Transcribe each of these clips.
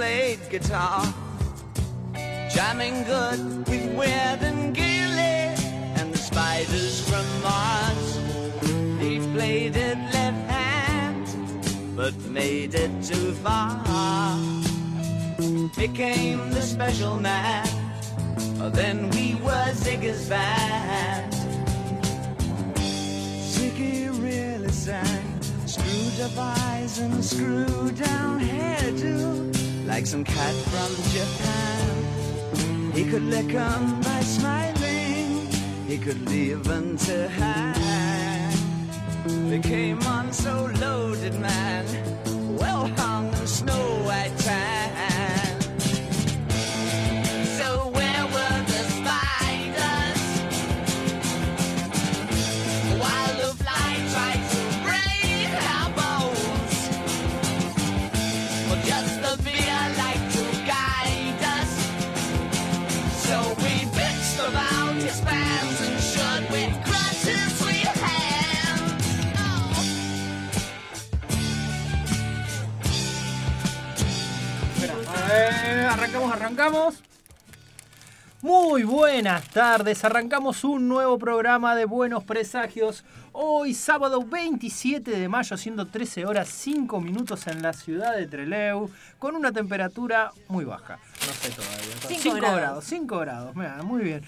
played guitar, jamming good with Weird and Gilly and the spiders from Mars. He played it left hand, but made it too far. Became the special man. Oh, then we were Ziggy's band. Ziggy really sang, screwed up eyes and screwed down hairdo, like some cat from Japan. He could lick 'em by smiling, he could leave them to hang. Became on so loaded, man, arrancamos, arrancamos. Muy buenas tardes, arrancamos un nuevo programa de Buenos Presagios. Hoy sábado 27 de mayo, siendo 13 horas 5 minutos en la ciudad de Treleu, con una temperatura muy baja. No sé todavía. Cinco 5 grados. grados, 5 grados. Mira, muy bien.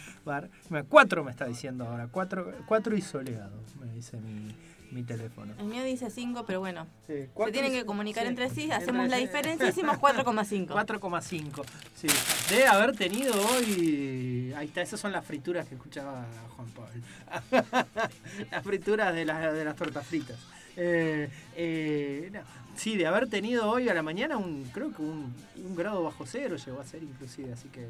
4 me está diciendo ahora, 4 y soleado, me dice mi, mi teléfono. El mío dice 5, pero bueno. Sí, Se tienen que comunicar sí, entre sí, entre hacemos la diferencia y hicimos 4,5. 4,5. Sí. Debe haber tenido hoy. Ahí está, esas son las frituras que escuchaba Juan Pablo. las frituras de, las de las tortas fritas. Eh, eh, no. Sí, de haber tenido hoy a la mañana un, creo que un, un grado bajo cero llegó a ser inclusive, así que.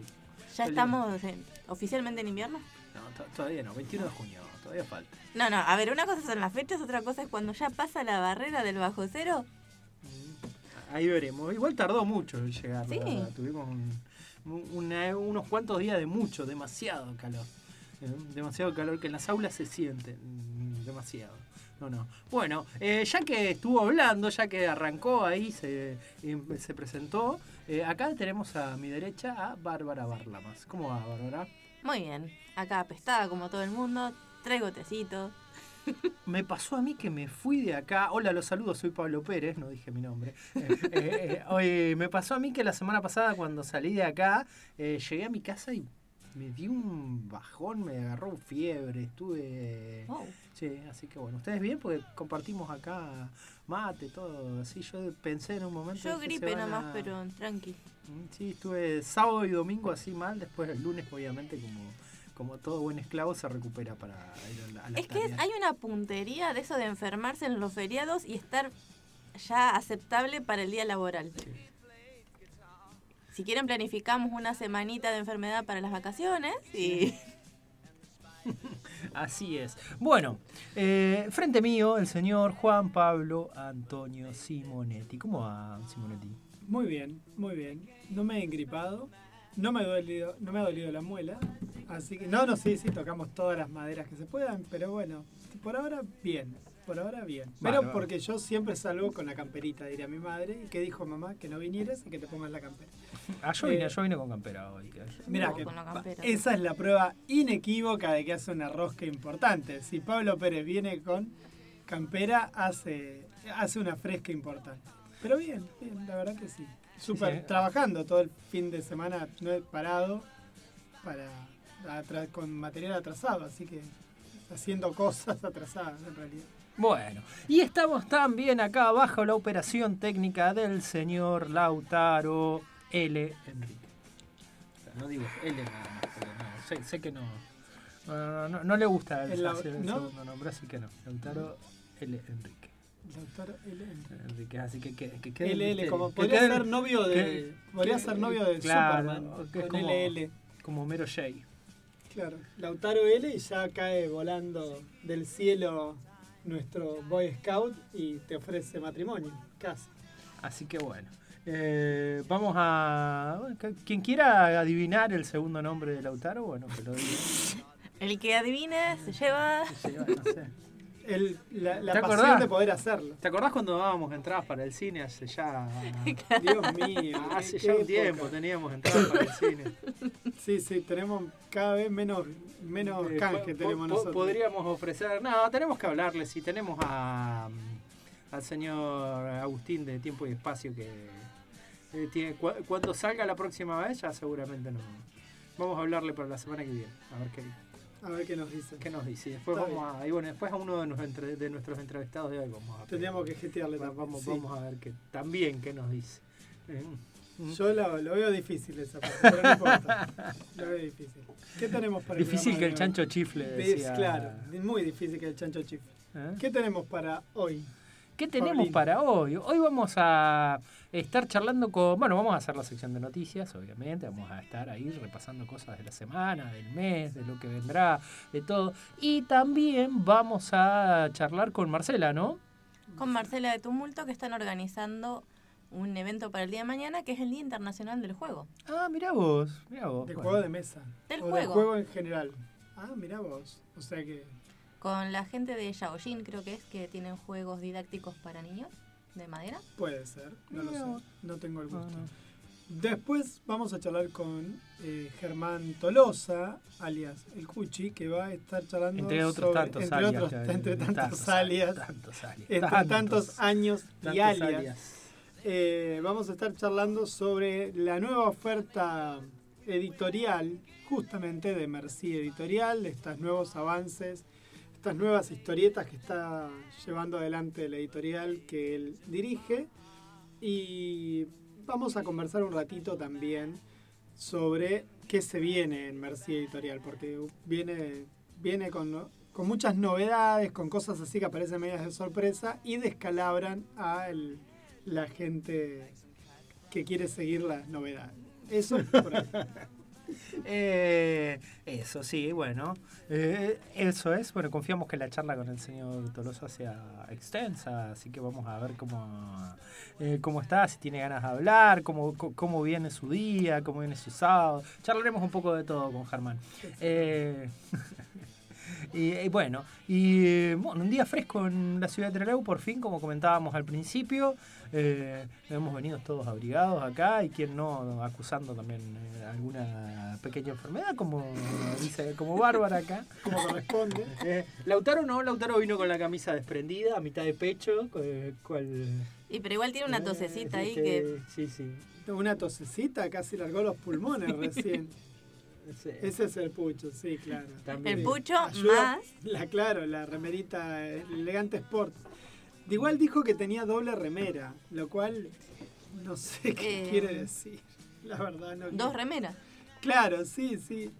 ¿Ya estamos en- oficialmente en invierno? No, to- todavía no, 21 de junio, todavía falta. No, no, a ver, una cosa son las fechas, otra cosa es cuando ya pasa la barrera del bajo cero. Ahí veremos. Igual tardó mucho en llegar. Sí. Tuvimos un- un- una- unos cuantos días de mucho, demasiado calor. Eh, Demasiado calor que en las aulas se siente. mm, Demasiado. No, no. Bueno, eh, ya que estuvo hablando, ya que arrancó ahí, se, em- se presentó, eh, acá tenemos a mi derecha a Bárbara Barlamas. ¿Cómo va, Bárbara? Muy bien, acá apestada como todo el mundo, traigo tecito. Me pasó a mí que me fui de acá. Hola, los saludos, soy Pablo Pérez, no dije mi nombre. Eh, eh, eh, oye, me pasó a mí que la semana pasada cuando salí de acá, eh, llegué a mi casa y me dio un bajón, me agarró fiebre, estuve... Wow. Sí, así que bueno, ¿ustedes bien? Porque compartimos acá mate, todo así. Yo pensé en un momento... Yo gripe se van nomás, a- pero tranqui. Mm, Sí, estuve sábado y domingo así mal, después el lunes obviamente como, como todo buen esclavo se recupera para ir a, la- Es que hay una puntería de eso de enfermarse en los feriados y estar ya aceptable para el día laboral. Si quieren planificamos una semanita de enfermedad para las vacaciones y Así es. Bueno, eh, frente mío el señor Juan Pablo Antonio Simonetti. ¿Cómo va, Simonetti? Muy bien, muy bien. No me he engripado, no me, ha dolido, no me ha dolido la muela, así que no, no, sí, sí, tocamos todas las maderas que se puedan, pero bueno, por ahora bien, por ahora bien. Pero porque yo siempre salgo con la camperita, diría mi madre, y que dijo mamá que no vinieras y que te pongas la campera. Ah, yo vine, Eh, yo vine con campera hoy. Mira esa es la prueba inequívoca de que hace una rosca importante. Si Pablo Pérez viene con campera, hace, hace una fresca importante. Pero bien, bien, la verdad que sí. Súper sí. trabajando todo el fin de semana, no he parado para con material atrasado, así que haciendo cosas atrasadas en realidad. Bueno, y estamos también acá bajo la operación técnica del señor Lautaro L. Enrique. No digo L no, sé, sé que no. No, no, no, no le gusta el, El Lau- hacer el ¿no? segundo nombre, así que no. Lautaro L. Enrique. Doctor L. Enrique, así que, que, que quede el LL, como Que podría ser novio de. que- podría que- ser novio de claro, Superman. que es Con como- LL. Como Mero J. Claro, Lautaro L y ya cae volando del cielo nuestro Boy Scout y te ofrece matrimonio, casi. Así que bueno. Eh, vamos a. Quien quiera adivinar el segundo nombre de Lautaro, bueno, que lo diga. el que adivine se lleva... Se lleva, no sé. El- la, la ¿Te pasión acordás? de poder hacerlo. ¿Te acordás cuando dábamos entradas para el cine hace ya... Dios mío. hace qué ya un tiempo teníamos entradas para el cine. Sí, sí, tenemos cada vez menos, menos Eh, canje po- tenemos po- nosotros. Podríamos ofrecer. No, tenemos que hablarle. Si tenemos a, al señor Agustín de Tiempo y Espacio que eh, tiene, cu- cuando salga la próxima vez, ya seguramente no. Vamos a hablarle para la semana que viene. A ver qué, A ver qué nos dice. qué nos dice. Después Está vamos a, y bueno, después a uno de, nuestros entre- de nuestros entrevistados de hoy vamos a Tendríamos que jetearle va- vamos, sí. vamos a ver qué, también qué nos dice. Eh, mm. Yo lo, lo veo difícil esa parte, pero no importa. Lo veo difícil. ¿Qué tenemos para Difícil que el chancho chifle. Es decía- claro, muy difícil que el chancho chifle. ¿Eh? ¿Qué tenemos para hoy? ¿Qué tenemos para hoy? Hoy vamos a estar charlando con. Bueno, vamos a hacer la sección de noticias, obviamente. Vamos a estar ahí repasando cosas de la semana, del mes, de lo que vendrá, de todo. Y también vamos a charlar con Marcela, ¿no? Con Marcela de Tumulto, que están organizando un evento para el día de mañana, que es el Día Internacional del Juego. Ah, mira vos, mira vos. De Bueno. juego de mesa. Del o juego. del juego en general. Ah, mira vos. O sea que. Con la gente de Shaojin, creo que es, que tienen juegos didácticos para niños de madera. Puede ser, no lo sé. No tengo el gusto. no. Después vamos a charlar con eh, Germán Tolosa, alias El Cuchi, que va a estar charlando Entre otros sobre- tantos entre alias. otros- entre tantos alias, Tantos alias. entre tantos, años y tantos alias. Eh, vamos a estar charlando sobre la nueva oferta editorial, justamente de Merci Editorial, estos nuevos avances, estas nuevas historietas que está llevando adelante la editorial que él dirige. Y vamos a conversar un ratito también sobre qué se viene en Merci Editorial, porque viene, viene con, con muchas novedades, con cosas así que aparecen medias de sorpresa y descalabran a el- la gente que quiere seguir las novedades. Eso por ahí. Eh, eso sí, bueno. Eh, eso es. Bueno, confiamos que la charla con el señor Tolosa sea extensa, así que vamos a ver cómo, eh, cómo está, si tiene ganas de hablar, cómo, cómo viene su día, cómo viene su sábado. Charlaremos un poco de todo con Germán. Y, y bueno, y bueno, un día fresco en la ciudad de Trelew, por fin, como comentábamos al principio. Eh, hemos venido todos abrigados acá y quien no acusando también eh, alguna pequeña enfermedad, como dice, como Bárbara acá. como corresponde. Eh, Lautaro no, Lautaro vino con la camisa desprendida, a mitad de pecho, eh, cual, Y pero igual tiene una eh, tosecita ahí este, que Sí, sí. Una tosecita casi largó los pulmones recién. sí. Ese es el pucho, sí, claro. También. el pucho Ayuda- más La, claro, la remerita elegante sport. De igual dijo que tenía doble remera, lo cual no sé qué Eh. quiere decir. La verdad no. dos remeras. Claro, sí, sí.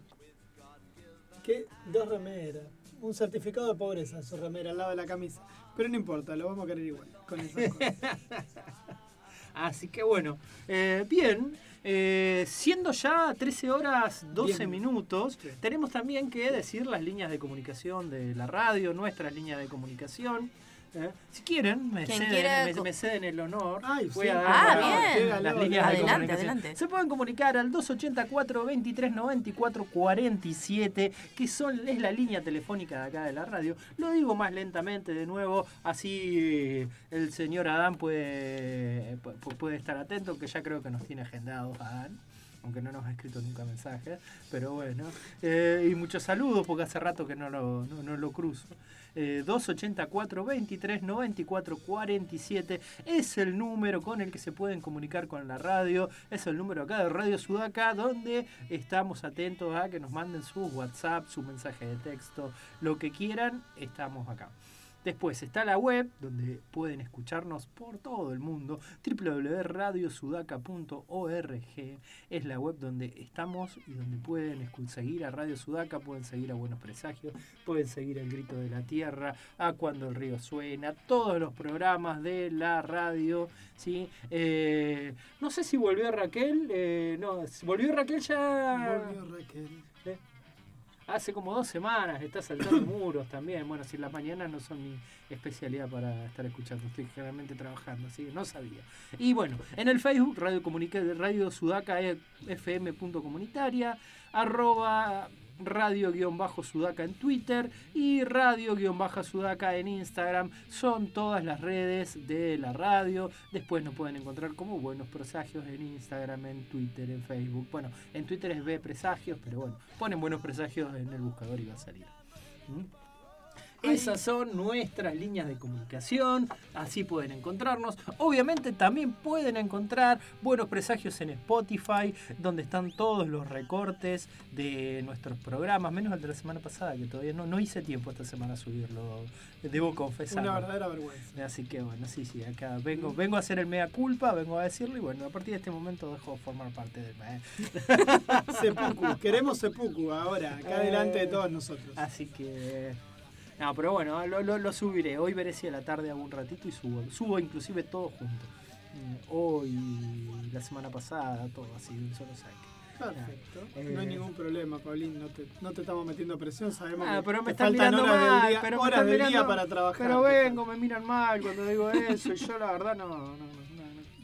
¿Qué? Dos remeras. Un certificado de pobreza, su remera al lado de la camisa. Pero no importa, lo vamos a querer igual. Con esas cosas. Así que bueno, eh, bien. Eh, siendo ya 13 horas 12 Bien. minutos, Sí. tenemos también que decir las líneas de comunicación de la radio, nuestras líneas de comunicación. ¿Eh? Si quieren, me ceden, quiera me- ceden el honor. Ay, Voy sí. a dar Ah, las- bien. las líneas de adelante, comunicación. adelante. Se pueden comunicar al 284 23 94 47, que son, es la línea telefónica de acá de la radio. Lo digo más lentamente de nuevo, así el señor Adán puede, pu- puede estar atento, que ya creo que nos tiene agendados Adán. Aunque no nos ha escrito nunca mensajes, pero bueno. Eh, y muchos saludos, porque hace rato que no lo, no, no lo cruzo. Eh, 284 23 94 47 es el número con el que se pueden comunicar con la radio. Es el número acá de Radio Sudaca, donde estamos atentos a que nos manden sus WhatsApp, su mensaje de texto, lo que quieran, estamos acá. Después está la web, donde pueden escucharnos por todo el mundo, www.radiosudaca.org. Es la web donde estamos y donde pueden seguir a Radio Sudaca, pueden seguir a Buenos Presagios, pueden seguir El Grito de la Tierra, a Cuando el Río Suena, todos los programas de la radio. ¿sí? Eh, no sé si volvió Raquel, eh, no, volvió Raquel ya... Volvió Raquel. Hace como dos semanas, está saltando muros también. Bueno, si las mañanas no son mi especialidad para estar escuchando, estoy generalmente trabajando, así que no sabía. Y bueno, en el Facebook, Radio, Comunica, Radio Sudaca eh, FM punto comunitaria, arroba radio-sudaca en Twitter y radio-sudaca en Instagram. Son todas las redes de la radio. Después nos pueden encontrar como buenos presagios en Instagram, en Twitter, en Facebook. Bueno, en Twitter es B presagios, pero bueno, ponen buenos presagios en el buscador y va a salir. ¿Mm? Esas son nuestras líneas de comunicación, así pueden encontrarnos. Obviamente también pueden encontrar buenos presagios en Spotify, donde están todos los recortes de nuestros programas, menos el de la semana pasada, que todavía no, no hice tiempo esta semana a subirlo, debo confesar. Una verdadera vergüenza. Así que bueno, sí, sí, acá vengo, vengo a hacer el mea culpa, vengo a decirlo y bueno, a partir de este momento dejo de formar parte del Seppuku, queremos Seppuku ahora, acá delante de todos nosotros. Así que no, pero bueno, lo, lo, subiré. Hoy veré si a la tarde hago un ratito y subo. Subo inclusive todo junto. Mm, hoy, la semana pasada, todo así, un solo saque. Perfecto. no hay eh, ningún problema, Paulín. No te, no te estamos metiendo presión. Sabemos ah, que pero me te faltan horas mal, del día, pero horas del día para trabajar. Pero vengo, me miran mal cuando digo eso. y yo, la verdad, no, no, no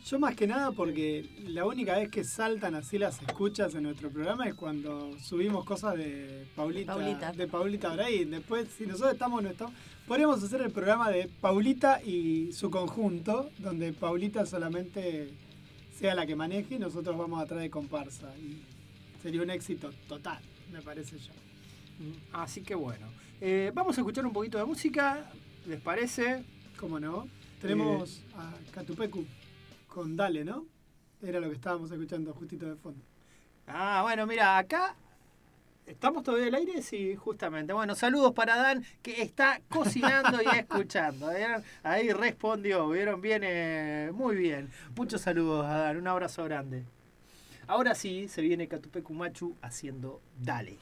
yo más que nada porque la única vez que saltan así las escuchas en nuestro programa es cuando subimos cosas de Paulita, Paulita. de Paulita Brain. Después, si nosotros estamos no estamos, podríamos hacer el programa de Paulita y su conjunto, donde Paulita solamente sea la que maneje y nosotros vamos atrás de comparsa. Y sería un éxito total, me parece yo. Mm, así que bueno, eh, vamos a escuchar un poquito de música, ¿les parece? ¿Cómo no? Tenemos eh, a Catupecu con Dale, ¿no? Era lo que estábamos escuchando justito de fondo. Ah, bueno, mira, acá ¿Estamos todavía al aire? Sí, justamente. Bueno, saludos para Dan, que está cocinando y escuchando. Ahí respondió, ¿vieron? Viene muy bien. Muchos saludos a Dan, un abrazo grande. Ahora sí, se viene Catupecu Machu haciendo Dale.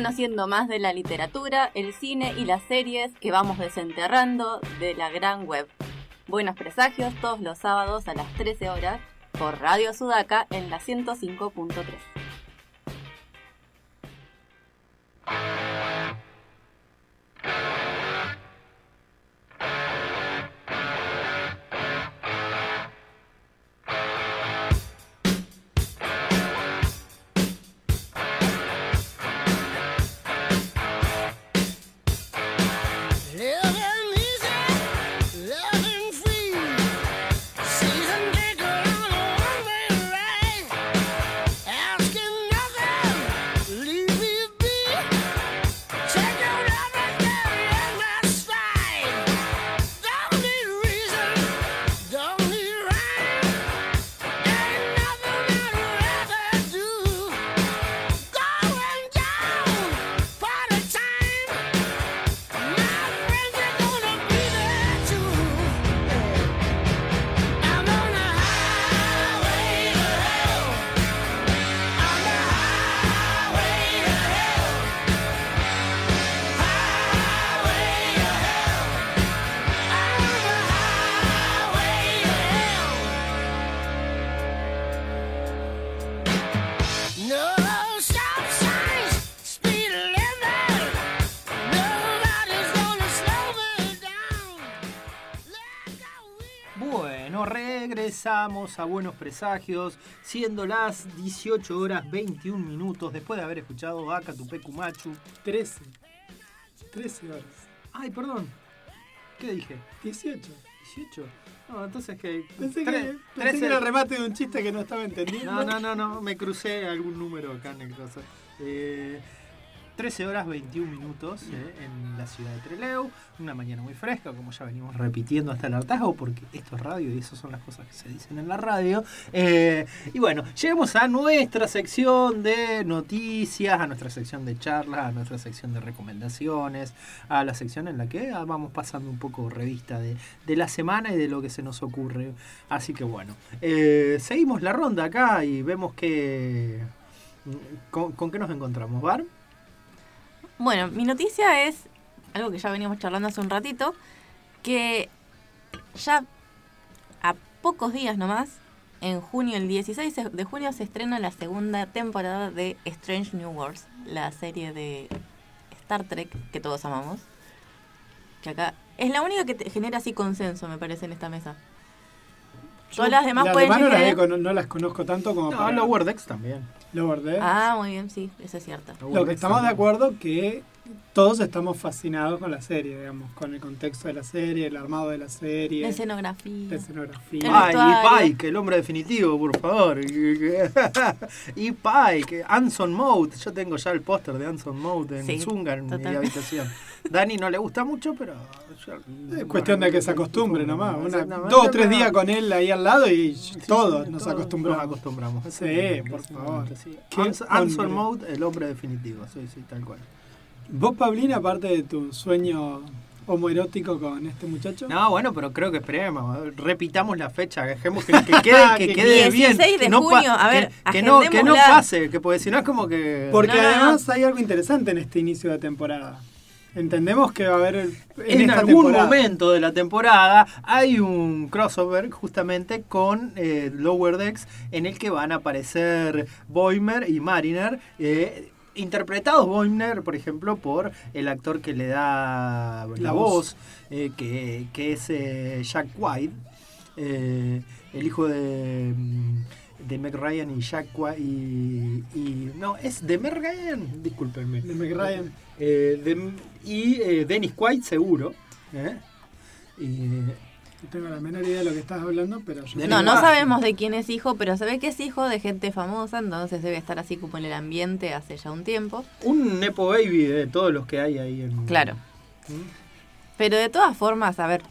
Conociendo más de la literatura, el cine y las series que vamos desenterrando de la gran web. Buenos presagios todos los sábados a las 13 horas por Radio Sudaca en la 105.3. regresamos a Buenos Presagios, siendo las 18 horas 21 minutos, después de haber escuchado Tupecu Machu. 13. 13 horas. Ay, perdón. ¿Qué dije? 18. ¿18? No, entonces que... Pensé, que, pensé que era el remate de un chiste que no estaba entendiendo. No, no, no, no, me crucé algún número acá en el coso. Eh, 13 horas 21 minutos eh, en la ciudad de Trelew. Una mañana muy fresca, como ya venimos repitiendo hasta el hartazgo, porque esto es radio y esas son las cosas que se dicen en la radio. Eh, y bueno, llegamos a nuestra sección de noticias, a nuestra sección de charlas, a nuestra sección de recomendaciones, a la sección en la que vamos pasando un poco revista de, de la semana y de lo que se nos ocurre. Así que bueno, eh, seguimos la ronda acá y vemos que... ¿Con, con qué nos encontramos, Bar? Bueno, mi noticia es algo que ya veníamos charlando hace un ratito, que ya a pocos días nomás, en junio, el 16 de junio, se estrena la segunda temporada de Strange New Worlds, la serie de Star Trek que todos amamos. Que acá es la única que te genera así consenso, me parece, en esta mesa. Todas las demás pueden demás no las, no conozco tanto como No, para... Lower Decks también. Lower Decks. Ah, muy bien, sí, eso es cierto. Lower Lo que estamos de acuerdo que todos estamos fascinados con la serie, digamos, con el contexto de la serie, el armado de la serie, La la escenografía. escenografía. El Ay, y. Pike, el hombre definitivo, por favor. y Pike, Anson Mode. Yo tengo ya el póster de Anson Mode en Sí, Zunga en mi habitación. Dani no le gusta mucho, pero. yo- Es cuestión de que se acostumbre nomás. Una- dos o tres días con él ahí al lado y Sí, todos sí, nos todos acostumbramos. Nos acostumbramos. Sí, por favor. Anson. Mode, el hombre definitivo. Sí, sí, tal cual. ¿Vos, Paulina, aparte de tu sueño homoerótico con este muchacho? No, bueno, pero creo que esperemos. Repitamos la fecha, dejemos que, que quede, que Que quede bien. 16 de que no pa- junio, a ver, que, que no, que no agendémosla. pase, que porque si no es como que. Porque No, no, no. además hay algo interesante en este inicio de temporada. Entendemos que va a haber en, en esta algún temporada. momento de la temporada hay un crossover justamente con eh, Lower Decks en el que van a aparecer Boimer y Mariner. eh, interpretados Boimler, por ejemplo, por el actor que le da la, La voz, voz. eh, que, que es eh, Jack White, eh, el hijo de, mm, de Meg Ryan y Jack White. Y, y- no, es de Meg Ryan, discúlpenme. De Meg Ryan. De- y Dennis Quaid, seguro. Y, No tengo la menor idea de lo que estás hablando, pero yo No, no sabemos de quién es hijo, pero se ve que es hijo de gente famosa, entonces debe estar así como en el ambiente hace ya un tiempo. un Nepo Baby de todos los que hay ahí en. Claro. ¿Mm? Pero de todas formas, a ver,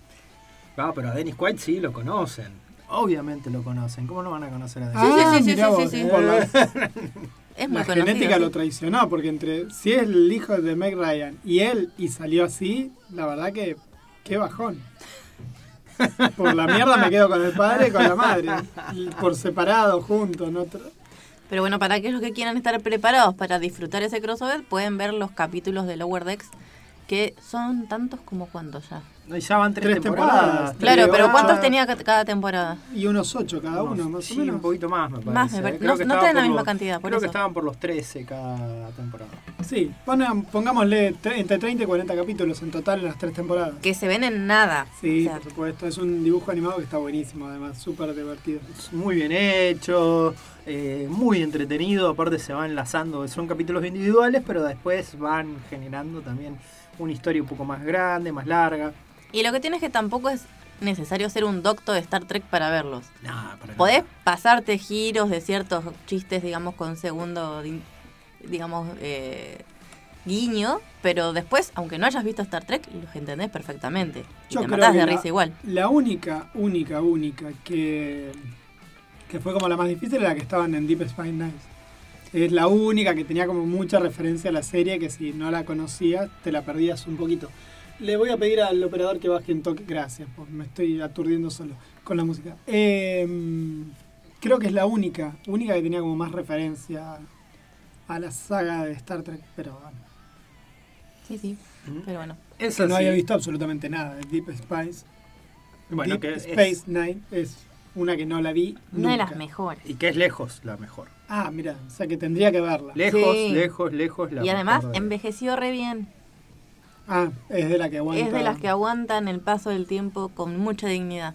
Ah, pero a Dennis Quaid sí lo conocen. Obviamente lo conocen. ¿Cómo no van a conocer a Dennis? Sí, sí, Ah, sí, sí, sí, vos, sí, sí. por la, es muy la conocido. genética sí. lo traicionó, porque entre si es el hijo de Meg Ryan y él y salió así, la verdad que qué bajón. Por la mierda me quedo con el padre y con la madre. Por separado, juntos, no Pero bueno, para aquellos que quieran estar preparados para disfrutar ese crossover, pueden ver los capítulos de Lower Decks, que son tantos como cuántos ya. Y ya van tres, Tres temporadas. Claro, pero ocho. ¿cuántos tenía ca- cada temporada? Y unos ocho cada uno, más sí, o menos. un poquito más, me parece. Más, me pare- Creo no- no tienen la misma los- cantidad, por Creo que estaban por los 13 cada temporada. Sí, ponen- pongámosle tre- entre 30 y 40 capítulos en total en las tres temporadas. Que se ven en nada. Sí, O sea, por supuesto. Es un dibujo animado que está buenísimo, además, súper divertido. Es muy bien hecho, eh, muy entretenido, aparte se va enlazando, son capítulos individuales, pero después van generando también una historia un poco más grande, más larga. Y lo que tiene es que tampoco es necesario ser un doctor de Star Trek para verlos. Nah, para Podés nada. pasarte giros de ciertos chistes, digamos, con segundo, di- digamos, eh, guiño, pero después, aunque no hayas visto Star Trek, los entendés perfectamente. Y Yo te matás de la- risa igual. La única, única, única que, que fue como la más difícil era la que estaban en Deep Space Nine. Es la única que tenía como mucha referencia a la serie que si no la conocías te la perdías un poquito. Le voy a pedir al operador que baje un toque. Gracias, pues me estoy aturdiendo solo con la música. Eh, creo que es la única, única que tenía como más referencia a la saga de Star Trek, pero bueno, Sí, sí. ¿Mm? Pero bueno. Es que no había visto absolutamente nada de Deep Space. Bueno, Deep que es- Space Nine es una que no la vi. Una de las mejores. y que es lejos la mejor. Ah, mira, o sea que tendría que verla. Lejos, Sí. lejos, lejos la Y además mejor de- envejeció re bien. Ah, es de la que aguanta. Es de las que aguantan el paso del tiempo con mucha dignidad.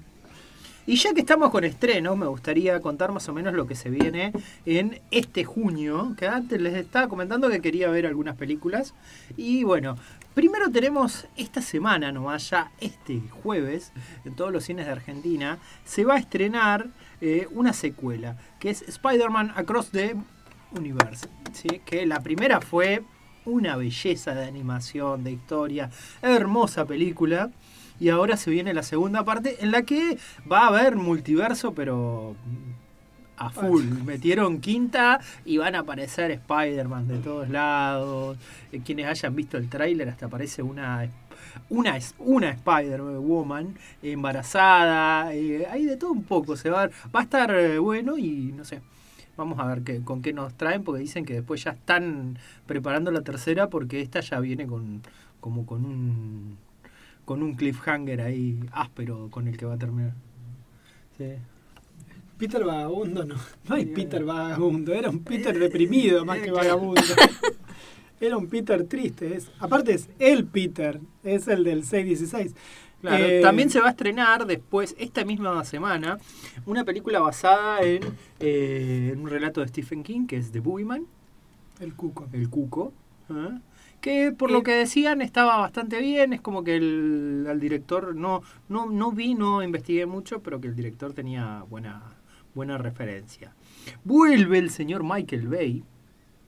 Y ya que estamos con estrenos, me gustaría contar más o menos lo que se viene en este junio, que antes les estaba comentando que quería ver algunas películas. Y bueno, primero tenemos esta semana nomás, ya este jueves, en todos los cines de Argentina, se va a estrenar eh, una secuela, que es Spider-Man Across the Universe. ¿sí? Que la primera fue una belleza de animación, de historia, hermosa película. Y ahora se viene la segunda parte en la que va a haber multiverso, pero a full. Metieron quinta y van a aparecer Spider-Man de todos lados. Eh, Quienes hayan visto el tráiler, hasta aparece una una, es- una Spider-Woman embarazada. eh, hay de todo un poco. Se va, a va a estar eh, bueno y no sé. Vamos a ver qué, con qué nos traen, porque dicen que después ya están preparando la tercera, porque esta ya viene con como con un con un cliffhanger ahí áspero con el que va a terminar. Sí. Peter Vagabundo, no. No hay Peter Vagabundo, era un Peter deprimido más que vagabundo. Era un Peter triste. Es, aparte es el Peter, es el del 616. Claro, Eh, también se va a estrenar después, esta misma semana, una película basada en, eh, en un relato de Stephen King, que es The Boogeyman, El cuco. el cuco, ¿eh? que por Eh, lo que decían estaba bastante bien, es como que el, al director, no, no, no vi, no investigué mucho, pero que el director tenía buena, buena referencia. Vuelve el señor Michael Bay,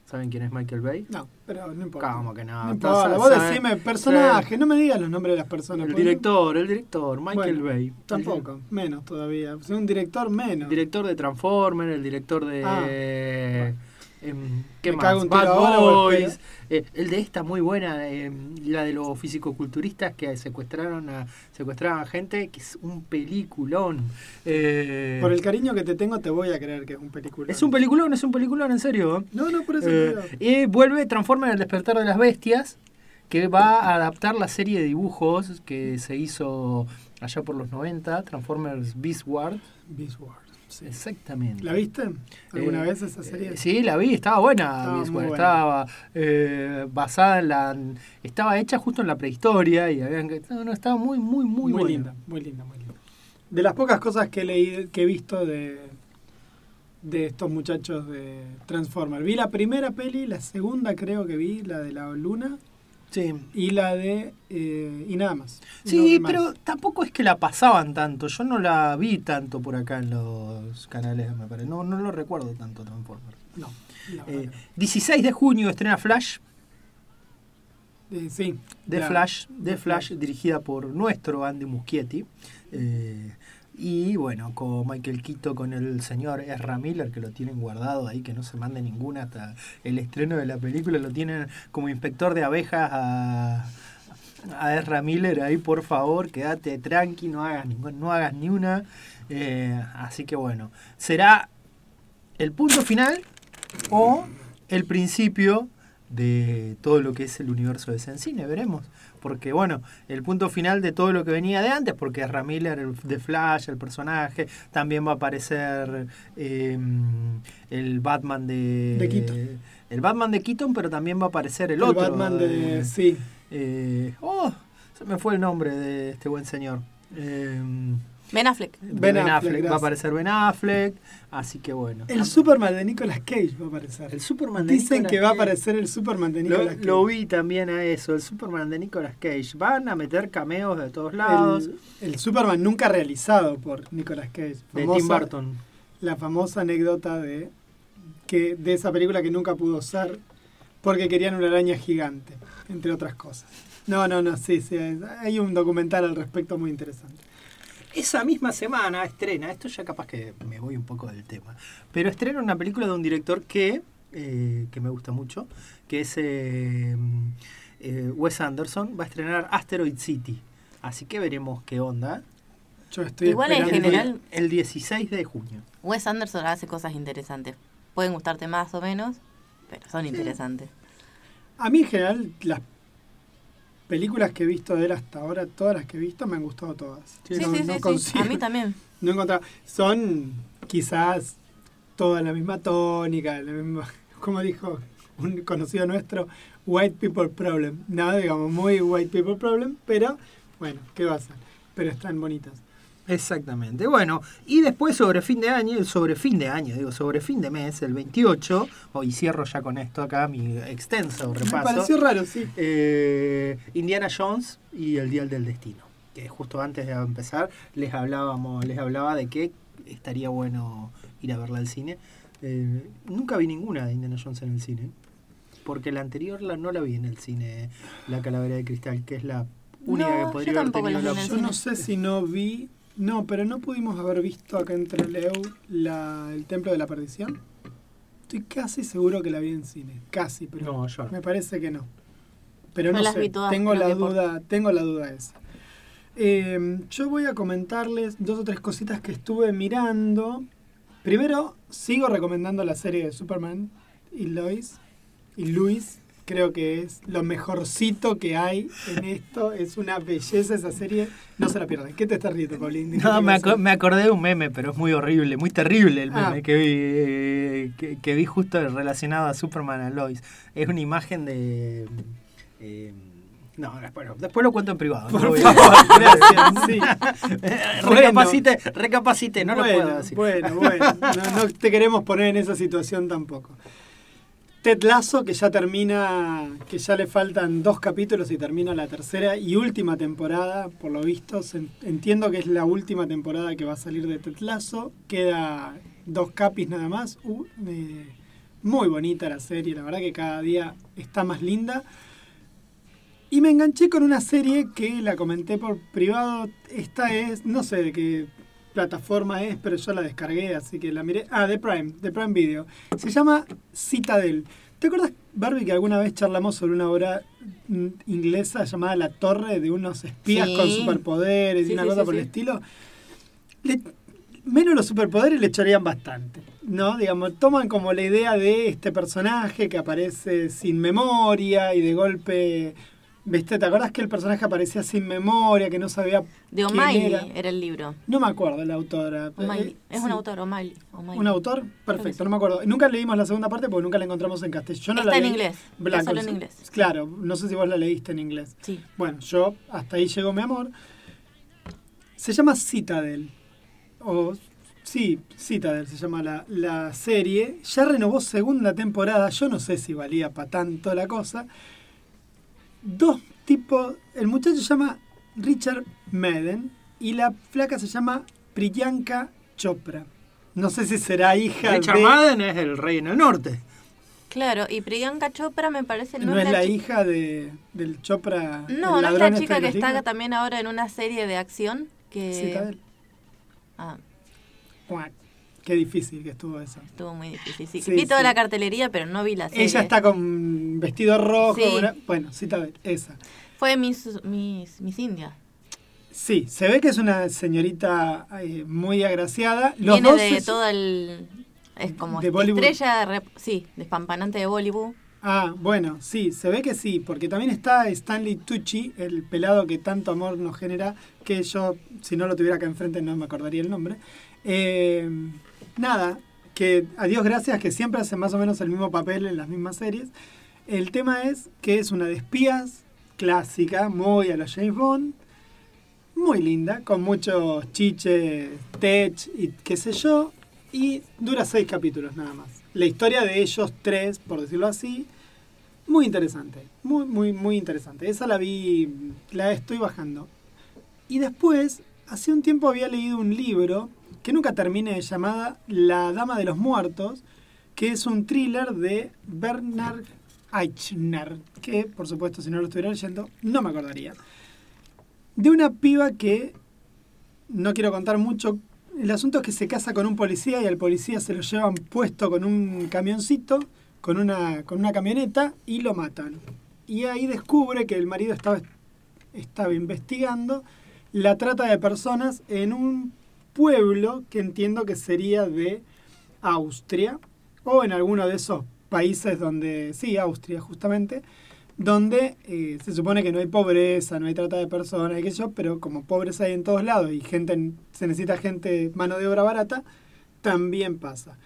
¿saben quién es Michael Bay? No, pero no importa. ¿Cómo que no? No Entonces, importa, vos ¿saben? decime personaje, no me digas los nombres de las personas. El no- director, el director, Michael Bueno, Bay. Tampoco, menos todavía. Un director menos. Director de Transformers, el director de. Ah. Em, ¿Qué Me más? Bad Boys. eh, el de esta muy buena, em, la de los fisicoculturistas que secuestraron a secuestraron a gente, que es un peliculón. Eh, Por el cariño que te tengo, te voy a creer que es un película. es un peliculón, es un peliculón, en serio. No, no, por eso. Eh, y vuelve Transformers el despertar de las bestias, que va a adaptar la serie de dibujos que se hizo allá por los 90, Transformers Beast Wars. Beast Wars, sí. Exactamente. ¿La viste alguna Eh, vez esa serie? eh, sí, la vi, estaba buena. Estaba buena. Estaba eh, basada en la. Estaba hecha justo en la prehistoria y habían. que- No, no, estaba muy, muy, muy, muy, buena. linda, muy linda, muy linda. De las pocas cosas que he leído, que he visto de, de estos muchachos de Transformers. Vi la primera peli, la segunda creo que vi, la de la luna, Sí. y la de... eh, y nada más. No Sí, más. pero tampoco es que la pasaban tanto. Yo no la vi tanto por acá en los canales, me parece. No, no lo recuerdo tanto Transformers. No, Eh, que no. 16 de junio estrena Flash. Eh, sí. de la- Flash, de Flash. dirigida por nuestro Andy Muschietti. Eh, y bueno, con Michael Quito, con el señor Ezra Miller, que lo tienen guardado ahí, que no se mande ninguna hasta el estreno de la película. Lo tienen como inspector de abejas a, a Miller ahí, por favor, quédate tranqui, no hagas, no hagas ni una. Eh, así que bueno, será el punto final o el principio de todo lo que es el universo de Sensine, veremos. Porque bueno, el punto final de todo lo que venía de antes, porque es Ramiller el de Flash, el personaje, también va a aparecer eh, el Batman de... De Keaton. El Batman de Keaton, pero también va a aparecer el, El otro. Batman de. eh, Sí. eh, oh, se me fue el nombre de este buen señor. Ben Affleck. Ben, Ben Affleck, Affleck, va a aparecer Ben Affleck, así que bueno. El Superman de Nicolas Cage va a aparecer. El Superman de Dicen Nicolas que va a Cage. aparecer el Superman de Lo, Nicolas Cage. lo vi también a eso, el Superman de Nicolas Cage. Van a meter cameos de todos lados. el, el Superman nunca realizado por Nicolas Cage. de Tim Burton. La famosa anécdota de que de esa película que nunca pudo ser porque querían una araña gigante, entre otras cosas. No, no, no, sí, sí. Hay un documental al respecto muy interesante. Esa misma semana estrena, esto ya capaz que me voy un poco del tema, pero estrena una película de un director que, eh, que me gusta mucho, que es eh, eh, Wes Anderson, va a estrenar Asteroid City. Así que veremos qué onda. Yo estoy Igual en general- el 16 de junio. Wes Anderson hace cosas interesantes. Pueden gustarte más o menos, pero son interesantes. A mí en general las películas que he visto de él hasta ahora, todas las que he visto me han gustado todas. Sí, no, sí, no sí, sí. consigo- A mí también. no he encontrado- Son quizás todas la misma tónica, la misma, como dijo un conocido nuestro, white people problem. No, digamos, muy white people problem, pero bueno, ¿qué va a ser? Pero están bonitas. Exactamente. Bueno, y después sobre fin de año, sobre fin de año, digo, sobre fin de mes, el 28, hoy cierro ya con esto acá mi extenso Me repaso. pareció raro, sí. eh, Indiana Jones y el Dial del Destino. Que justo antes de empezar les hablábamos, les hablaba de que estaría bueno ir a verla al cine. Eh, nunca vi ninguna de Indiana Jones en el cine. Porque la anterior la, no la vi en el cine, La Calavera de Cristal, que es la única No, que yo podría haber tampoco tenido la el Yo opción. no sé si no vi. No, pero no pudimos haber visto acá en Trelew la, el Templo de la Perdición. Estoy casi seguro que la vi en cine. Casi, pero No, yo no. me parece que no. Pero no las sé. vi todas, tengo la por- duda, tengo la duda esa. Eh, yo voy a comentarles dos o tres cositas que estuve mirando. Primero, sigo recomendando la serie de Superman y Lois. Y Luis, creo que es lo mejorcito que hay en esto. Es una belleza esa serie. No se la pierdan. ¿Qué te estás riendo, Paulín? No, me, aco- me acordé de un meme, pero es muy horrible, muy terrible el meme Ah. que, vi, eh, que, que vi justo relacionado a Superman a Lois. Es una imagen de... eh, no, bueno, después lo cuento en privado. no Por a- favor, gracias. Sí. Bueno. recapacite, recapacite, no bueno, lo puedo decir. Bueno, bueno. No, no te queremos poner en esa situación tampoco. Ted Lasso, que ya termina, que ya le faltan dos capítulos y termina la tercera y última temporada, por lo visto. entiendo que es la última temporada que va a salir de Ted Lasso. Queda dos capis nada más. Eh, muy bonita la serie, la verdad que cada día está más linda. Y me enganché con una serie que la comenté por privado. Esta es, no sé de qué plataforma es, pero yo la descargué, así que la miré. Ah, de Prime, de Prime Video. Se llama Citadel. ¿Te acuerdas, Barbie, que alguna vez charlamos sobre una obra mm, inglesa llamada La Torre de unos espías Sí. con superpoderes y una sí, cosa por el estilo? Le- menos los superpoderes le echarían bastante. ¿No? Digamos, toman como la idea de este personaje que aparece sin memoria y de golpe. ¿Viste? ¿Te acuerdas que el personaje aparecía sin memoria, que no sabía De O'Malley era? era el libro. No me acuerdo la autora. O'Malley. Eh, Es sí. un autor, O'Malley. ¿Un autor? Perfecto, no me acuerdo. Nunca leímos la segunda parte porque nunca la encontramos en castellano. Está la en leí. inglés. Blanco, solo en inglés. Claro, no sé si vos la leíste en inglés. Sí. Bueno, yo, hasta ahí llegó mi amor. Se llama Citadel. O, sí, Citadel se llama la, la serie. Ya renovó segunda temporada. Yo no sé si valía para tanto la cosa. Dos tipos. El muchacho se llama Richard Madden y la flaca se llama Priyanka Chopra. No sé si será hija Richard de... Madden es el rey en el norte. Claro, y Priyanka Chopra me parece No, es la hija de, del Chopra. No, no es la este chica que está también ahora en una serie de acción que Citadel. ah, Cuac. Qué difícil que estuvo eso. estuvo muy difícil. Sí, Sí, vi toda sí. la cartelería, pero no vi la serie. Ella está con vestido rojo. Sí. una- Bueno, Citadel, esa. Fue Miss, Miss, Miss India. Sí, se ve que es una señorita eh, muy agraciada. Los Viene dos de es- todo el Es como estrella, de rep- sí, despampanante de Bollywood. Ah, bueno, sí, se ve que sí, porque también está Stanley Tucci, el pelado que tanto amor nos genera, que yo, si no lo tuviera acá enfrente, no me acordaría el nombre. Eh, nada, que a Dios gracias, que siempre hace más o menos el mismo papel en las mismas series. El tema es que es una de espías clásica, muy a la James Bond, muy linda, con muchos chiches, tech y qué sé yo, y dura seis capítulos nada más. La historia de ellos tres, por decirlo así, muy interesante, muy, muy, muy interesante. Esa la vi, la estoy bajando. Y después, hace un tiempo había leído un libro que nunca terminé, llamada La Dama de los Muertos, que es un thriller de Bernard Eichner, que por supuesto si no lo estuviera leyendo, no me acordaría. De una piba que, no quiero contar mucho, el asunto es que se casa con un policía y al policía se lo llevan puesto con un camioncito, con una, con una camioneta y lo matan. Y ahí descubre que el marido estaba, estaba investigando la trata de personas en un pueblo que entiendo que sería de Austria o en alguno de esos países donde, sí, Austria justamente, donde eh, se supone que no hay pobreza, no hay trata de personas, y yo, pero como pobres hay en todos lados y gente se necesita gente, mano de obra barata, también pasa.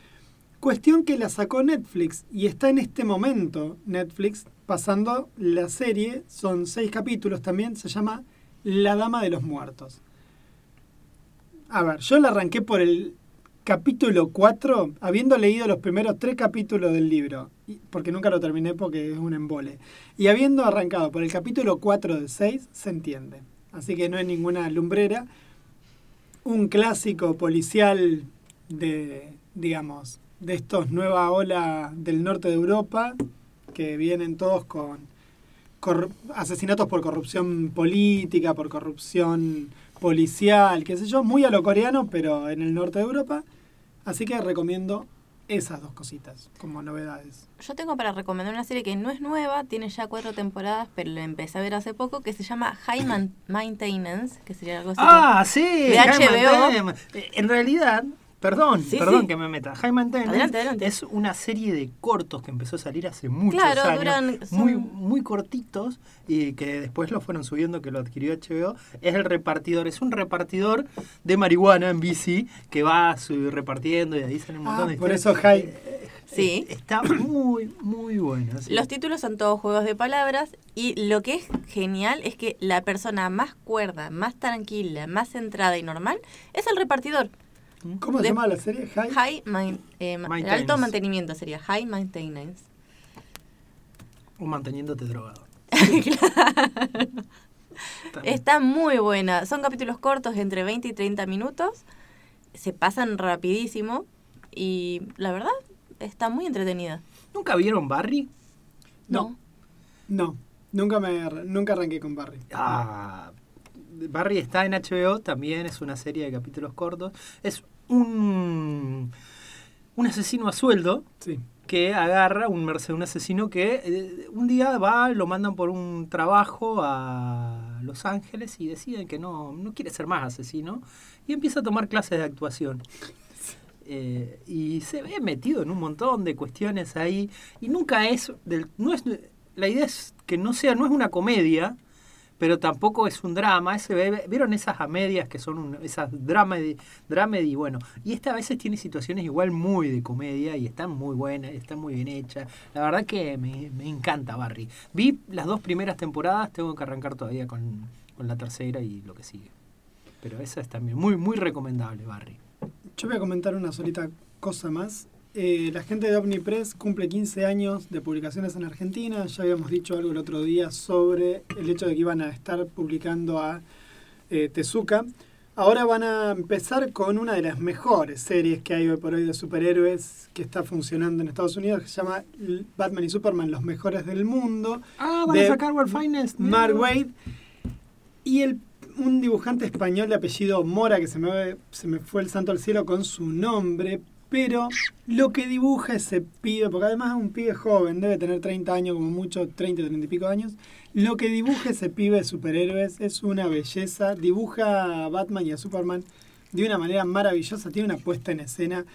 Cuestión que la sacó Netflix y está en este momento Netflix pasando la serie, son seis capítulos también, se llama La Dama de los Muertos. A ver, yo la arranqué por el capítulo 4, habiendo leído los primeros tres capítulos del libro, porque nunca lo terminé porque es un embole, y habiendo arrancado por el capítulo 4 de 6, se entiende. Así que no es ninguna lumbrera. Un clásico policial de, digamos, de estos nueva ola del norte de Europa, que vienen todos con asesinatos por corrupción política, por corrupción policial, qué sé yo, muy a lo coreano, pero en el norte de Europa. Así que recomiendo esas dos cositas como novedades. Yo tengo para recomendar una serie que no es nueva, tiene ya cuatro temporadas, pero la empecé a ver hace poco, que se llama High Man- Maintenance, que sería algo así. Ah, sí. De HBO. Eh, En realidad, perdón, Sí, perdón sí. que me meta. Adelante, adelante. es una serie de cortos que empezó a salir hace muchos Claro, años. duran- son- Muy, muy cortitos y que después lo fueron subiendo, que lo adquirió HBO. Es el repartidor, es un repartidor de marihuana en bici que va su- repartiendo y ahí salen un montón Ah, de por historias. eso High. Eh, Sí. Está muy, muy bueno. sí. Los títulos son todos juegos de palabras y lo que es genial es que la persona más cuerda, más tranquila, más centrada y normal es el repartidor. ¿Cómo se De- llama la serie? High. High main- eh, alto mantenimiento sería high maintenance. O manteniéndote drogado. Está- Está muy buena. Son capítulos cortos entre 20 y 30 minutos. Se pasan rapidísimo y la verdad está muy entretenida. ¿Nunca vieron Barry? No. No, nunca, me, nunca arranqué con Barry. Ah, Barry está en HBO, también es una serie de capítulos cortos. Es un, un asesino a sueldo Sí. que agarra un, un asesino que eh, un día va, lo mandan por un trabajo a Los Ángeles y deciden que no, no quiere ser más asesino y empieza a tomar clases de actuación. Eh, y se ve metido en un montón de cuestiones ahí y nunca es del no es la idea es que no sea no es una comedia pero tampoco es un drama ese ve- vieron esas a medias que son un- esas dramedy dramedy bueno y esta a veces tiene situaciones igual muy de comedia y están muy buenas están muy bien hechas la verdad que me, me encanta Barry. Vi las dos primeras temporadas tengo que arrancar todavía con, con la tercera y lo que sigue. Pero esa es también muy muy recomendable Barry. Yo voy a comentar una solita cosa más. Eh, la gente de Omnipress cumple 15 años de publicaciones en Argentina. Ya habíamos dicho algo el otro día sobre el hecho de que iban a estar publicando a eh, Tezuka. Ahora van a empezar con una de las mejores series que hay hoy por hoy de superhéroes que está funcionando en Estados Unidos, que se llama Batman y Superman, los mejores del mundo. ah van a sacar World Finest Mark Wade y el, un dibujante español de apellido Mora, que se me, se me fue el santo al cielo con su nombre, pero lo que dibuja ese pibe, porque además es un pibe joven, debe tener 30 años, como mucho, 30, 30 y pico años, lo que dibuja ese pibe de superhéroes es una belleza, dibuja a Batman y a Superman de una manera maravillosa, tiene una puesta en escena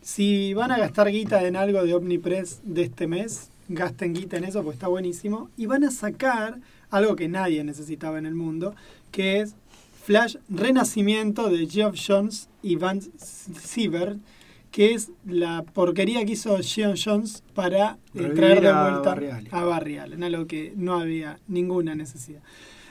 Si van a gastar guita en algo de Omnipress de este mes, gasten guita en eso porque está buenísimo. Y van a sacar algo que nadie necesitaba en el mundo, que es Flash Renacimiento de Geoff Jones y Vance Siever, que es la porquería que hizo Geoff Jones para eh, traer de a vuelta Barry Allen. a Barry Allen, algo que no había ninguna necesidad.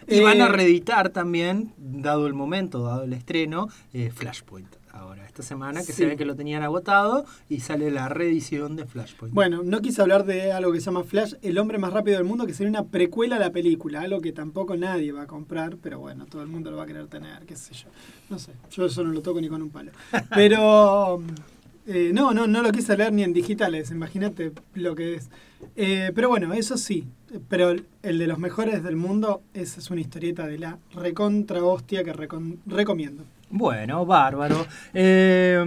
Y van a Eh, reeditar también, dado el momento, dado el estreno, eh, Flashpoint. Ahora, esta semana, que Sí. se ve que lo tenían agotado y sale la reedición de Flashpoint. Bueno, no quise hablar de algo que se llama Flash, el hombre más rápido del mundo, que sería una precuela a la película, algo que tampoco nadie va a comprar, pero bueno, todo el mundo lo va a querer tener, qué sé yo. No sé, yo eso no lo toco ni con un palo. Pero eh, no, no, no lo quise leer ni en digitales, imagínate lo que es. Eh, pero bueno, eso sí, pero el de los mejores del mundo, esa es una historieta de la recontra hostia que recomiendo. Bueno, bárbaro. Eh,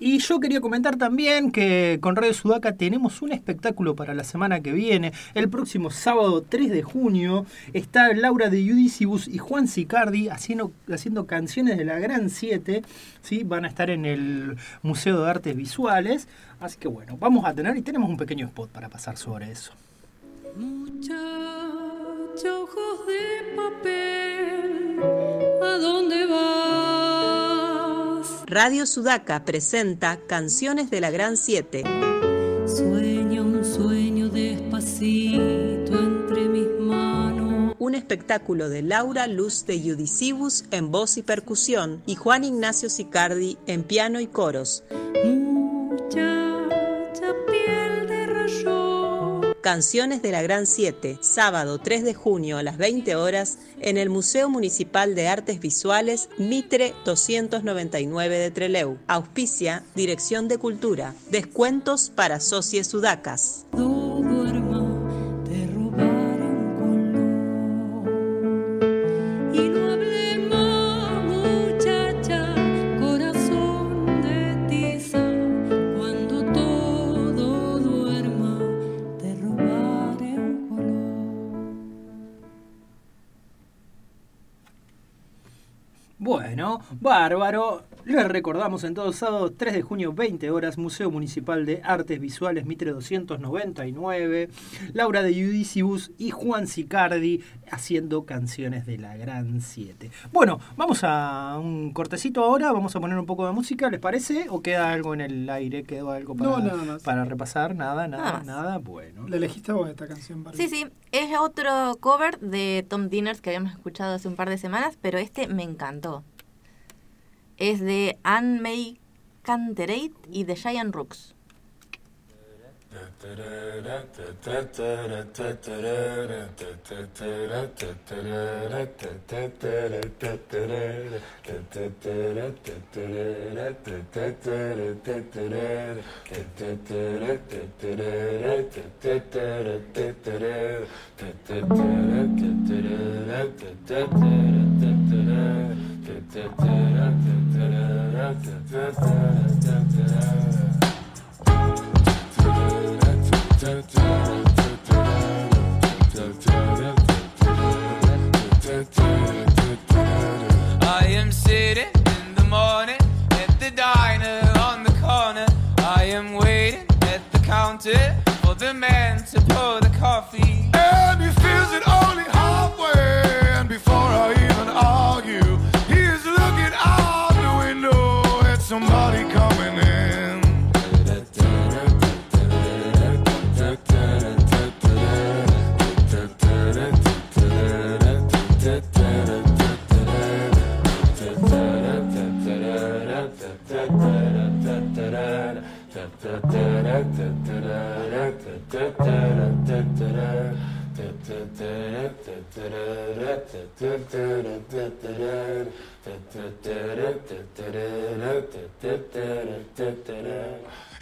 y yo quería comentar también que con Radio Sudaca tenemos un espectáculo para la semana que viene. El próximo sábado 3 de junio está Laura de Judicibus y Juan Sicardi haciendo, haciendo canciones de la Gran 7. ¿sí? Van a estar en el Museo de Artes Visuales. Así que bueno, vamos a tener y tenemos un pequeño spot para pasar sobre eso. Muchacha, ojos de papel, ¿a dónde vas? Radio Sudaca presenta Canciones de la Gran 7. Sueña un sueño despacito entre mis manos. Un espectáculo de Laura Luz de Judicibus en voz y percusión y Juan Ignacio Sicardi en piano y coros. Muchacha, Canciones de la Gran 7, sábado 3 de junio a las 20 horas en el Museo Municipal de Artes Visuales Mitre 299 de Treleu. Auspicia Dirección de Cultura. Descuentos para socios sudacas. Bárbaro. Les recordamos en todo sábado 3 de junio 20 horas Museo Municipal de Artes Visuales Mitre 299, Laura de Judicibus y Juan Sicardi haciendo canciones de la Gran 7. Bueno, vamos a un cortecito ahora, vamos a poner un poco de música, ¿les parece? ¿O queda algo en el aire? ¿Quedó algo para, No, nada más. para repasar? Nada, nada, Nada. Bueno. ¿La elegiste vos esta canción, Barbie? Sí, sí, es otro cover de Tom Dinners que habíamos escuchado hace un par de semanas, pero este me encantó. Es de Anne May Canterate y The Giant Rooks. Da da da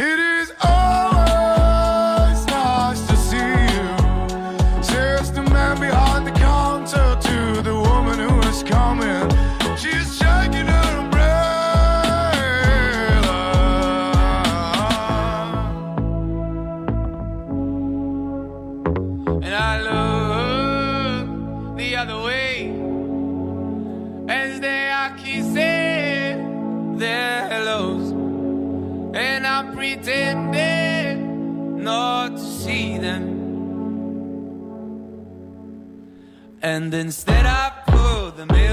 It is always nice to see you. Pretending not to see them. And instead I pour the milk.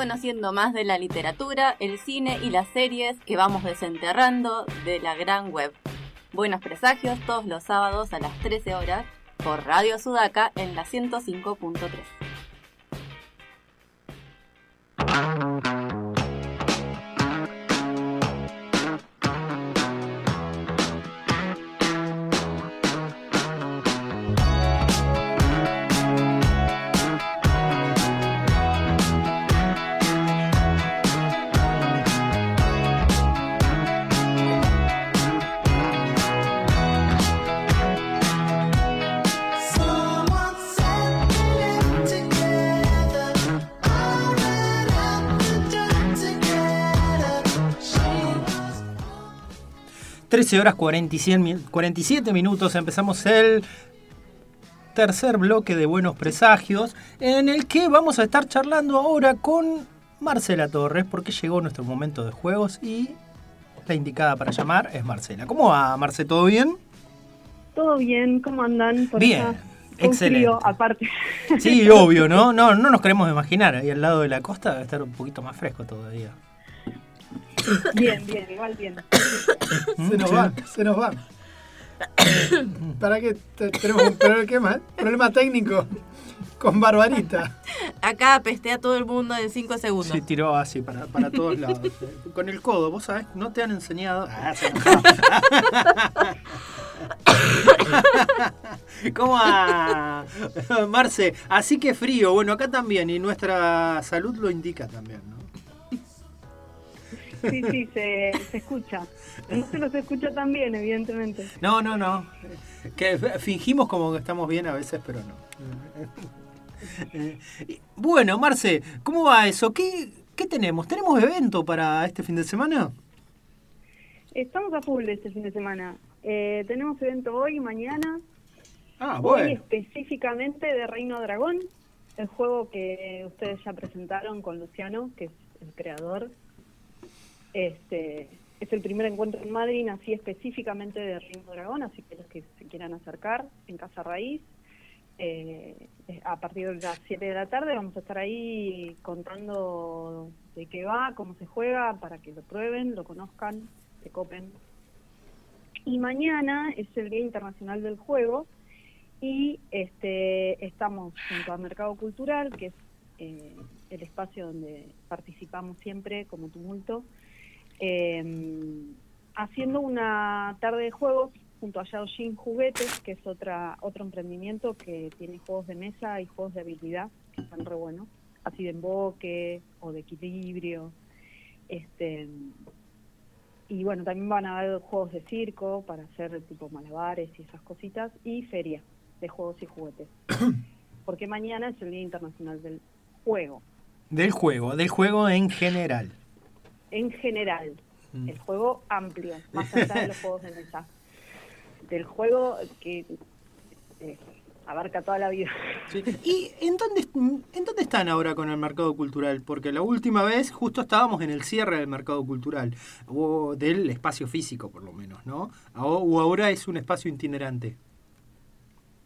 Conociendo más de la literatura, el cine y las series que vamos desenterrando de la gran web. Buenos presagios todos los sábados a las 13 horas por Radio Sudaca en la 105.3. 13 horas 47 mi- 47 minutos. Empezamos el tercer bloque de Buenos Presagios, en el que vamos a estar charlando ahora con Marcela Torres, porque llegó nuestro momento de juegos y la indicada para llamar es Marcela. ¿Cómo va, Marce? ¿Todo bien? Todo bien, ¿cómo andan? Por Bien, acá? Excelente. frío, aparte. Sí, obvio, ¿no? No, no nos queremos imaginar. Ahí al lado de la costa debe estar un poquito más fresco todavía. bien, bien, igual bien. Se nos van, se nos van. ¿Para qué te- tenemos un problema, problema técnico con Barbarita? Acá pestea todo el mundo en 5 segundos. Se tiró así para, para todos lados. Con el codo, vos sabés, no te han enseñado. Ah, se. ¿Cómo va? Marce, así que frío. Bueno, acá también, y nuestra salud lo indica también, ¿no? Sí, sí, se, se escucha. No se los escucha tan bien, evidentemente. No, no, no. Que fingimos como que estamos bien a veces, pero no. Eh, Bueno, Marce, ¿cómo va eso? ¿Qué, qué tenemos? ¿Tenemos evento para este fin de semana? Estamos a full este fin de semana. Eh, tenemos evento hoy y mañana. Ah, Hoy bueno. específicamente de Reino Dragón, el juego que ustedes ya presentaron con Luciano, que es el creador. Este es el primer encuentro en Madrid, así específicamente de Reino Dragón, así que los que se quieran acercar en Casa Raíz, eh, a partir de las 7 de la tarde vamos a estar ahí contando de qué va, cómo se juega, para que lo prueben, lo conozcan, se copen. Y mañana es el Día Internacional del Juego y este estamos junto a Mercado Cultural, que es eh, el espacio donde participamos siempre como tumulto, eh, haciendo una tarde de juegos junto a Yaojin Juguetes, que es otra otro emprendimiento que tiene juegos de mesa y juegos de habilidad, que están re buenos, así de emboque o de equilibrio. Este, y bueno, también van a haber juegos de circo para hacer tipo malabares y esas cositas, y feria de juegos y juguetes. Porque mañana es el Día Internacional del Juego, Del juego, del juego en general. En general. El juego amplio, más allá de los juegos de mesa. Del juego que eh, abarca toda la vida. Sí. ¿Y en dónde, en dónde están ahora con el mercado cultural? Porque la última vez justo estábamos en el cierre del mercado cultural, o del espacio físico por lo menos, ¿no? O, o ahora es un espacio itinerante.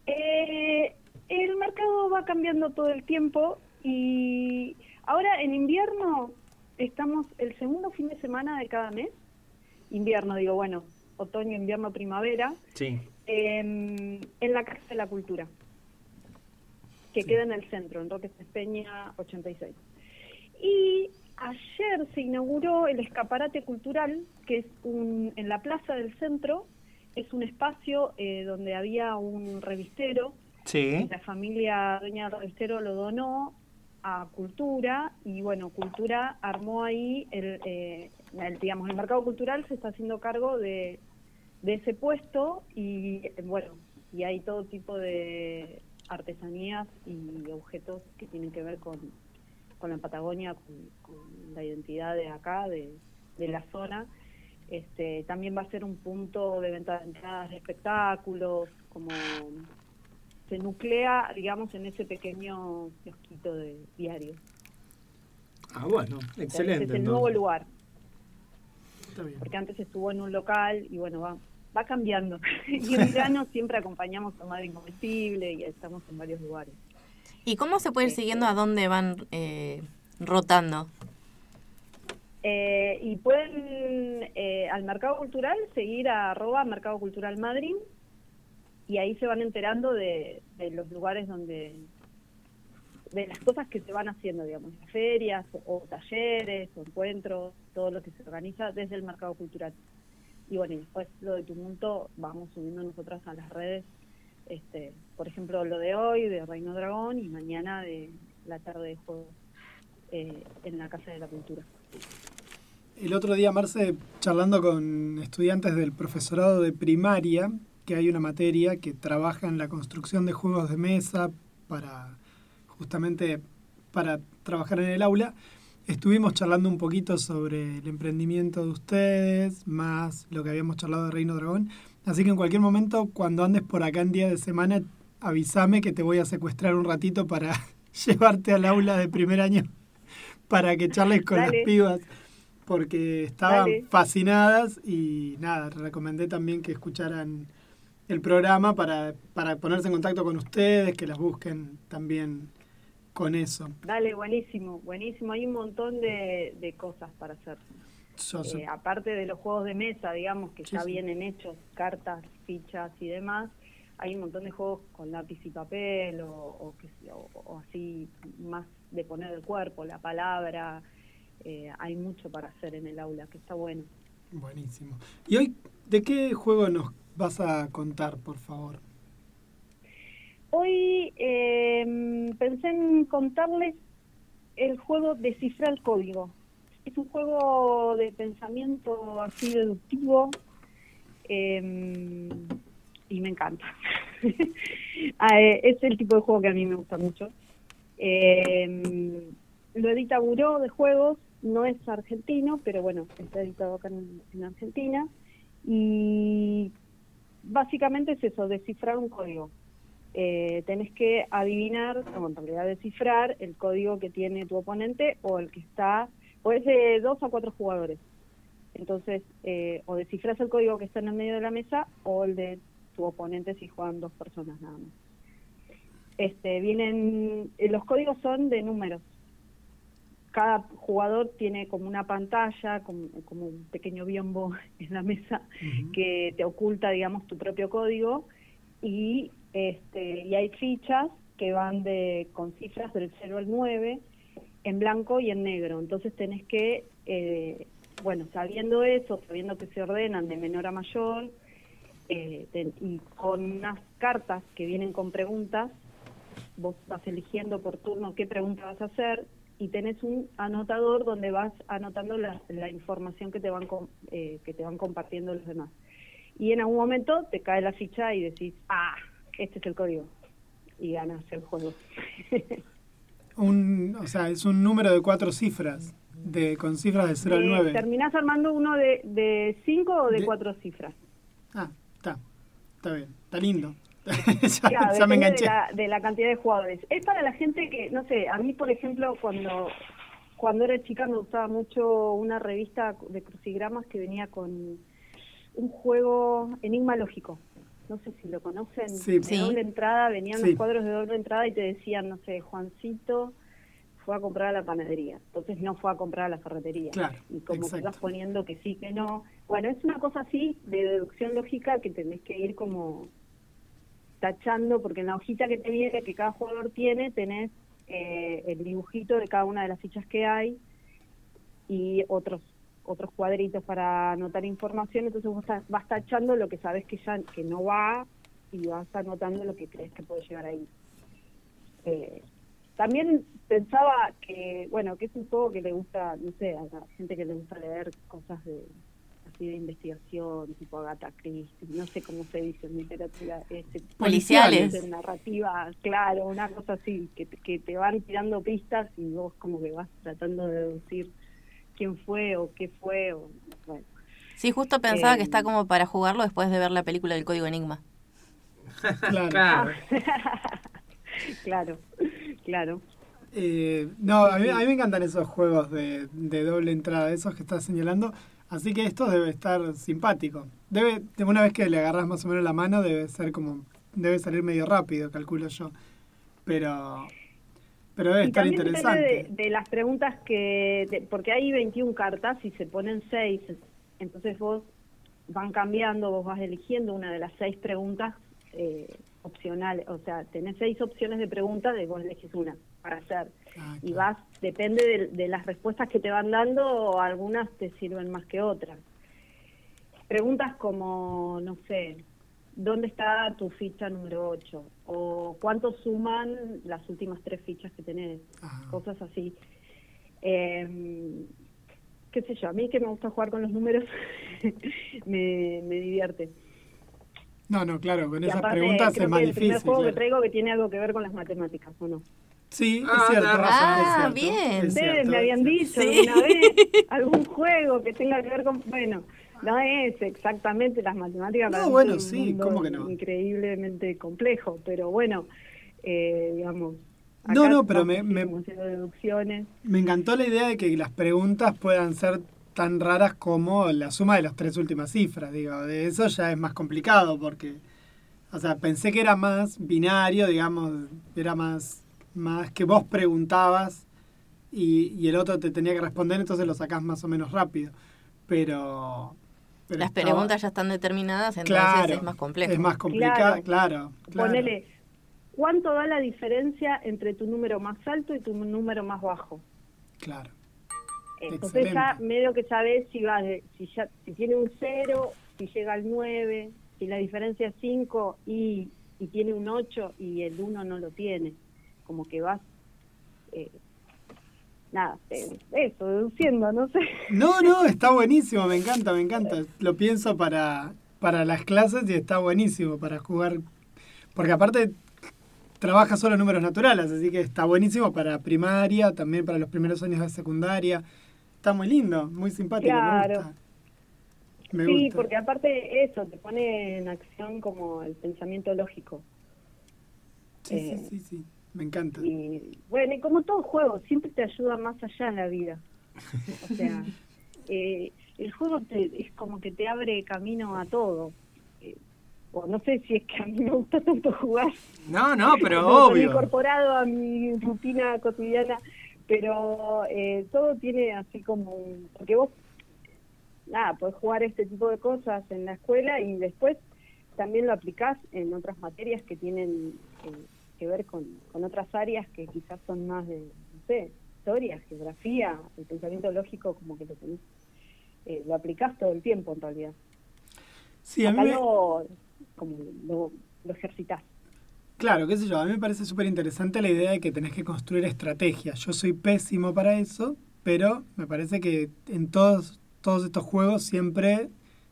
Eh, el mercado va cambiando todo el tiempo y ahora en invierno estamos el segundo fin de semana de cada mes. Invierno, digo, bueno, otoño, invierno, primavera. Sí. em, en la Casa de la Cultura, que queda en el centro, en Roque Peña 86. Y ayer se inauguró el escaparate cultural, que es un, en la plaza del centro, es un espacio eh, donde había un revistero, Sí. la familia dueña del revistero lo donó a Cultura y bueno, Cultura armó ahí el, eh, digamos, el mercado cultural se está haciendo cargo de, de ese puesto y bueno, y hay todo tipo de artesanías y objetos que tienen que ver con, con la Patagonia, con, con la identidad de acá, de, de la zona. Este, también va a ser un punto de venta de entradas de espectáculos, como se nuclea, digamos, en ese pequeño kiosquito de diario. Ah, bueno, O sea, excelente. es el nuevo lugar, Está bien. porque antes estuvo en un local y bueno, va va cambiando. y en verano siempre acompañamos a Madre Incomestible y estamos en varios lugares. ¿Y cómo se puede ir siguiendo a dónde van eh, rotando? Eh, y pueden eh, al Mercado Cultural seguir a arroba Mercado Cultural Madrid y ahí se van enterando de, de los lugares donde de las cosas que se van haciendo, digamos, ferias o, talleres o encuentros, todo lo que se organiza desde el Mercado Cultural. Y bueno, y después lo de tumulto vamos subiendo nosotras a las redes, este, por ejemplo, lo de hoy de Reino Dragón y mañana de la tarde de juegos eh, en la Casa de la Cultura. El otro día, Marce, charlando con estudiantes del profesorado de primaria, que hay una materia que trabaja en la construcción de juegos de mesa para justamente para trabajar en el aula, estuvimos charlando un poquito sobre el emprendimiento de ustedes, más lo que habíamos charlado de Reino Dragón. Así que en cualquier momento, cuando andes por acá en día de semana, avísame que te voy a secuestrar un ratito para llevarte al aula de primer año para que charles con Dale. las pibas porque estaban Dale. fascinadas y nada, recomendé también que escucharan el programa para, para ponerse en contacto con ustedes, que las busquen también con eso. Dale, buenísimo, buenísimo. Hay un montón de, de cosas para hacer. Eh, aparte de los juegos de mesa, digamos, que Sí, ya sí. vienen hechos, cartas, fichas y demás, hay un montón de juegos con lápiz y papel o, o, que o así más de poner el cuerpo, la palabra. Eh, hay mucho para hacer en el aula, que está bueno. Buenísimo. ¿Y hoy de qué juego nos vas a contar, por favor? Hoy eh, pensé en contarles el juego Descifrar el Código. Es un juego de pensamiento así deductivo eh, y me encanta. Ah, eh, es el tipo de juego que a mí me gusta mucho. Eh, lo edita Buró de Juegos, no es argentino, pero bueno, está editado acá en, en Argentina. Y básicamente es eso, descifrar un código. Eh, tenés que adivinar, o en realidad descifrar el código que tiene tu oponente o el que está, o es de dos a cuatro jugadores. Entonces, eh, o descifras el código que está en el medio de la mesa o el de tu oponente si juegan dos personas nada más. Este, vienen, eh, los códigos son de números. Cada jugador tiene como una pantalla, como, como un pequeño biombo en la mesa que te oculta, digamos, tu propio código y este y hay fichas que van de con cifras del 0 al 9 en blanco y en negro. Entonces tenés que, eh, bueno, sabiendo eso, sabiendo que se ordenan de menor a mayor, eh, y con unas cartas que vienen con preguntas, vos vas eligiendo por turno qué pregunta vas a hacer y tenés un anotador donde vas anotando la, la información que te van com- eh, que te van compartiendo los demás. Y en algún momento te cae la ficha y decís, ah, este es el código. Y ganas el juego. Un, o sea, es un número de cuatro cifras, de, con cifras de 0 al Eh, 9. ¿Terminás armando uno de, de cinco o de, De- cuatro cifras? Ah, está. Está bien. Está lindo. Ya, ya me depende de enganché. la, de la cantidad de jugadores. Es para la gente que, no sé, a mí, por ejemplo, cuando cuando era chica me gustaba mucho una revista de crucigramas que venía con un juego Enigma Lógico. No sé si lo conocen. Sí. De Sí. doble entrada, venían Sí. los cuadros de doble entrada y te decían, no sé, Juancito fue a comprar a la panadería. Entonces no fue a comprar a la ferretería. Claro, y como que vas poniendo que sí, que no. Bueno, es una cosa así de deducción lógica que tenés que ir como tachando, porque en la hojita que te viene, que cada jugador tiene, tenés eh, el dibujito de cada una de las fichas que hay y otros otros cuadritos para anotar información, entonces vos vas tachando lo que sabes que ya que no va y vas anotando lo que crees que puede llegar ahí. Eh, también pensaba que, bueno, que es un juego que le gusta, no sé, a la gente que le gusta leer cosas de así de investigación, tipo Agatha Christie, no sé cómo se dice en literatura, este, Policiales. de narrativa, claro, una cosa así, que, te- que te van tirando pistas y vos como que vas tratando de deducir quién fue o qué fue, o, bueno, Sí, justo pensaba Eh, que está como para jugarlo después de ver la película del Código Enigma. Claro. Claro. claro, claro. Eh, no, a mí, a mí me encantan esos juegos de, de doble entrada, esos que estás señalando. Así que esto debe estar simpático. Debe, una vez que le agarras más o menos la mano, debe ser como, debe salir medio rápido, calculo yo. Pero, pero debe Y estar interesante. de, de las preguntas que, de- porque hay 21 cartas y se ponen 6, entonces vos van cambiando, vos vas eligiendo una de las seis preguntas eh, opcionales, o sea, tenés seis opciones de preguntas, de vos elegís una para hacer. Ah, Y vas, depende de, de las respuestas que te van dando, algunas te sirven más que otras. Preguntas como, no sé, ¿dónde está tu ficha número 8? O ¿cuánto suman las últimas tres fichas que tenés? Ah. Cosas así. Eh, qué sé yo, a mí que me gusta jugar con los números, me, me divierte. No, no, claro, con Y esas aparte, preguntas creo es más que el primer difícil. juego que claro. traigo que tiene algo que ver con las matemáticas, ¿o no? Sí, Ah, es cierto. Ah, es cierto, bien. es Ustedes cierto, me habían dicho Sí. una vez algún juego que tenga que ver con... Bueno, no es exactamente las matemáticas. No, bueno, sí, ¿cómo que no? Increíblemente complejo, pero bueno, eh, digamos... No, acá no, pero vamos me- me- deducciones. Me encantó la idea de que las preguntas puedan ser tan raras como la suma de las tres últimas cifras. Digo, de eso ya es más complicado porque, o sea, pensé que era más binario, digamos, era más, más que vos preguntabas y, y el otro te tenía que responder, entonces lo sacás más o menos rápido. Pero... pero Las estaba- preguntas ya están determinadas, entonces claro, es más complejo. Es más complicado, Claro. claro. claro. Ponele, ¿cuánto da la diferencia entre tu número más alto y tu número más bajo? Claro. Entonces ya medio que sabes si va de- si ya si tiene un 0, si llega al 9, si la diferencia es 5 y, y tiene un 8 y el 1 no lo tiene. Como que vas eh, nada, eh, eso, deduciendo, no sé. No, no, está buenísimo, me encanta, me encanta. Lo pienso para, para las clases y está buenísimo para jugar. Porque aparte trabaja solo números naturales, así que está buenísimo para primaria, también para los primeros años de secundaria. Está muy lindo, muy simpático, Claro. me gusta. Me sí, gusta. porque aparte eso te pone en acción como el pensamiento lógico. Sí, eh, sí, sí, sí, me encanta. Y bueno, y como todo juego, siempre te ayuda más allá en la vida. O sea, eh, el juego te, es como que te abre camino a todo. Eh, o no sé si es que a mí me gusta tanto jugar. No, no, pero tengo obvio. incorporado a mi rutina cotidiana, pero eh, todo tiene así como un... Porque vos, nada, podés jugar este tipo de cosas en la escuela y después también lo aplicás en otras materias que tienen eh, que ver con, con otras áreas que quizás son más de, no sé, historia, geografía, el pensamiento lógico como que lo tenés, eh, lo aplicás todo el tiempo en realidad. Sí, a mí me- lo, como lo, lo ejercitás. Claro, qué sé yo, a mí me parece súper interesante la idea de que tenés que construir estrategias. Yo soy pésimo para eso, pero me parece que en todos, todos estos juegos siempre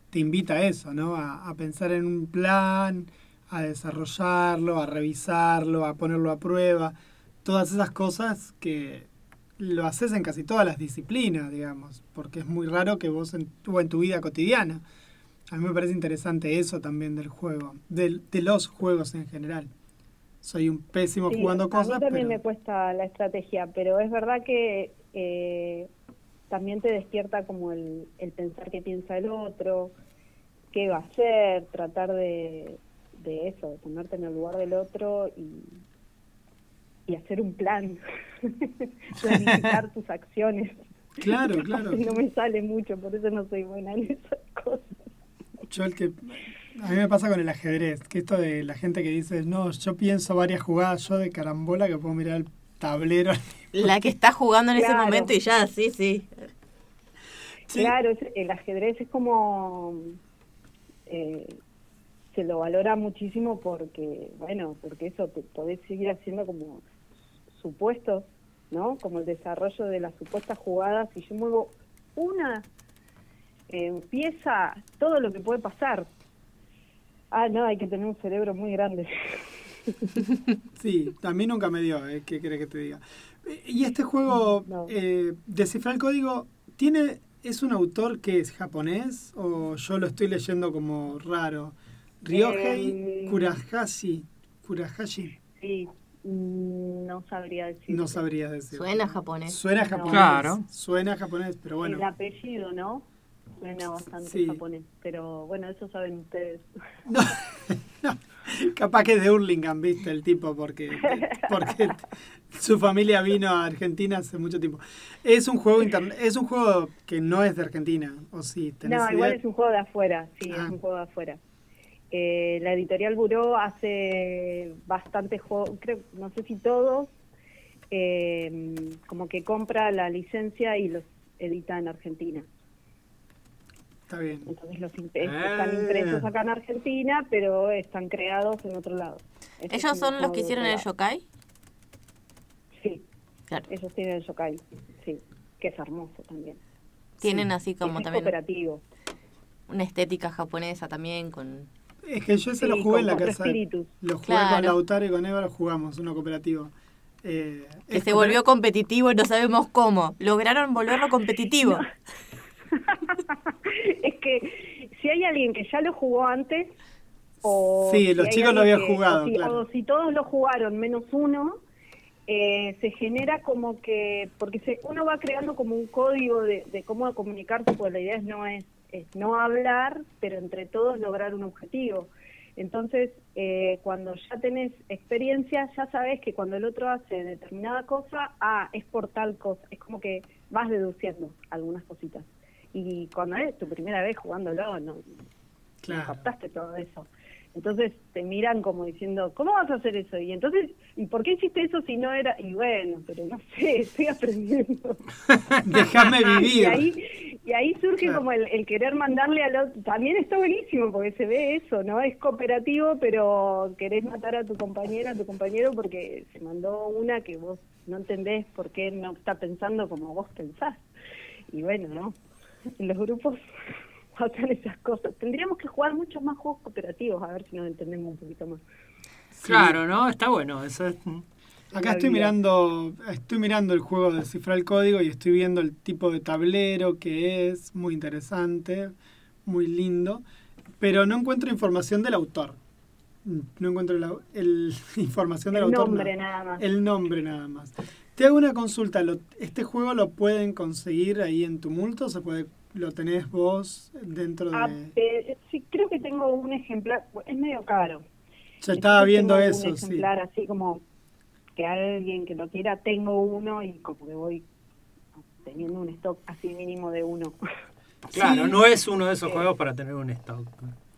te invita a eso, ¿no? A, a pensar en un plan, a desarrollarlo, a revisarlo, a ponerlo a prueba. Todas esas cosas que lo haces en casi todas las disciplinas, digamos, porque es muy raro que vos en, o en tu vida cotidiana. A mí me parece interesante eso también del juego, del- de, los juegos en general. Soy un pésimo Sí, jugando a cosas, mí también pero me cuesta la estrategia, pero es verdad que eh, también te despierta como el, el pensar qué piensa el otro, qué va a hacer, tratar de, de eso, de ponerte en el lugar del otro y, y hacer un plan, planificar tus acciones. Claro, claro. No me sale mucho, por eso no soy buena en esas cosas. yo el que... A mí me pasa con el ajedrez, que esto de la gente que dice, no, yo pienso varias jugadas, yo de carambola que puedo mirar el tablero. La que está jugando en ese Claro. momento y ya, sí, sí. Sí. Claro, el ajedrez es como eh, se lo valora muchísimo porque, bueno, porque eso te podés seguir haciendo como supuestos, ¿no? Como el desarrollo de las supuestas jugadas. Si yo muevo una eh, pieza, todo lo que puede pasar. Ah, no, hay que tener un cerebro muy grande. Sí, a mí nunca me dio, ¿eh? ¿qué querés que te diga? Eh, Y este juego, No. eh, Descifrar el Código, ¿tiene, ¿es un autor que es japonés o yo lo estoy leyendo como raro? Ryohei Em, Kurahashi. Kurahashi, Sí, mm, no sabría decir. no sabría decir. Suena japonés. Suena japonés. Claro. Suena japonés, pero bueno. El apellido, ¿no? Suena bastante Sí. japonés, pero bueno, eso saben ustedes. No, no, capaz que es de Hurlingham, viste, el tipo, porque, porque su familia vino a Argentina hace mucho tiempo. Es un juego interna- es un juego que no es de Argentina, o sí, tenés No, idea? igual es un juego de afuera, sí, Ah. es un juego de afuera. Eh, la editorial Buró hace bastantes juegos, creo, no sé si todos, eh, como que compra la licencia y los edita en Argentina. Está bien. Entonces los imp- están impresos acá en Argentina, pero están creados en otro lado. Este es ¿Ellos son los que hicieron el yokai? Sí, Claro. ellos tienen el yokai, sí, que es hermoso también. Tienen así como es también cooperativo. una estética japonesa también con... Es que yo ese Sí, lo jugué en la casa. espíritus. Lo jugué Claro. con Lautaro y con Eva, lo jugamos, uno cooperativo. Eh, Que se volvió competitivo y no sabemos cómo. Lograron volverlo competitivo. es que si hay alguien que ya lo jugó antes, o Sí, si los hay chicos lo alguien habían jugado, o si, claro. o si todos lo jugaron menos uno, eh, se genera como que, porque se, uno va creando como un código de, de cómo comunicarse, pues la idea es no es, es no hablar, pero entre todos lograr un objetivo. Entonces, eh, cuando ya tenés experiencia, ya sabes que cuando el otro hace determinada cosa, ah, es por tal cosa. Es como que vas deduciendo algunas cositas. Y cuando es tu primera vez jugándolo, no, Claro. captaste todo eso. Entonces te miran como diciendo, ¿cómo vas a hacer eso? Y entonces, ¿y por qué hiciste eso si no era? Y bueno, pero no sé, estoy aprendiendo. Déjame y vivir. ahí, y ahí surge Claro. como el, el querer mandarle al otro. También está buenísimo porque se ve eso, ¿no? Es cooperativo, pero querés matar a tu compañera, a tu compañero porque se mandó una que vos no entendés por qué no está pensando como vos pensás. Y bueno, ¿no? En los grupos pasan esas cosas. Tendríamos que jugar muchos más juegos cooperativos, a ver si nos entendemos un poquito más. Claro, ¿no? Está bueno. Eso es... Acá estoy mirando, estoy mirando el juego de descifrar el código y estoy viendo el tipo de tablero que es, muy interesante, muy lindo, pero no encuentro información del autor. No encuentro la el- información del El autor. nombre no. nada más. El nombre nada más. Te hago una consulta. ¿lo- ¿Este juego lo pueden conseguir ahí en Tumulto? ¿Se puede, ¿Lo tenés vos dentro de...? Ah, eh, sí, creo que tengo un ejemplar, es medio caro. Yo estaba Después viendo tengo eso, un sí. ejemplar así como que alguien que lo quiera, tengo uno y como que voy teniendo un stock así mínimo de uno. Claro, Sí. no es uno de esos juegos para tener un stock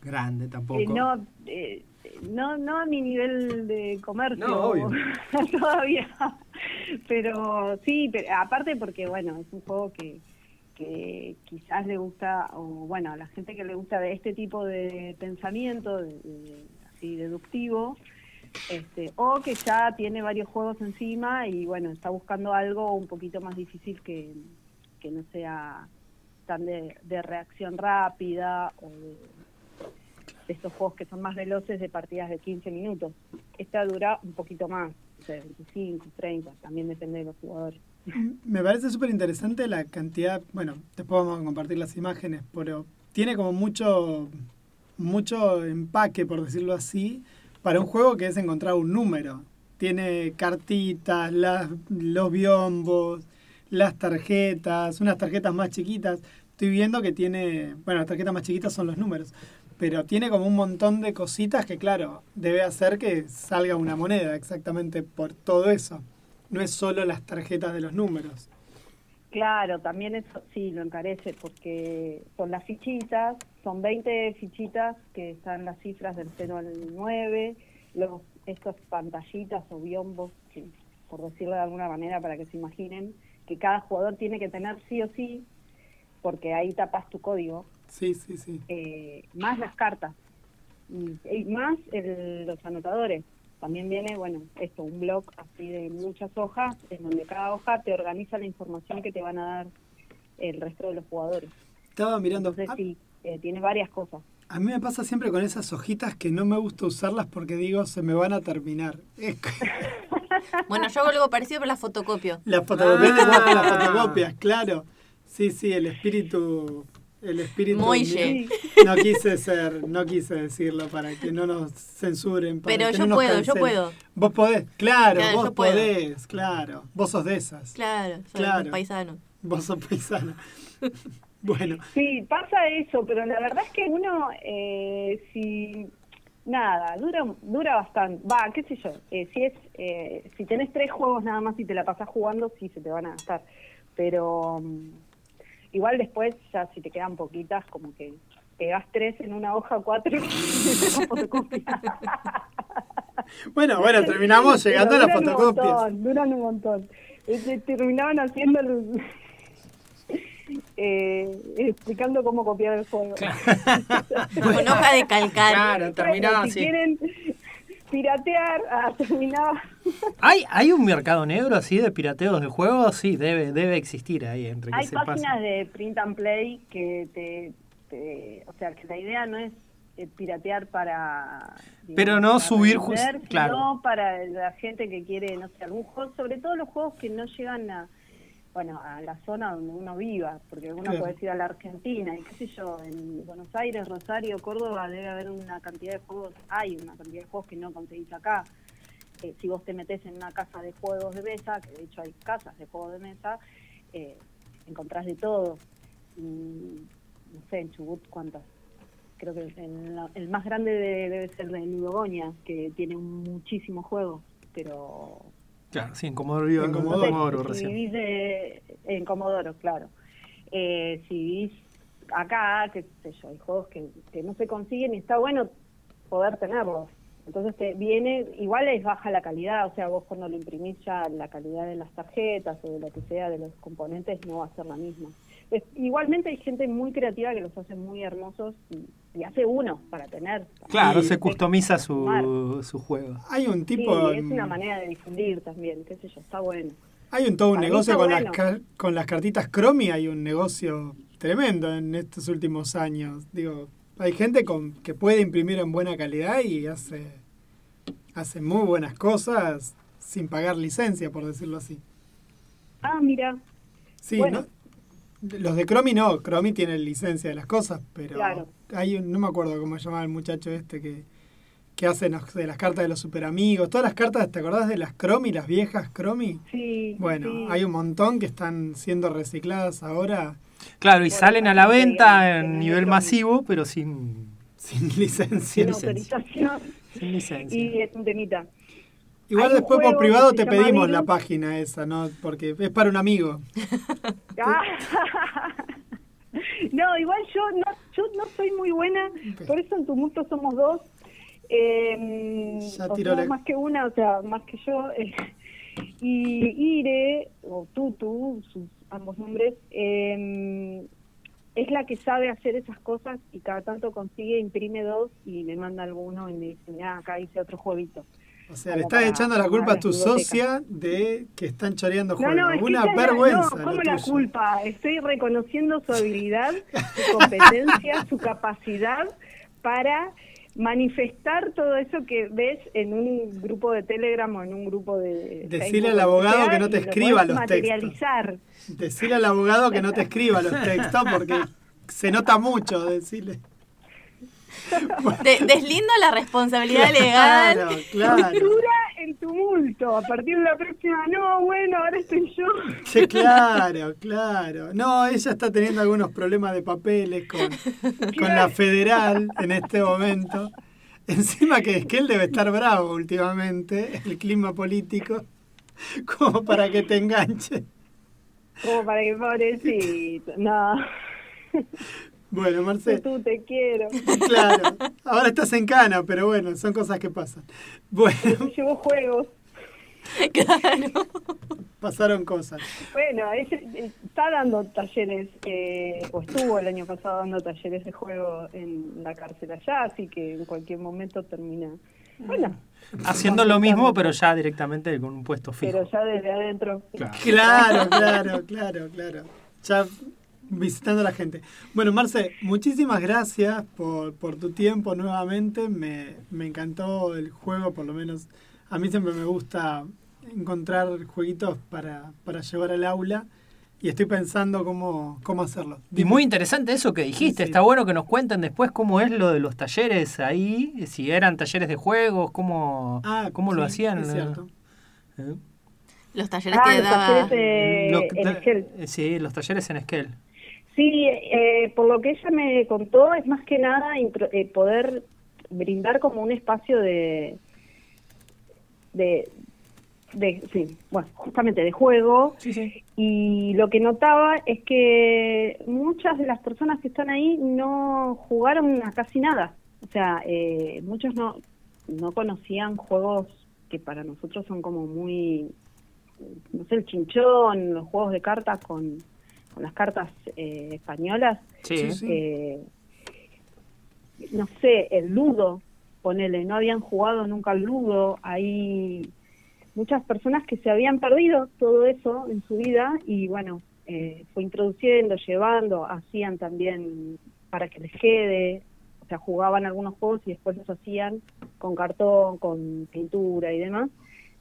grande tampoco. Eh, no, eh, no, no a mi nivel de comercio No, obvio. todavía, pero sí, pero aparte porque bueno, es un juego que, que quizás le gusta, o bueno, a la gente que le gusta de este tipo de pensamiento, de- de- así deductivo, este, o que ya tiene varios juegos encima y bueno, está buscando algo un poquito más difícil que, que no sea tan de, de reacción rápida o de, de estos juegos que son más veloces de partidas de 15 minutos. Esta dura un poquito más, o sea, 25, 30, también depende de los jugadores. Me parece súper interesante la cantidad, bueno, después vamos a compartir las imágenes, pero tiene como mucho, mucho empaque, por decirlo así, para un juego que es encontrar un número. Tiene cartitas, las, los biombos, las tarjetas, unas tarjetas más chiquitas. Estoy viendo que tiene, bueno, las tarjetas más chiquitas son los números, pero tiene como un montón de cositas que, claro, debe hacer que salga una moneda exactamente por todo eso. No es solo las tarjetas de los números. Claro, también eso sí lo encarece porque son las fichitas, son 20 fichitas que están las cifras del 0 al 9, los, estas pantallitas o biombos, por decirlo de alguna manera para que se imaginen, que cada jugador tiene que tener sí o sí, porque ahí tapas tu código, Sí, sí, sí. eh, más las cartas y, y más el- los anotadores. También viene, bueno, esto, un blog así de muchas hojas, en donde cada hoja te organiza la información que te van a dar el resto de los jugadores. Estaba mirando. Entonces ah, sí, eh, tiene varias cosas. A mí me pasa siempre con esas hojitas que no me gusta usarlas porque digo, se me van a terminar. Es que Bueno, yo hago algo parecido, pero la fotocopio. las fotocopias Ah. las fotocopias, claro. Sí, sí, el espíritu. El espíritu. Moille. No quise ser, no quise decirlo para que no nos censuren. para Pero que yo no nos puedo, yo puedo. Vos podés, claro, Claro, vos puedo. podés, claro. Vos sos de esas. Claro, soy Claro. paisano. Vos sos paisana. bueno, Sí, pasa eso, pero la verdad es que uno, eh, si nada, dura dura bastante. Va, qué sé yo, eh, si es eh, si tenés tres juegos nada más y te la pasás jugando, sí se te van a gastar. Pero mm, igual después, ya si te quedan poquitas, como que pegás tres en una hoja, cuatro y fotocopia. bueno, bueno, terminamos llegando a las duran un fotocopias. montón, duran un montón. Este, terminaban haciendo los- eh, explicando cómo copiar el juego. Con hoja de calcar. Claro, terminaba Bueno, si así. quieren piratear, ah, terminaba. ¿Hay, ¿Hay un mercado negro así de pirateos de juegos? Sí, debe, debe existir ahí entre que Hay se páginas pasa. de print and play que te, te- o sea, que la idea no es eh, piratear para Pero no para subir vender, sino claro. para la gente que quiere, no sé, algún juego, sobre todo los juegos que no llegan a bueno, a la zona donde uno viva, porque uno Claro. puede ir a la Argentina y qué sé yo, en Buenos Aires, Rosario, Córdoba debe haber una cantidad de juegos, hay una cantidad de juegos que no conseguís acá. Eh, si vos te metes en una casa de juegos de mesa, que de hecho hay casas de juegos de mesa, eh, encontrás de todo. Y, no sé, en Chubut, ¿cuántas? Creo que el, el más grande de- debe ser de Ludogoña, que tiene muchísimos juegos, pero Claro, sí, en Comodoro, Rivadavia, En en Comodoro. Comodoro si recién. vivís de- en Comodoro, claro. Eh, si vivís acá, qué sé yo, hay juegos que, que no se consiguen y está bueno poder tenerlos. Entonces te viene, igual es baja la calidad, o sea, vos cuando lo imprimís ya la calidad de las tarjetas o de lo que sea de los componentes no va a ser la misma. Es- igualmente hay gente muy creativa que los hace muy hermosos y, y hace uno para tener. Claro, Sí. se customiza su, su juego. Hay un Sí, tipo. es una manera de difundir también, qué sé yo, está bueno. Hay un todo un Para negocio con, bueno. las, car- con las cartitas Chromie, hay un negocio tremendo en estos últimos años. Digo, hay gente con, que puede imprimir en buena calidad y hace, hace muy buenas cosas sin pagar licencia, por decirlo así. Ah, mira, Sí, Bueno. ¿no? Los de Chromie no, Chromie tiene licencia de las cosas, pero Claro. Hay un, no me acuerdo cómo se llamaba el muchacho este que, que hace no sé, de las cartas de los superamigos, todas las cartas, ¿te acordás de las Chromie, las viejas Chromie? sí. Bueno, sí. hay un montón que están siendo recicladas ahora Claro, y Bueno, salen a la venta en nivel el masivo, pero sin, sin licencia. sin licencia. autorización sin licencia. y es un temita. Igual Hay después por privado te pedimos Virus. la página esa, ¿no? Porque es para un amigo. Ah. no, igual yo no, yo no soy muy buena, por eso en Tumulto somos dos. Eh, Ya o somos la- más que una, o sea, más que yo. eh, y Ire, o Tutu, sus ambos nombres, eh, es la que sabe hacer esas cosas y cada tanto consigue, imprime dos y me manda alguno y me dice, mira, acá hice otro jueguito. O sea, le estás para echando la culpa a tu socia de que están choreando No, juegos. no, que Una vergüenza. No, lo ¿cómo la culpa? Estoy reconociendo su habilidad, su competencia, su capacidad para manifestar todo eso que ves en un grupo de Telegram o en un grupo de. Decirle al lo abogado que no te lo escriba podés los textos. materializar. Decirle al abogado que no te escriba los textos porque se nota mucho decirle. De- deslindo la responsabilidad legal. Claro, claro. Cultura el tumulto. A partir de la próxima, no, bueno, ahora estoy yo. Sí, claro, claro. No, ella está teniendo algunos problemas de papeles con, con la federal en este momento. Encima que es que él debe estar bravo últimamente, el clima político, como para que te enganche. Como para que pobrecito. No, Bueno, Marce, tú te quiero. claro, ahora estás en cana, pero bueno, son cosas que pasan. Bueno, Llevó juegos. Claro. pasaron cosas. Bueno, ella está dando talleres, eh, o estuvo el año pasado dando talleres de juego en la cárcel allá, así que en cualquier momento termina. Bueno, Haciendo lo mismo, pero ya directamente con un puesto fijo. pero ya desde adentro. Claro, claro, claro, claro. Ya visitando a la gente. Bueno, Marce, muchísimas gracias por, por tu tiempo nuevamente. Me, me encantó el juego, por lo menos a mí siempre me gusta encontrar jueguitos para, para llevar al aula y estoy pensando cómo, cómo hacerlo. Y muy interesante eso que dijiste. Sí. Está bueno que nos cuenten después cómo es lo de los talleres ahí, si eran talleres de juegos, cómo, Ah, cómo lo hacían. es cierto. ¿Eh? Los talleres Ah, que los daba. talleres de- Lo- en Esquel. eh, Sí, los talleres en Esquel. Sí, eh, por lo que ella me contó, es más que nada intro- eh, poder brindar como un espacio de, de, de, sí, bueno, justamente de juego. Sí, sí. Y lo que notaba es que muchas de las personas que están ahí no jugaron a casi nada. O sea, eh, muchos no, no conocían juegos que para nosotros son como muy, no sé, el chinchón, los juegos de cartas con, con las cartas eh, españolas. Sí. Eh, no sé, el ludo, ponele, no habían jugado nunca al ludo, hay muchas personas que se habían perdido todo eso en su vida y bueno, eh, fue introduciendo, llevando, hacían también para que les quede, o sea, jugaban algunos juegos y después los hacían con cartón, con pintura y demás,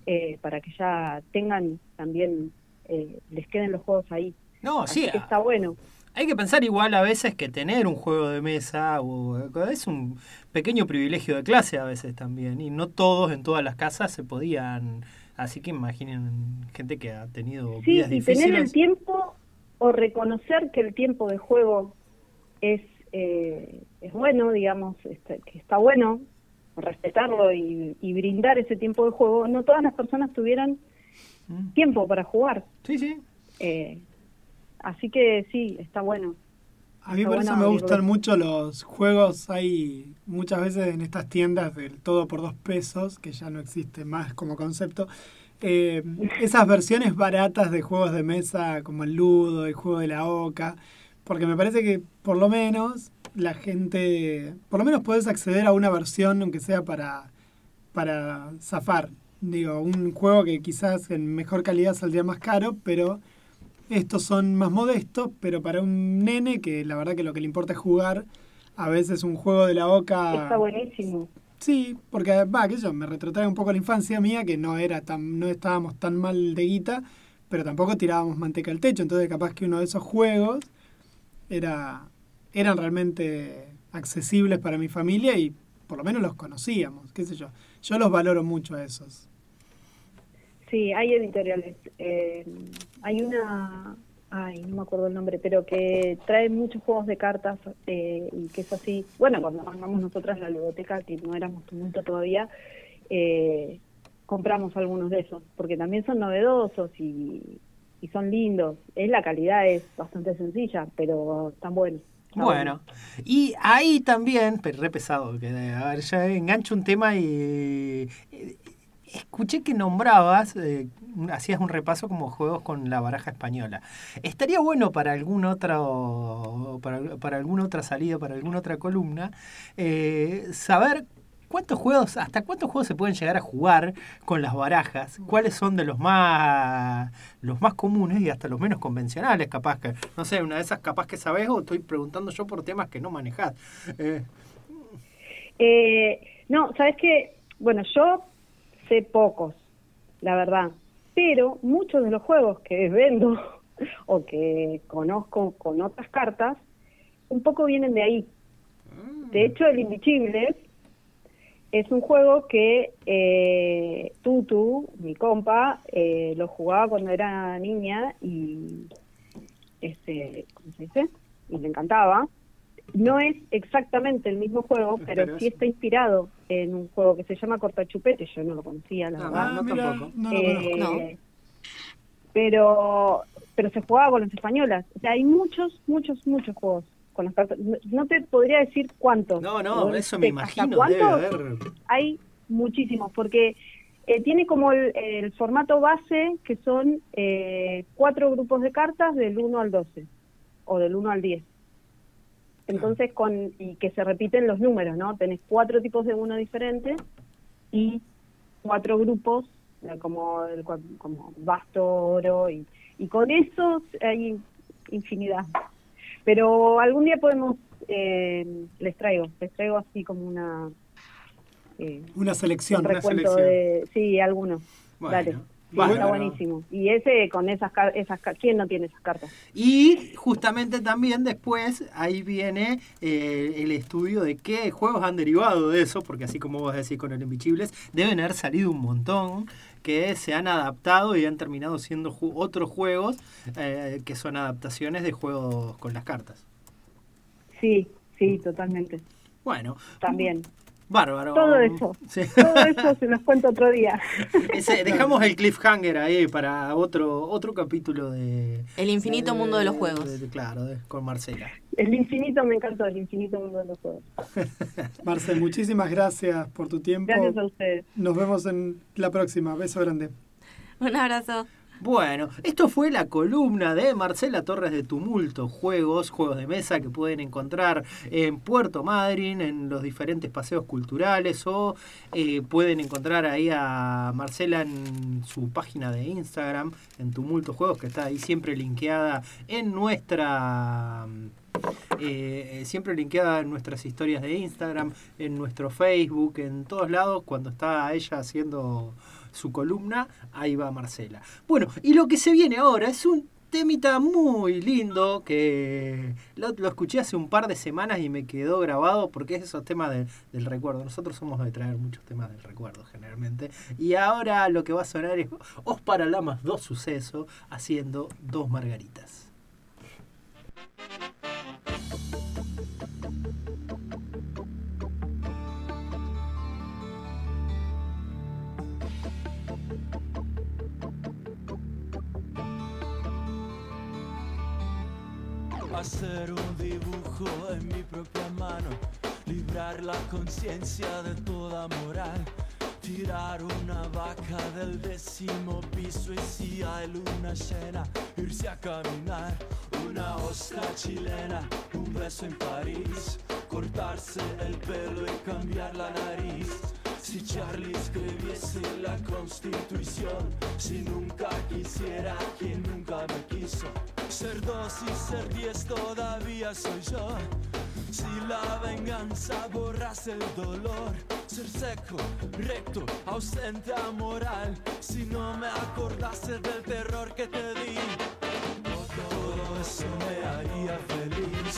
eh, para que ya tengan también, eh, les queden los juegos ahí. No, Así sí. que está bueno. Hay que pensar igual a veces que tener un juego de mesa o, es un pequeño privilegio de clase a veces también. Y no todos en todas las casas se podían. Así que imaginen gente que ha tenido Sí, vidas y tener el tiempo o reconocer que el tiempo de juego es, eh, es bueno, digamos, este, que está bueno, respetarlo y, y brindar ese tiempo de juego. No todas las personas tuvieran Mm. tiempo para jugar. Sí, sí. Eh, así que sí, está bueno. A mí Está por eso me gustan mucho los juegos. Hay muchas veces en estas tiendas del todo por dos pesos, que ya no existe más como concepto. eh, esas versiones baratas de juegos de mesa como el Ludo, el juego de la Oca. Porque me parece que por lo menos la gente. Por lo menos puedes acceder a una versión, aunque sea para, para zafar. Digo, un juego que quizás en mejor calidad saldría más caro, pero estos son más modestos, pero para un nene que la verdad que lo que le importa es jugar, a veces un juego de la boca... Está buenísimo. Sí, porque va, que yo me retrotrae un poco a la infancia mía, que no era tan, no estábamos tan mal de guita, pero tampoco tirábamos manteca al techo, entonces capaz que uno de esos juegos era, eran realmente accesibles para mi familia y por lo menos los conocíamos, qué sé yo. Yo los valoro mucho a esos. Sí, hay editoriales. Eh, hay una, ay, no me acuerdo el nombre, pero que trae muchos juegos de cartas eh, y que es así. Bueno, cuando mandamos nosotras la biblioteca, que no éramos tumulto todavía, eh, compramos algunos de esos, porque también son novedosos y, y son lindos. Es la calidad es bastante sencilla, pero están buenos. Bueno, y ahí también, pero re pesado, que a ver, ya engancho un tema y escuché que nombrabas, eh, hacías un repaso como juegos con la baraja española. Estaría bueno para algún otro, para, para alguna otra salida, para alguna otra columna, eh, saber cuántos juegos, hasta cuántos juegos se pueden llegar a jugar con las barajas, cuáles son de los más los más comunes y hasta los menos convencionales, capaz que, no sé, una de esas capaz que sabes o estoy preguntando yo por temas que no manejás. Eh, Eh, no, sabes que, bueno, yo sé pocos, la verdad, pero muchos de los juegos que vendo o que conozco con otras cartas un poco vienen de ahí. Mm. De hecho, el Invisibles es un juego que eh, Tutu, mi compa, eh, lo jugaba cuando era niña y, este, ¿cómo se dice? Y le encantaba. No es exactamente el mismo juego, pero, sí es- está inspirado en un juego que se llama Cortachupete. Yo no lo conocía, la Ah, verdad. no mira, tampoco. no lo Eh, pero pero se jugaba con las españolas. O sea, hay muchos, muchos, muchos juegos con las cartas. No, te podría decir cuántos. No, no, eso me imagino. Debe cuántos haber. hay muchísimos, porque eh, tiene como el, el formato base que son eh, cuatro grupos de cartas del 1 al 12 o del 1 al 10. Entonces, con y que se repiten los números, ¿no? Tenés cuatro tipos de uno diferentes y cuatro grupos, eh, como, el, como basto, oro, y, y con eso hay infinidad. Pero algún día podemos, eh, les traigo, les traigo así como una... eh, Una selección. un una recuento selección. de sí algunos Bueno, dale Bárbaro. está buenísimo. Y ese con esas esas quién no tiene esas cartas Y justamente también después ahí viene eh, el estudio de qué juegos han derivado de eso, porque así como vos decís con el Invisibles, deben haber salido un montón que se han adaptado y han terminado siendo ju- otros juegos eh, que son adaptaciones de juegos con las cartas. sí sí totalmente. Bueno, también bárbaro. todo eso Sí. todo eso se los cuento otro día Ese- dejamos el cliffhanger ahí para otro otro capítulo de... El infinito mundo de los juegos. de- de- claro, de- con Marcela. el infinito me encantó el infinito mundo de los juegos Marce, muchísimas gracias por tu tiempo. gracias a ustedes Nos vemos en la próxima. Beso grande. Un abrazo. Bueno, esto fue la columna de Marcela Torres de Tumulto, juegos, juegos de mesa que pueden encontrar en Puerto Madryn, en los diferentes paseos culturales o eh, pueden encontrar ahí a Marcela en su página de Instagram, en Tumulto Juegos, que está ahí siempre linkeada en nuestra... eh, siempre linkeada en nuestras historias de Instagram, en nuestro Facebook, en todos lados, cuando está ella haciendo su columna, ahí va Marcela. Bueno, y lo que se viene ahora es un temita muy lindo que lo, escuché hace un par de semanas y me quedó grabado porque es esos temas de- del recuerdo. Nosotros somos de traer muchos temas del recuerdo generalmente. Y ahora lo que va a sonar es Os para Lamas dos sucesos haciendo dos margaritas. Hacer un dibujo en mi propia mano, librar la conciencia de toda moral, tirar una vaca del décimo piso y si hay luna llena, irse a caminar, una ostra chilena, un beso en París, cortarse el pelo y cambiar la nariz. Si Charlie escribiese la constitución, si nunca quisiera quien nunca me quiso, ser dos y ser diez todavía soy yo. Si la venganza borrase el dolor, ser seco, recto, ausente a moral, si no me acordase del terror que te di, todo eso me haría feliz.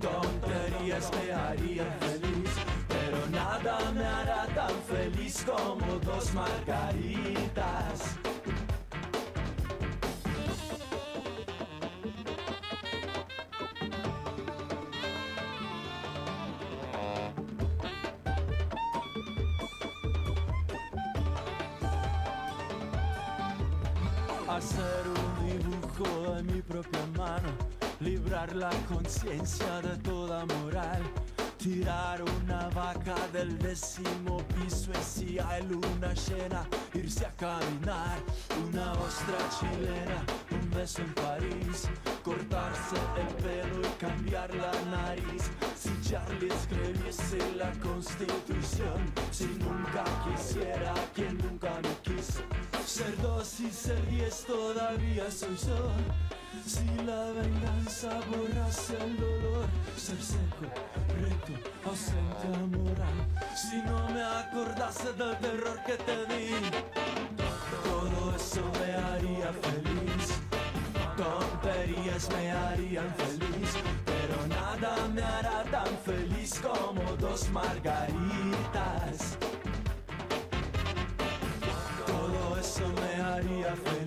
Tonterías me harían feliz, pero nada me hará tan feliz como dos margaritas. La conciencia de toda moral, tirar una vaca del décimo piso y si hay luna llena, irse a caminar, una ostra chilena, un beso en París, cortarse el pelo y cambiar la nariz. Si Charlie escribiese la constitución, si nunca quisiera quien nunca me quiso, ser dos y ser diez todavía soy yo. Si la venganza borrase el dolor, ser seco, recto, ausente moral. Si no me acordase del terror que te di, todo eso me haría feliz. Tonterías me harían feliz, pero nada me hará tan feliz como dos margaritas. Todo eso me haría feliz,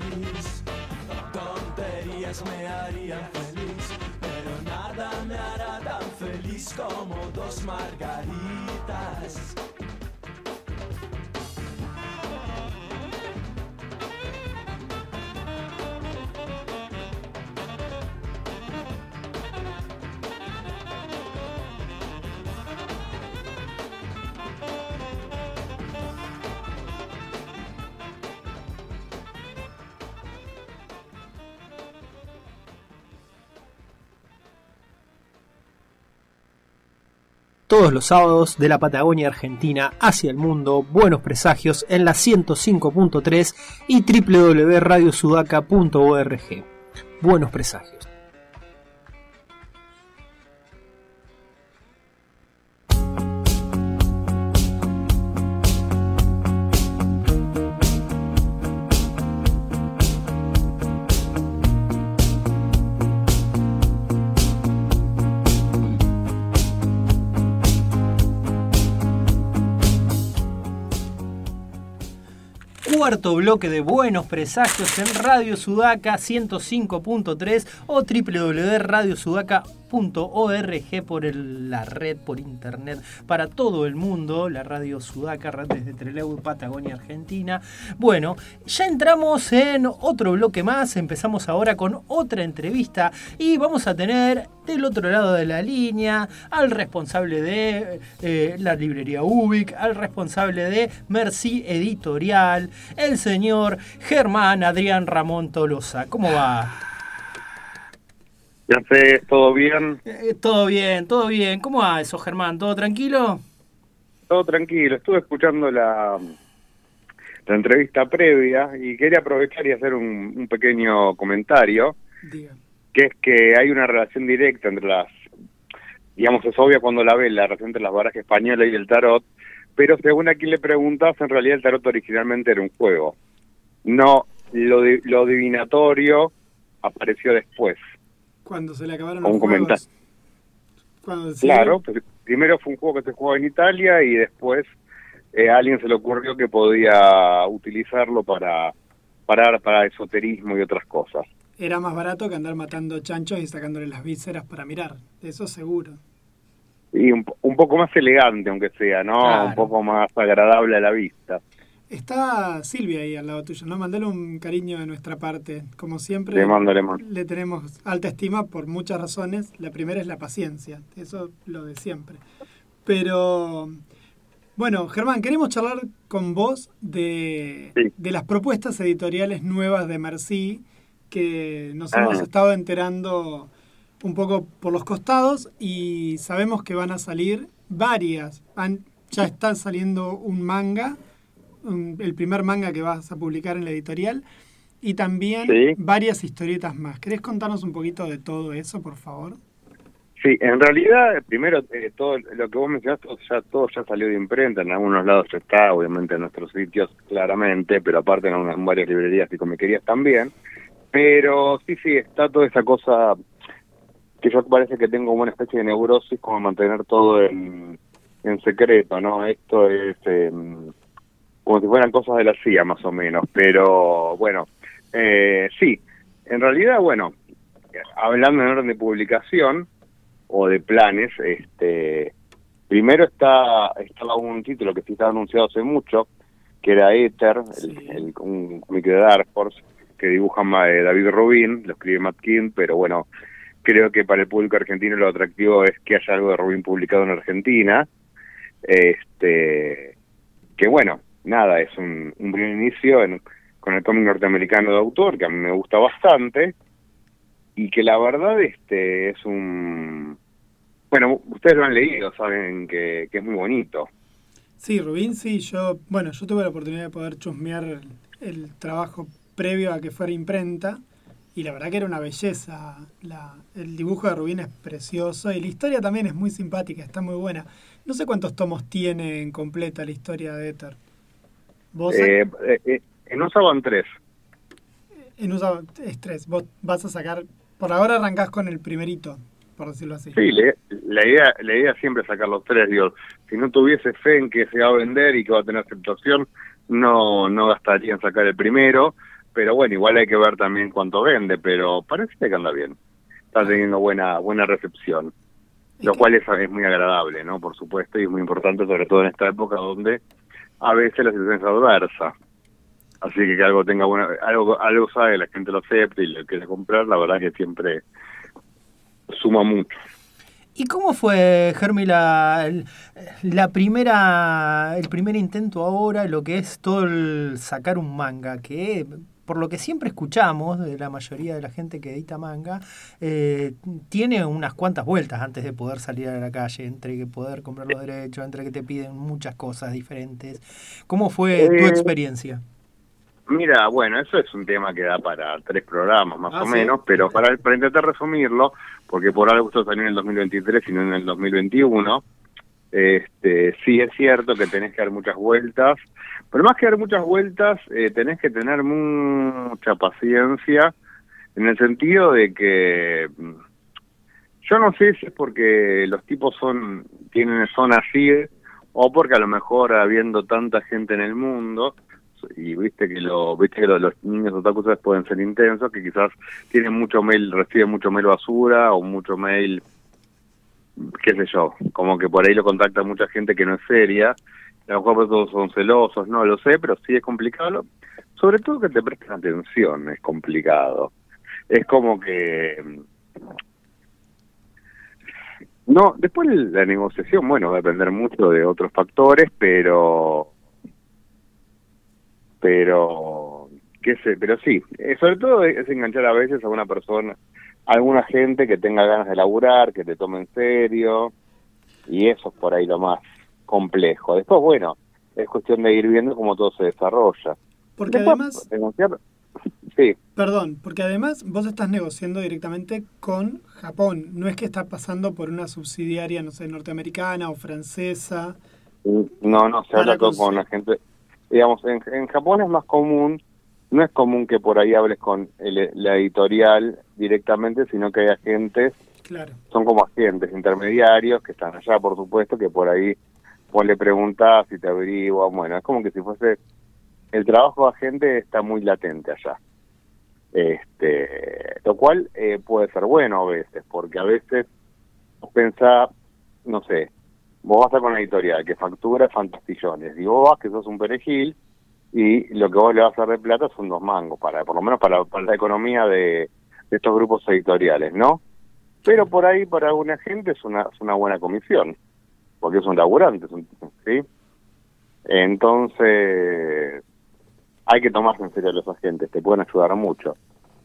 me harían feliz, pero nada me hará tan feliz como dos margaritas. Todos los sábados de la Patagonia Argentina hacia el mundo, buenos presagios en la 105.3 y www.radiosudaca.org. Buenos presagios. Cuarto bloque de Buenos Presagios en Radio Sudaca 105.3 o www.radiosudaca.org por la red, por internet, para todo el mundo, la Radio Sudaca, red desde Trelew, Patagonia, Argentina. Bueno, ya entramos en otro bloque más, empezamos ahora con otra entrevista y vamos a tener del otro lado de la línea al responsable de eh, la librería Ubic, al responsable de Merci Editorial, el señor Germán Adrián Ramón Tolosa. ¿Cómo va? Sé, ¿todo bien? Eh, todo bien, todo bien. ¿Cómo va eso, Germán? ¿Todo tranquilo? Todo tranquilo. Estuve escuchando la, la entrevista previa y quería aprovechar y hacer un, un pequeño comentario, Diga. que es que hay una relación directa entre las, digamos, es obvia cuando la ves, la relación entre las barajas españolas y el tarot, pero según a quien le preguntas, en realidad el tarot originalmente era un juego. No, lo, lo divinatorio apareció después. Cuando se le acabaron Un los comentario. juegos. Cuando se- Claro, pues, primero fue un juego que se jugaba en Italia y después eh, a alguien se le ocurrió que podía utilizarlo para, para, para esoterismo y otras cosas. Era más barato que andar matando chanchos y sacándole las vísceras para mirar. Eso seguro. Y un, un poco más elegante, aunque sea, ¿no? Claro. Un poco más agradable a la vista. Está Silvia ahí al lado tuyo, ¿no? Mandale un cariño de nuestra parte. Como siempre, Le mando, le mando. le tenemos alta estima por muchas razones. La primera es la paciencia, eso lo de siempre. Pero, bueno, Germán, queremos charlar con vos de, de las propuestas editoriales nuevas de Merci, que nos Ah. hemos estado enterando un poco por los costados y sabemos que van a salir varias. Ya está saliendo un manga, un- el primer manga que vas a publicar en la editorial, y también Sí. varias historietas más. ¿Querés contarnos un poquito de todo eso, por favor? Sí, en realidad, primero, eh, todo lo que vos mencionaste, ya, todo ya salió de imprenta, en algunos lados ya está, obviamente en nuestros sitios claramente, pero aparte en, una- en varias librerías y comiquerías también. Pero sí, sí, está toda esa cosa que yo parece que tengo como una especie de neurosis, como mantener todo en, en secreto, ¿no? Esto es em, como si fueran cosas de la CIA, más o menos. Pero bueno, eh, sí, en realidad, bueno, hablando en orden de publicación o de planes, este primero está estaba un título que sí estaba anunciado hace mucho, que era Ether, el, el- un cómic de Dark Horse que dibuja eh, David Rubin, lo escribe Matt King, pero bueno, creo que para el público argentino lo atractivo es que haya algo de Rubin publicado en Argentina. Este que bueno, nada, es un, un buen inicio en- con el cómic norteamericano de autor, que a mí me gusta bastante, y que la verdad este es un... Bueno, ustedes lo han leído, saben que, que es muy bonito. Sí, Rubín, sí, yo, bueno, yo tuve la oportunidad de poder chusmear el, trabajo previo a que fuera imprenta y la verdad que era una belleza. La, el dibujo de Rubín es precioso y la historia también es muy simpática, está muy buena. No sé cuántos tomos tiene en completa la historia de Ether. Vos Eh, eh, eh, en Usaban tres. en USA Estrés, vos vas a sacar, por ahora arrancás con el primerito, por decirlo así. Sí, le, la idea, la idea siempre es sacar los tres, digo, si no tuviese fe en que se va a vender y que va a tener aceptación, no, no gastaría en sacar el primero, pero bueno, igual hay que ver también cuánto vende, pero parece que anda bien, está teniendo buena, buena recepción, lo cual es, es muy agradable, ¿no? Por supuesto, y es muy importante, sobre todo en esta época donde a veces la situación es adversa. Así que que algo tenga buena, algo, algo sabe, la gente lo acepte y lo quiere comprar, la verdad que siempre suma mucho. ¿Y cómo fue, Germi, la, la primera, el primer intento ahora, lo que es todo el sacar un manga? Que por lo que siempre escuchamos de la mayoría de la gente que edita manga, eh, tiene unas cuantas vueltas antes de poder salir a la calle, entre que poder comprar los derechos, entre que te piden muchas cosas diferentes. ¿Cómo fue tu Eh, experiencia? Mira, bueno, eso es un tema que da para tres programas más Ah, o ¿sí? menos, pero para, para intentar resumirlo, porque por algo esto salió en el 2023 y no en el 2021, este, sí es cierto que tenés que dar muchas vueltas, pero más que dar muchas vueltas, eh, tenés que tener mucha paciencia en el sentido de que mm, yo no sé si es porque los tipos son tienen son así o porque a lo mejor habiendo tanta gente en el mundo y viste que lo viste que lo- los niños otakus pueden ser intensos que quizás tienen mucho mail reciben mucho mail basura o mucho mail qué sé yo como que por ahí lo contacta mucha gente que no es seria a lo mejor todos son celosos no lo sé pero sí es complicado. Sobre todo que te presten atención es complicado. Es como que no, después la negociación, bueno, va a depender mucho de otros factores, pero pero qué sé, pero sí, eh, sobre todo es enganchar a veces a una persona, a alguna gente que tenga ganas de laburar, que te tome en serio, y eso es por ahí lo más complejo. Después, bueno, es cuestión de ir viendo cómo todo se desarrolla. Porque Después, además, negociar- sí, perdón, porque además vos estás negociando directamente con Japón. No es que estás pasando por una subsidiaria, no sé, norteamericana o francesa. No, no, se habla todo con la gente. Digamos, en, en Japón es más común, no es común que por ahí hables con el- la editorial directamente, sino que hay agentes, Claro. son como agentes intermediarios que están allá, por supuesto, que por ahí vos le preguntás y te averiguan. Bueno, es como que si fuese. El trabajo de agente está muy latente allá. Este, lo cual eh, puede ser bueno a veces, porque a veces vos pensás, no sé, vos vas a con una editorial que factura fantastillones y vos vas que sos un perejil y lo que vos le vas a dar de plata son dos mangos, para por lo menos para, para la economía de, de estos grupos editoriales, ¿no? Pero por ahí para alguna gente es una, es una buena comisión, porque es un laburante, es un- ¿sí? Entonces, hay que tomarse en serio a los agentes, te pueden ayudar mucho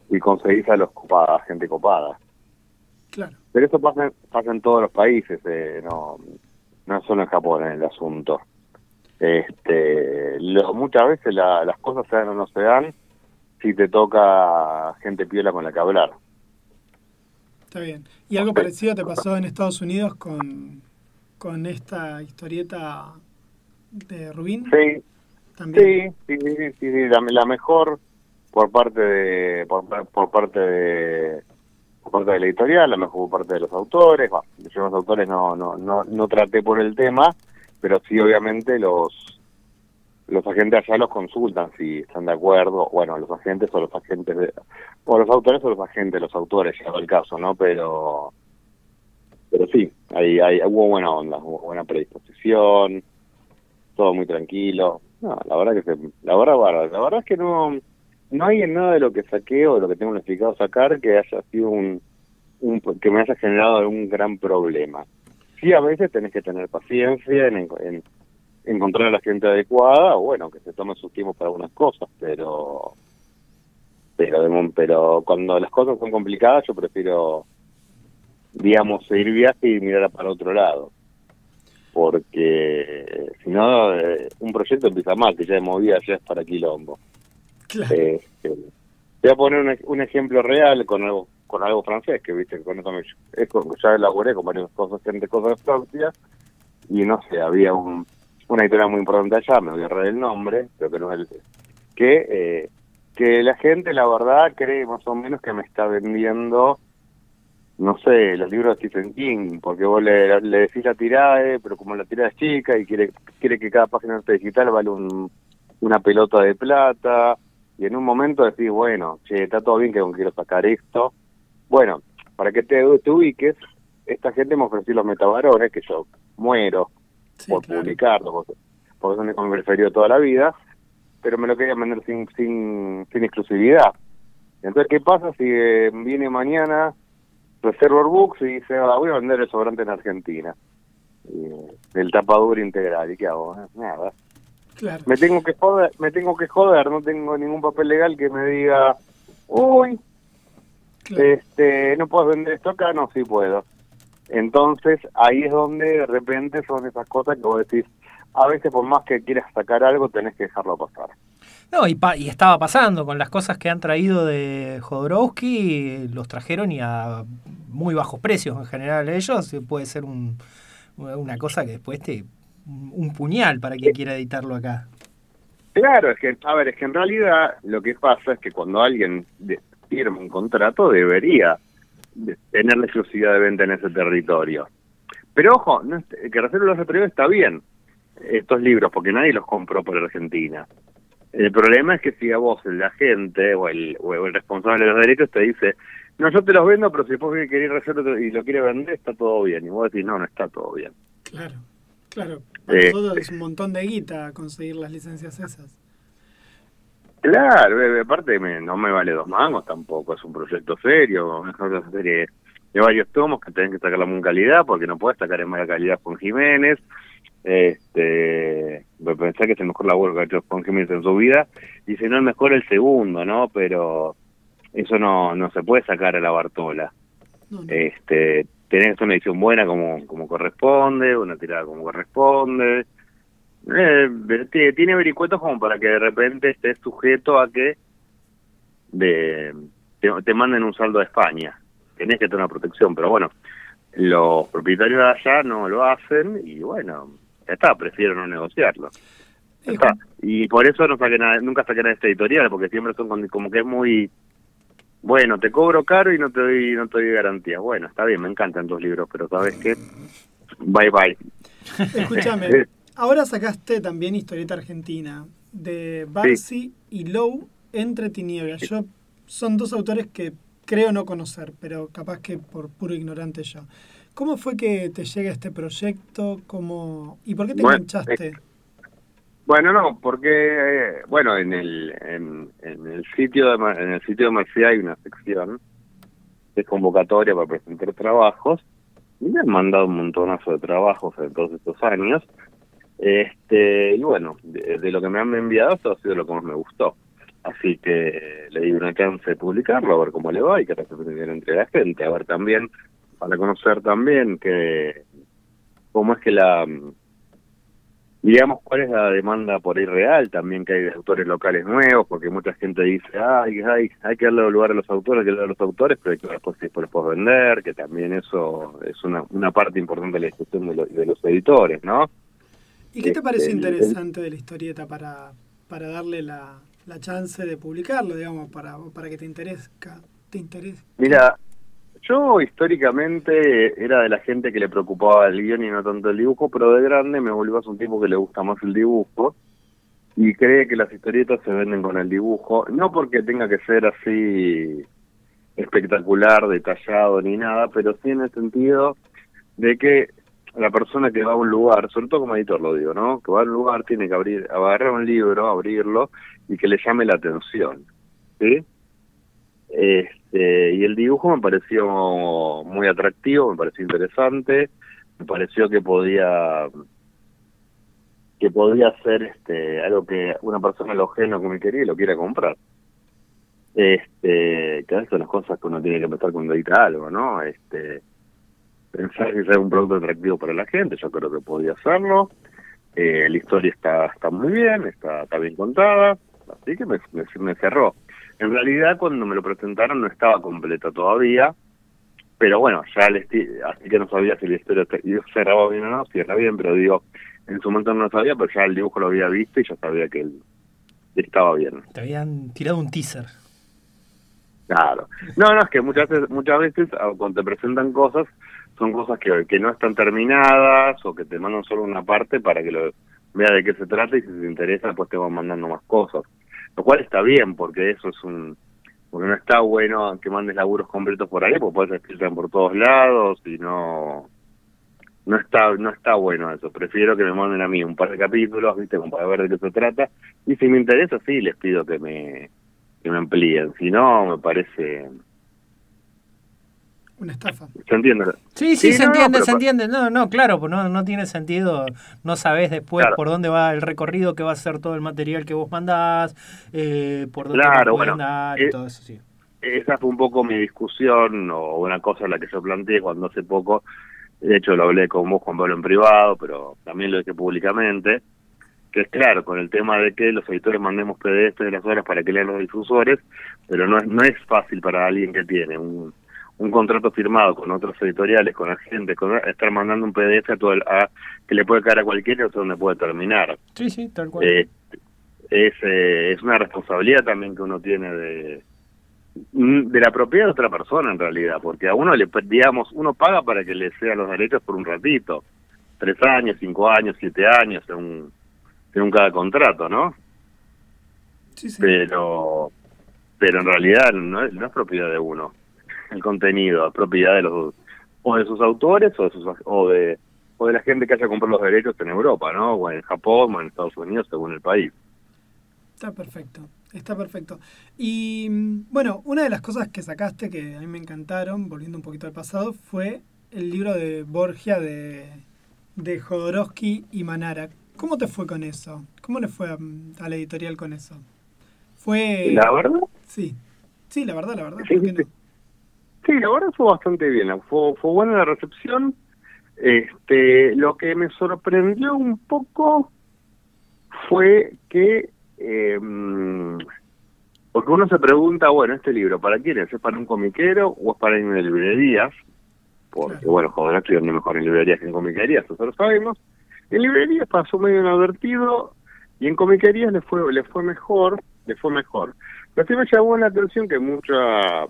y conseguís a los copadas, gente copada. Claro. Pero eso pasa, en- pasa en todos los países, eh, no, no solo en Japón en el asunto. Este, lo- muchas veces la- las cosas se dan o no se dan si te toca gente piola con la que hablar. Está bien. ¿Y algo parecido te pasó en Estados Unidos con, con esta historieta de Rubín? Sí, También. sí, sí, sí, sí, sí, la, la mejor por parte de por, por parte de por parte de la editorial, la mejor por parte de los autores. Bah, yo los autores no, no, no, no traté por el tema, pero sí obviamente los los agentes allá los consultan si están de acuerdo, bueno, los agentes o los agentes de, o los autores o los agentes, los autores, ya el caso, ¿no? Pero pero sí, ahí, ahí hubo buena onda, hubo buena predisposición, todo muy tranquilo. No, la verdad que se, la verdad, la verdad es que no no hay en nada de lo que saqué o de lo que tengo explicado sacar que haya sido un, que me haya generado algún gran problema. Sí, a veces tenés que tener paciencia en, en encontrar a la gente adecuada o bueno, que se tome su tiempo para algunas cosas, pero pero pero cuando las cosas son complicadas yo prefiero digamos seguir viaje y mirar para otro lado porque si no eh, un proyecto empieza mal que ya de movida ya es para quilombo Claro. Eh, eh, voy a poner un, un ejemplo real con algo con algo francés que viste con eso me, es ya elaboré con varias cosas gente cosas de Francia y no sé había un una editorial muy importante allá me voy a errar el nombre pero que no es el que eh, que la gente la verdad cree más o menos que me está vendiendo no sé, los libros de Stephen King, porque vos le, le decís la tirada, eh, pero como la tirada es chica y quiere, quiere que cada página de digital vale un, una pelota de plata, y en un momento decís, bueno, che, está todo bien que no quiero sacar esto. Bueno, para que te, te ubiques, esta gente me ofreció los metabarones, que yo muero por publicarlos, porque, porque son preferido toda la vida, pero me lo querían vender sin, sin, sin exclusividad. Entonces, ¿qué pasa si eh, viene mañana Reservoir Books y dice, ah, voy a vender el sobrante en Argentina? Eh, el tapadura integral, ¿y qué hago? Eh, Nada. Claro. Me tengo que joder, me tengo que joder, no tengo ningún papel legal que me diga, uy, este, no puedo vender esto acá, no, sí puedo. Entonces, ahí es donde de repente son esas cosas que vos decís, a veces por más que quieras sacar algo, tenés que dejarlo pasar. No, y, pa- y estaba pasando con las cosas que han traído de Jodorowsky, los trajeron y a muy bajos precios en general ellos, y puede ser un, una cosa que después te... un puñal para quien quiera editarlo acá. Claro, es que, a ver, es que en realidad lo que pasa es que cuando alguien firma un contrato debería de- tener la exclusividad de venta en ese territorio. Pero ojo, no que Reserva los Atrevidos está bien, estos libros, porque nadie los compró por Argentina. El problema es que si a vos, el agente o el, o el responsable de los derechos te dice, no, yo te los vendo, pero si vos querés reserva y lo quiere vender, está todo bien. Y vos decís, no, no está todo bien. Claro, claro. Para Eh, nosotros es un montón de guita conseguir las licencias esas. Claro, eh, aparte me- no me vale dos mangos tampoco, es un proyecto serio, es una serie de varios tomos que tenés que sacarla en calidad porque no puedes sacar en mala calidad con Jiménez. Este, pensar que es el mejor laburo que ha hecho con Jiménez en su vida y si no el mejor el segundo, ¿no? Pero eso no no se puede sacar a la Bartola. Este, tenés una edición buena como como corresponde, una tirada como corresponde. Eh, tiene, tiene vericuetos como para que de repente estés sujeto a que de, te, te manden un saldo a España. Tenés que tener una protección, pero bueno, los propietarios de allá no lo hacen y bueno, ya está, prefiero no negociarlo. Ya está. Y por eso no saqué nada, nunca saqué nada de esta editorial, porque siempre son con- como que es muy... Bueno, te cobro caro y no te doy, no te doy garantía. Bueno, está bien, me encantan tus libros, pero ¿sabes qué? Bye bye. Escúchame, ahora sacaste también Historieta Argentina de Barsi y Lowe entre tinieblas. Yo son dos autores que creo no conocer, pero capaz que por puro ignorante yo. ¿Cómo fue que te llega este proyecto? ¿Cómo y por qué te Bueno, enganchaste? Bueno, no, porque eh, bueno, en el en, en el sitio de en el sitio de Merced hay una sección de convocatoria para presentar trabajos y me han mandado un montonazo de trabajos en todos estos años. Este, y bueno, de, de lo que me han enviado esto ha sido lo que más me gustó. Así que le di una chance de publicarlo, a ver cómo le va y que representen entre la gente, a ver también, para conocer también que cómo es que la digamos cuál es la demanda por ahí real también que hay de autores locales nuevos porque mucha gente dice ay hay, hay que darle lugar a los autores hay que darle a los autores pero hay que después después los puedes vender que también eso es una, una parte importante de la discusión de, lo- de los editores no ¿Y qué te pareció este, el- interesante de la historieta para, para darle la, la chance de publicarlo, digamos, para, para que te interesa? Te interesa? Mira, yo históricamente era de la gente que le preocupaba el guion y no tanto el dibujo, pero de grande me volvió a un tipo que le gusta más el dibujo y cree que las historietas se venden con el dibujo, no porque tenga que ser así espectacular, detallado ni nada, pero sí en el sentido de que la persona que va a un lugar, sobre todo como editor lo digo, ¿no? Que va a un lugar tiene que abrir, agarrar un libro, abrirlo y que le llame la atención, ¿sí? Este, y el dibujo me pareció muy atractivo, me pareció interesante, me pareció que podía que podía ser este algo que una persona lo ajeno como quería y lo quiera comprar. Este, que son las cosas que uno tiene que empezar cuando edita algo, ¿no? Este, pensar que sea un producto atractivo para la gente, yo creo que podía hacerlo. Eh, la historia está está muy bien, está, está bien contada, así que me, me, me cerró. En realidad cuando me lo presentaron no estaba completa todavía, pero bueno, ya esti- así que no sabía si historia te- cerraba bien o no, cierra bien, pero digo, en su momento no lo sabía, pero ya el dibujo lo había visto y ya sabía que él estaba bien. Te habían tirado un teaser. Claro. No, no, es que muchas veces, muchas veces ah, cuando te presentan cosas, son cosas que, que no están terminadas o que te mandan solo una parte para que lo vea de qué se trata y si te interesa, pues te van mandando más cosas. Lo cual está bien, porque eso es un... Porque no está bueno que mandes laburos completos por ahí, porque puedes escribir por todos lados y no... No está, no está bueno eso. Prefiero que me manden a mí un par de capítulos, ¿viste? Como para ver de qué se trata. Y si me interesa, sí, les pido que me, que me amplíen. Si no, me parece... Una estafa. ¿Se entiende? Sí, sí, se no, entiende, pero se entiende. No, no, claro, pues no, no tiene sentido. No sabés después Claro. por dónde va el recorrido que va a ser todo el material que vos mandás, eh, por dónde Claro, bueno, dar y eh, todo eso, sí. esa fue un poco mi discusión o una cosa en la que yo planteé cuando hace poco, de hecho lo hablé con vos, Juan Pablo, en privado, pero también lo dije públicamente, que es claro, con el tema de que los editores mandemos PDF de las obras para que lean los difusores, pero no es, no es fácil para alguien que tiene un, un contrato firmado con otros editoriales, con la gente, con, estar mandando un PDF a todo el, a, que le puede caer a cualquiera y no sé dónde puede terminar. Sí, sí, tal cual. Eh, es, eh, es una responsabilidad también que uno tiene de mm, de la propiedad de otra persona en realidad, porque a uno le digamos, uno paga para que le sean los derechos por un ratito, tres años, cinco años, siete años, según, según cada contrato, ¿no? Sí, sí. Pero pero en realidad no es, no es propiedad de uno el contenido, propiedad de los o de sus autores o de sus o de o de la gente que haya comprado los derechos en Europa, ¿no? O en Japón o en Estados Unidos, según el país. Está perfecto, está perfecto. Y bueno, una de las cosas que sacaste que a mí me encantaron, volviendo un poquito al pasado, fue el libro de Borgia de, de Jodorowsky y Manara. ¿Cómo te fue con eso? ¿Cómo le fue a, a la editorial con eso? Fue... La verdad, Sí, sí, la verdad, la verdad. Sí, ¿por qué sí, no? Sí, la verdad fue bastante bien, fue, fue buena la recepción. Este, lo que me sorprendió un poco fue que, eh, porque uno se pregunta, bueno, este libro, ¿para quién es? ¿Es para un comiquero o es para ir en librerías? Porque, bueno, Jodorowsky vende mejor en librerías que en comiquerías, eso lo sabemos. En librerías pasó medio inadvertido y en comiquerías le fue, le fue mejor, le fue mejor. Pero sí me llamó la atención que mucha,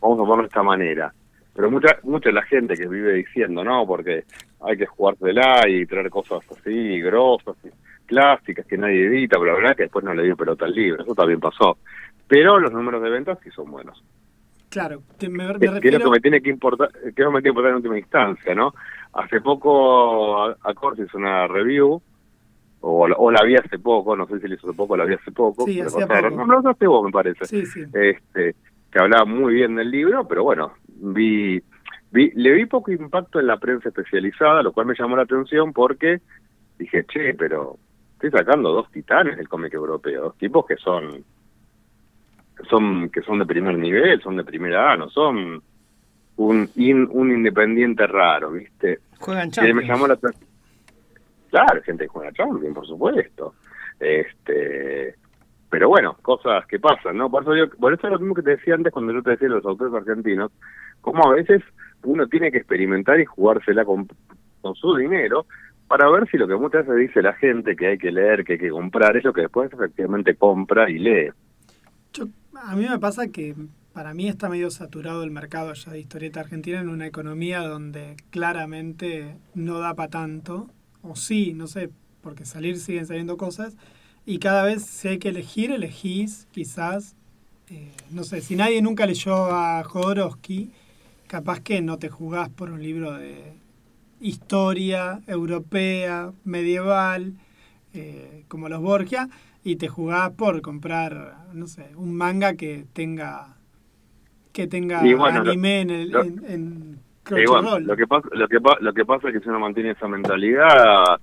vamos a ponerlo de esta manera, pero mucha mucha la gente que vive diciendo, no, porque hay que jugársela y traer cosas así, grosas, y clásicas, que nadie edita, bla, bla, bla, que después no le dio pelota al libro, eso también pasó. Pero los números de ventas sí son buenos. Claro, te- me, me Que- que es lo refiero... que me tiene que importar, que es me tiene que importar en última instancia, ¿no? Hace poco a- Acor hizo una review, o la, o la vi hace poco, no sé si la hizo hace poco o la vi hace poco. Sí, pasaron. poco. No, no, hace vos, me parece. Sí, sí. Este, que hablaba muy bien del libro, pero bueno, vi, vi le vi poco impacto en la prensa especializada, lo cual me llamó la atención porque dije, che, pero estoy sacando dos titanes del cómic europeo, dos tipos que son son que son de primer nivel, son de primera A, no son un in- un independiente raro, ¿viste? Juegan Que me Champions. llamó la atención. Claro, gente que juega Champions, por supuesto. Este, pero bueno, cosas que pasan, ¿no? Por eso, yo, por eso es lo mismo que te decía antes cuando yo te decía de los autores argentinos, como a veces uno tiene que experimentar y jugársela con, con su dinero para ver si lo que muchas veces dice la gente que hay que leer, que hay que comprar, es lo que después efectivamente compra y lee. Yo- a mí me pasa que para mí está medio saturado el mercado ya de historieta argentina en una economía donde claramente no da para tanto, o sí, no sé, porque salir siguen saliendo cosas, y cada vez si hay que elegir, elegís quizás, eh, no sé, si nadie nunca leyó a Jodorowsky, capaz que no te jugás por un libro de historia europea, medieval, eh, como los Borgia, y te jugás por comprar, no sé, un manga que tenga que tenga bueno, lo- anime en, el, lo- en, en bueno, lo que pasa, lo que lo que pasa es que si uno mantiene esa mentalidad,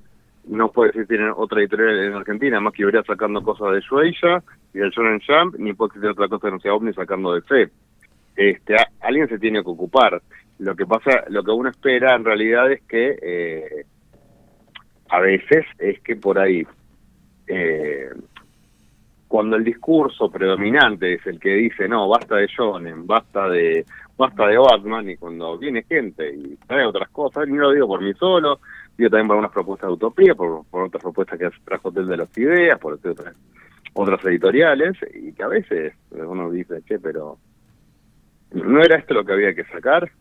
no puede existir otra editorial en Argentina, más que hubiera sacando cosas de Shueisha y del Shonen Jump, ni puede existir otra cosa que no sea Omni sacando de C. Este, alguien se tiene que ocupar. Lo que pasa, lo que uno espera en realidad es que eh, a veces es que por ahí eh, cuando el discurso predominante es el que dice no basta de Shonen basta de basta de Batman y cuando viene gente y trae otras cosas ni lo digo por mí solo digo también por unas propuestas de utopía por, por otras propuestas que trajo Hotel de las Ideas por otras otras editoriales y que a veces uno dice, che, pero no era esto lo que había que sacar.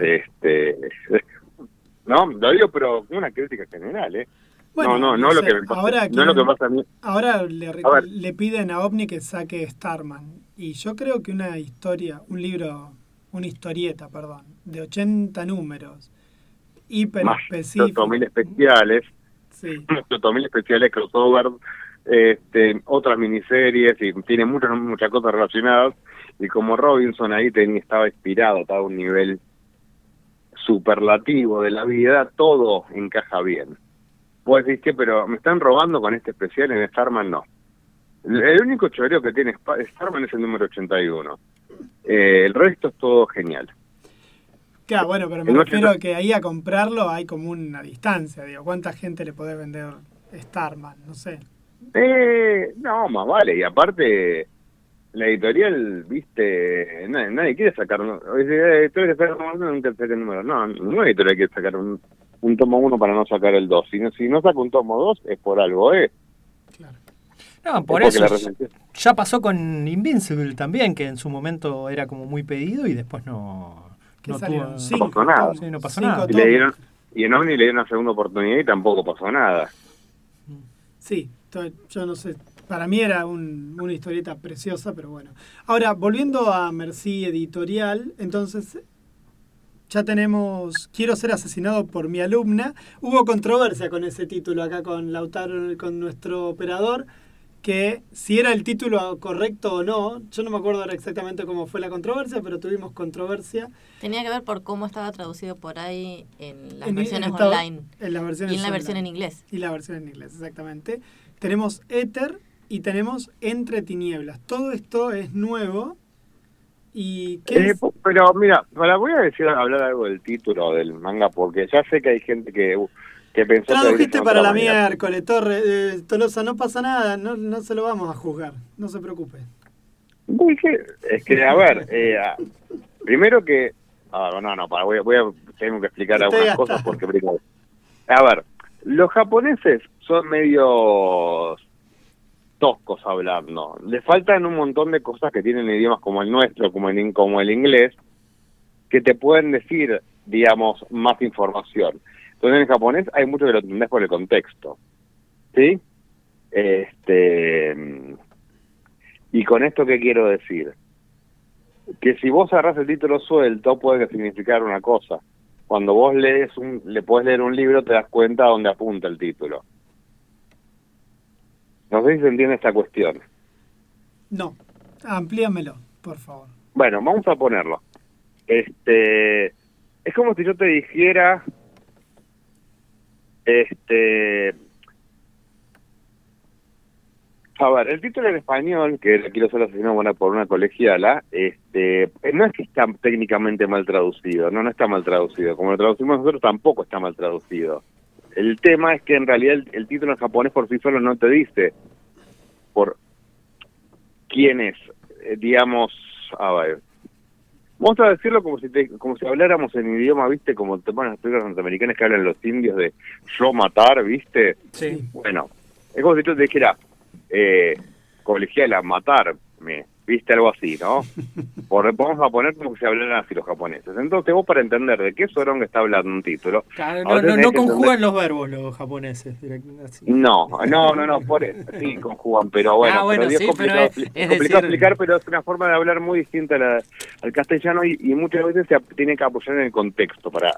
Este, no, lo digo, pero una crítica general, ¿eh? Bueno, no, no, no, lo que me pasa, ahora no es lo que quieren- pasa a mí. Ahora le, A le piden a OVNI que saque Starman. Y yo creo que una historia, un libro, una historieta, perdón, de 80 números, hiper Más específico. mil especiales, Sí. especiales, crossover, este, otras miniseries y tiene muchas muchas cosas relacionadas y como Robinson ahí tenía, estaba inspirado, estaba a un nivel superlativo de la vida, todo encaja bien. Vos decís que, pero me están robando con este especial en Starman, no. El único choreo que tiene Starman es el número 81. Eh, el resto es todo genial. Claro, bueno, pero me refiero 80 a que ahí a comprarlo hay como una distancia, digo, ¿cuánta gente le podés vender Starman? No sé. Eh, no, más vale. Y aparte, la editorial, viste, nadie, nadie quiere sacar. tú eres que sacar uno, nunca saca el número. No, no hay editorial que quiere sacar un, un tomo uno para no sacar el dos. Si no, si no saca un tomo dos, es por algo, ¿eh? No, por Es eso la ya pasó con Invincible también, que en su momento era como muy pedido y después no, ¿Qué no salieron? tuvo... Cinco No pasó nada. Sí, no pasó Cinco nada. Y, le dieron, y en OVNI le dieron una segunda oportunidad y tampoco pasó nada. Sí, to- yo no sé. Para mí era un- una historieta preciosa, pero bueno. Ahora, volviendo a Merci Editorial, entonces ya tenemos Quiero ser asesinado por mi alumna. Hubo controversia con ese título acá con Lautaro, con nuestro operador, que si era el título correcto o no, yo no me acuerdo ahora exactamente cómo fue la controversia, pero tuvimos controversia. Tenía que ver por cómo estaba traducido por ahí en las En- versiones en online. En las versiones y en la online. versión en inglés. Y la versión en inglés, exactamente. Tenemos Ether y tenemos Entre Tinieblas. Todo esto es nuevo. ¿Y qué Eh, es? pero mira, para voy a decir hablar algo del título del manga porque ya sé que hay gente que, que pensó que Tradujiste para la miércoles, Torre, eh, Tolosa, no pasa nada, no, no se lo vamos a juzgar, no se preocupe. Es que, a ver, eh, primero que, ah, no, no, para, voy, a- voy a, tengo que explicar Estoy algunas cosas porque primero, a ver, los japoneses son medio toscos hablando, le faltan un montón de cosas que tienen idiomas como el nuestro, como el, como el inglés, que te pueden decir, digamos, más información. Entonces en japonés hay mucho que lo entendés por el contexto, ¿sí? Este... ¿Y con esto qué quiero decir? Que si vos agarrás el título suelto puede significar una cosa. Cuando vos lees un, le puedes leer un libro te das cuenta a dónde apunta el título. No sé si se entiende esta cuestión. No, amplíamelo, por favor. Bueno, vamos a ponerlo. Este, es como si yo te dijera, este, a ver, el título en español, que era quiero ser asesinado por una- por una colegiala, este, no es que está técnicamente mal traducido, no, no está mal traducido. Como lo traducimos nosotros, tampoco está mal traducido. El tema es que en realidad el, el título en japonés por sí solo no te dice por quién es, eh, digamos, a ver, Vamos a decirlo como si te- como si habláramos en idioma, ¿viste? Como te ponen las películas norteamericanas que hablan los indios de yo matar, ¿viste? Sí. Bueno, es como si tú te dijeras, eh, colegiala, matarme, ¿viste? Algo así, ¿no? Por, vamos a poner como si hablaran así los japoneses. Entonces vos para entender de qué soronga está hablando un título... Claro, no, no, tenés no que entender- conjugan los verbos los japoneses. así. no, no, no, no, por eso, sí, conjugan, pero bueno, Ah, bueno, pero sí, es complicado, pero es- expli- es complicado decir- explicar, pero es una forma de hablar muy distinta a la- al castellano y, y muchas veces se ap- tiene que apoyar en el contexto para,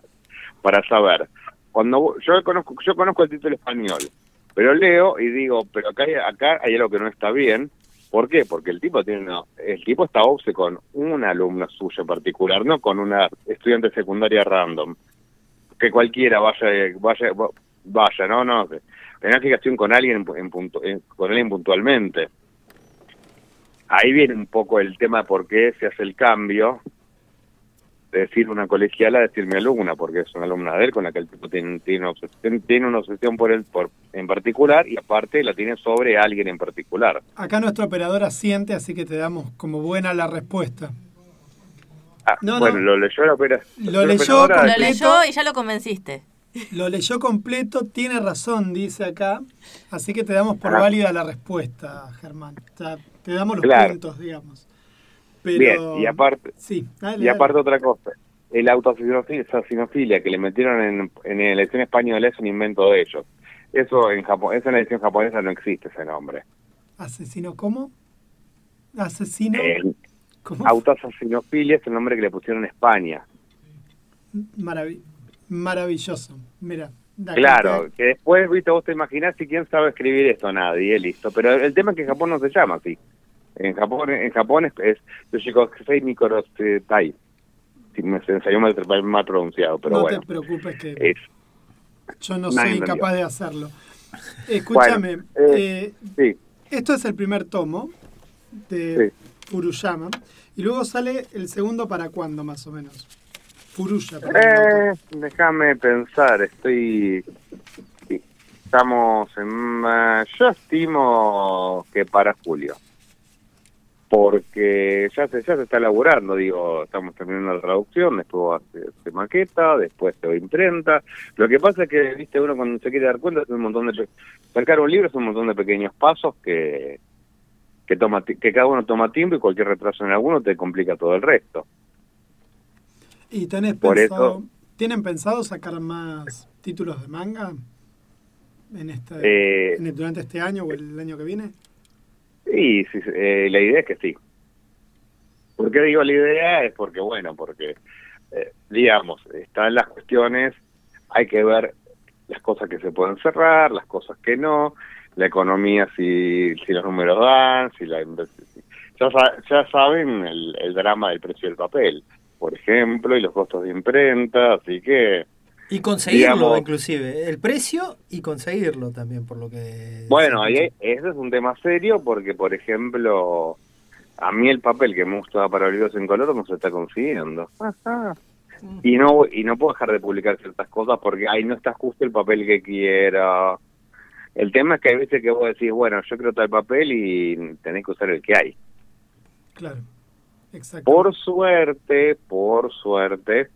para saber. Cuando vos- yo conozco, yo conozco el título español, pero leo y digo, pero acá hay, acá hay algo que no está bien. ¿Por qué? Porque el tipo tiene una- el tipo está obse con una alumna suya en particular, no con una estudiante secundaria random. Que cualquiera vaya vaya vaya no no tenga fijación con alguien en, punto- con alguien puntualmente. Ahí viene un poco el tema de por qué se hace el cambio decir una colegiala a decir mi alumna porque es una alumna de él con la que el tipo tiene, tiene, una, obsesión, tiene una obsesión por él por, en particular y aparte la tiene sobre alguien en particular Acá nuestro operador asiente, así que te damos como buena la respuesta. Ah, No, bueno no. lo leyó la opera Lo leyó operadora- Lo leyó y ya lo convenciste. Lo leyó completo, tiene razón, dice acá. Así que te damos por Ajá. válida la respuesta, Germán. O sea, te damos los Claro. puntos, digamos. Pero, Bien, y aparte, Sí, dale, y dale. aparte otra cosa, el autoasesinofilia que le metieron en, en la elección española es un invento de ellos. Eso en Japón, eso en la elección japonesa no existe ese nombre. ¿Asesino cómo? ¿Asesino? Autoasesinofilia es el nombre que le pusieron en España. Maravi- maravilloso. Mira. Claro, que después, viste, vos te imaginás si quién sabe escribir esto, nadie, listo. Pero el tema es que en Japón no se llama así. En Japón, en Japón es, es Yoshikosei Nikorosetai. Si me ensayó mal, mal pronunciado, pero no bueno. te preocupes que Es, yo no soy capaz de hacerlo. Escúchame, Bueno, eh, eh, sí, esto es el primer tomo de Furuyama. Y luego sale el segundo para cuándo, más o menos. Furuya. Eh, déjame pensar, estoy... sí, Estamos en... ma- Yo estimo que para julio. Porque ya se, ya se está elaborando, digo, estamos terminando la traducción, después se, se maqueta, después se imprenta. Lo que pasa es que, viste, uno cuando se quiere dar cuenta es un montón de... Sacar un libro es un montón de pequeños pasos que que toma que cada uno toma tiempo y cualquier retraso en alguno te complica todo el resto. ¿Y tenés Por pensado, eso- tienen pensado sacar más títulos de manga en este, Eh, en el- durante este año o el año que viene? Sí, sí, eh, la idea es que sí. ¿Por qué digo la idea? Es porque, bueno, porque, eh, digamos, están las cuestiones, hay que ver las cosas que se pueden cerrar, las cosas que no, la economía, si, si los números dan, si la si- ya, ya saben el, el drama del precio del papel, por ejemplo, y los costos de imprenta, así que... Y conseguirlo, Digamos- inclusive. El precio y conseguirlo también, por lo que... Bueno, ahí ese es un tema serio porque, por ejemplo, a mí el papel que me gustaba para libros en color no se está consiguiendo. Y no y no puedo dejar de publicar ciertas cosas porque ahí no está justo el papel que quiera. El tema es que hay veces que vos decís, bueno, yo quiero tal papel y tenés que usar el que hay. Claro, exacto. Por suerte, por suerte,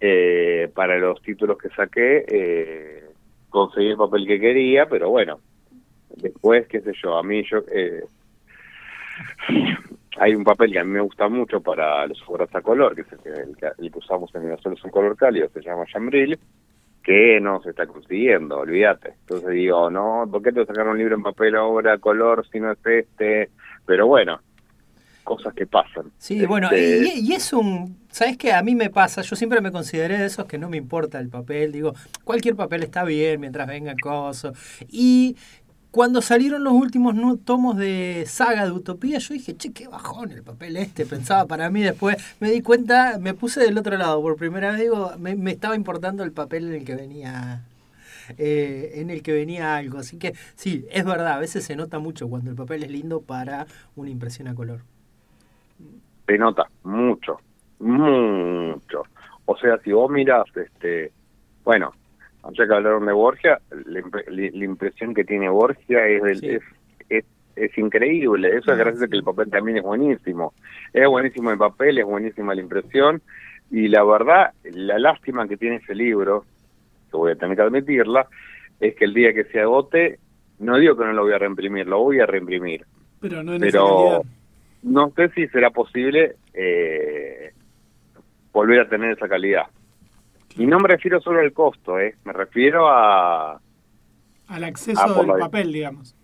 eh, para los títulos que saqué, eh, conseguí el papel que quería, pero bueno, después, qué sé yo, a mí yo... Eh, hay un papel que a mí me gusta mucho para los obras a color, que es el que, el que, el que usamos en Venezuela, es un color cálido, se llama Jambril, que no se está consiguiendo, olvídate. Entonces digo, no, ¿por qué te sacar un libro en papel ahora, color, si no es este? Pero bueno, cosas que pasan. Sí, bueno, Este, y, y es un... ¿Sabes qué? A mí me pasa, yo siempre me consideré de esos que no me importa el papel, digo, cualquier papel está bien mientras venga cosas. Y cuando salieron los últimos tomos de Saga de Utopía, yo dije, che, qué bajón el papel este, pensaba para mí después, me di cuenta, me puse del otro lado, por primera vez digo, me, me estaba importando el papel en el que venía... eh, en el que venía algo, así que sí, es verdad, a veces se nota mucho cuando el papel es lindo para una impresión a color. Se nota mucho, mucho. O sea, si vos mirás, este, bueno, ya que hablaron de Borgia, la, impre- la- la impresión que tiene Borgia es, del- es, es, es increíble. Eso es gracias a que el papel también es buenísimo. Es buenísimo el papel, es buenísima la impresión. Y la verdad, la lástima que tiene ese libro, que voy a tener que admitirla, es que el día que se agote, no digo que no lo voy a reimprimir, lo voy a reimprimir Pero no en esa pero calidad. No sé si será posible eh, volver a tener esa calidad. Y no me refiero solo al costo, eh, me refiero a, Al acceso por del la- papel, digamos.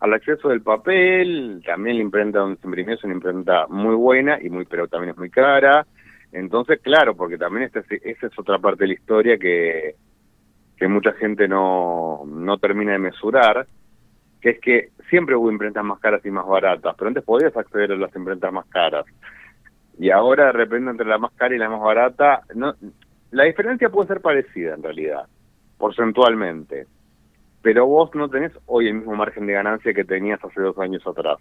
al acceso del papel, también la imprenta donde se imprimió es una imprenta muy buena, y muy pero también es muy cara. Entonces, claro, porque también esta es- esa es otra parte de la historia que, que mucha gente no, no termina de mesurar, que es que siempre hubo imprentas más caras y más baratas, pero antes podías acceder a las imprentas más caras. Y ahora, de repente, entre la más cara y la más barata, la diferencia puede ser parecida en realidad, porcentualmente. Pero vos no tenés hoy el mismo margen de ganancia que tenías hace dos años atrás.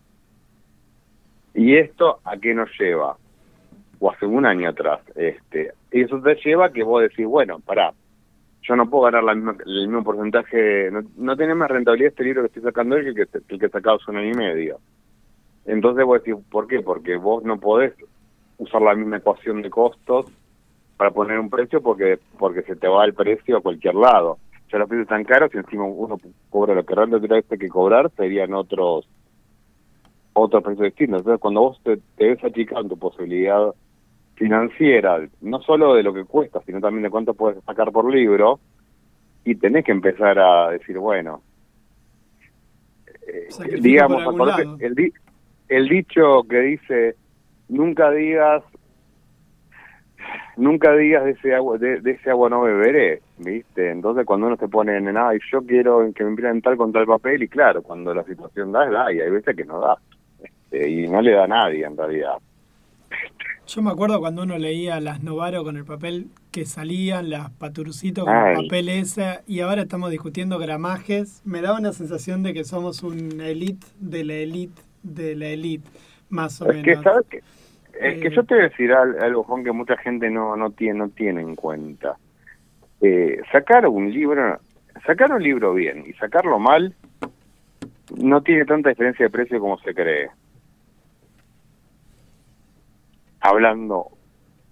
¿Y esto a qué nos lleva? O hace un año atrás. este eso te lleva a que vos decís, bueno, pará, yo no puedo ganar la misma, el mismo porcentaje, no, no tiene más rentabilidad este libro que estoy sacando hoy que el que, el que sacaba hace un año y medio. Entonces vos decís, ¿por qué? Porque vos no podés usar la misma ecuación de costos para poner un precio porque porque se te va el precio a cualquier lado. Ya los precios están caros y encima uno cobra lo que realmente tiene que cobrar, serían otros otros precios distintos. Entonces, cuando vos te, te ves achicado en tu posibilidad financiera, no solo de lo que cuesta, sino también de cuánto puedes sacar por libro, y tenés que empezar a decir, bueno, eh, digamos, el, di- el dicho que dice, nunca digas, nunca digas de ese agua, de, de ese agua no beberé, ¿viste? Entonces cuando uno se pone en, ay, yo quiero que me impriman tal con tal papel, y claro, cuando la situación da, da, y hay veces que no da, Este, y no le da a nadie en realidad. Yo me acuerdo cuando uno leía las Novaro con el papel que salían, las Paturcito con Ay. el papel esa, y ahora estamos discutiendo gramajes. Me da una sensación de que somos un elite de la elite de la elite, más o Es que, menos. ¿sabes qué? Es que Eh, yo te voy a decir al- algo, Juan, que mucha gente no, no, tiene, no tiene en cuenta. Eh, sacar un libro, sacar un libro bien y sacarlo mal, no tiene tanta diferencia de precio como se cree. Hablando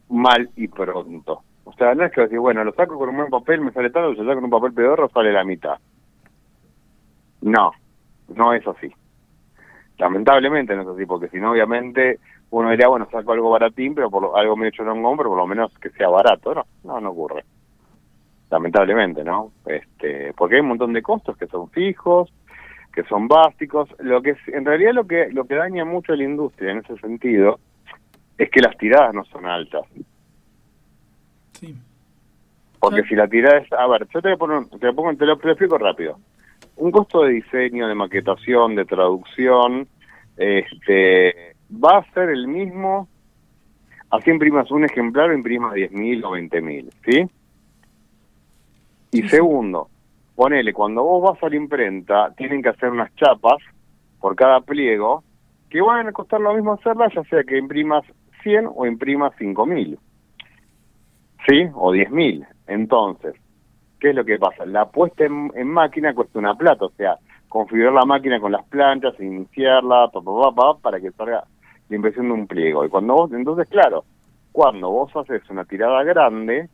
mal y pronto. O sea, no es que decir, bueno, lo saco con un buen papel, me sale tanto, lo saco con un papel pedorro, sale la mitad. No, no es así. Lamentablemente no es así, porque si no, obviamente, uno diría, bueno, saco algo baratín, pero por lo- algo medio chorongón, pero por lo menos que sea barato. No, no, no ocurre. Lamentablemente, ¿no? Este, porque hay un montón de costos que son fijos, que son básicos. Lo que en realidad lo que lo que daña mucho a la industria en ese sentido es que las tiradas no son altas. Sí. Porque si la tirada es, a ver, yo te, voy a poner un- te lo pongo, te lo, te lo explico rápido. Un costo de diseño, de maquetación, de traducción, este, va a ser el mismo. Así imprimas un ejemplar o imprimas 10.000 o 20.000, ¿sí? Y segundo, ponele, cuando vos vas a la imprenta, tienen que hacer unas chapas por cada pliego que van a costar lo mismo hacerlas, ya sea que imprimas 100 o imprimas 5.000. ¿sí? O 10.000. Entonces, ¿qué es lo que pasa? La puesta en, en máquina cuesta una plata, o sea, configurar la máquina con las planchas, iniciarla, pa, pa, pa, para que salga la impresión de un pliego. Y cuando vos, entonces, claro, cuando vos haces una tirada grande,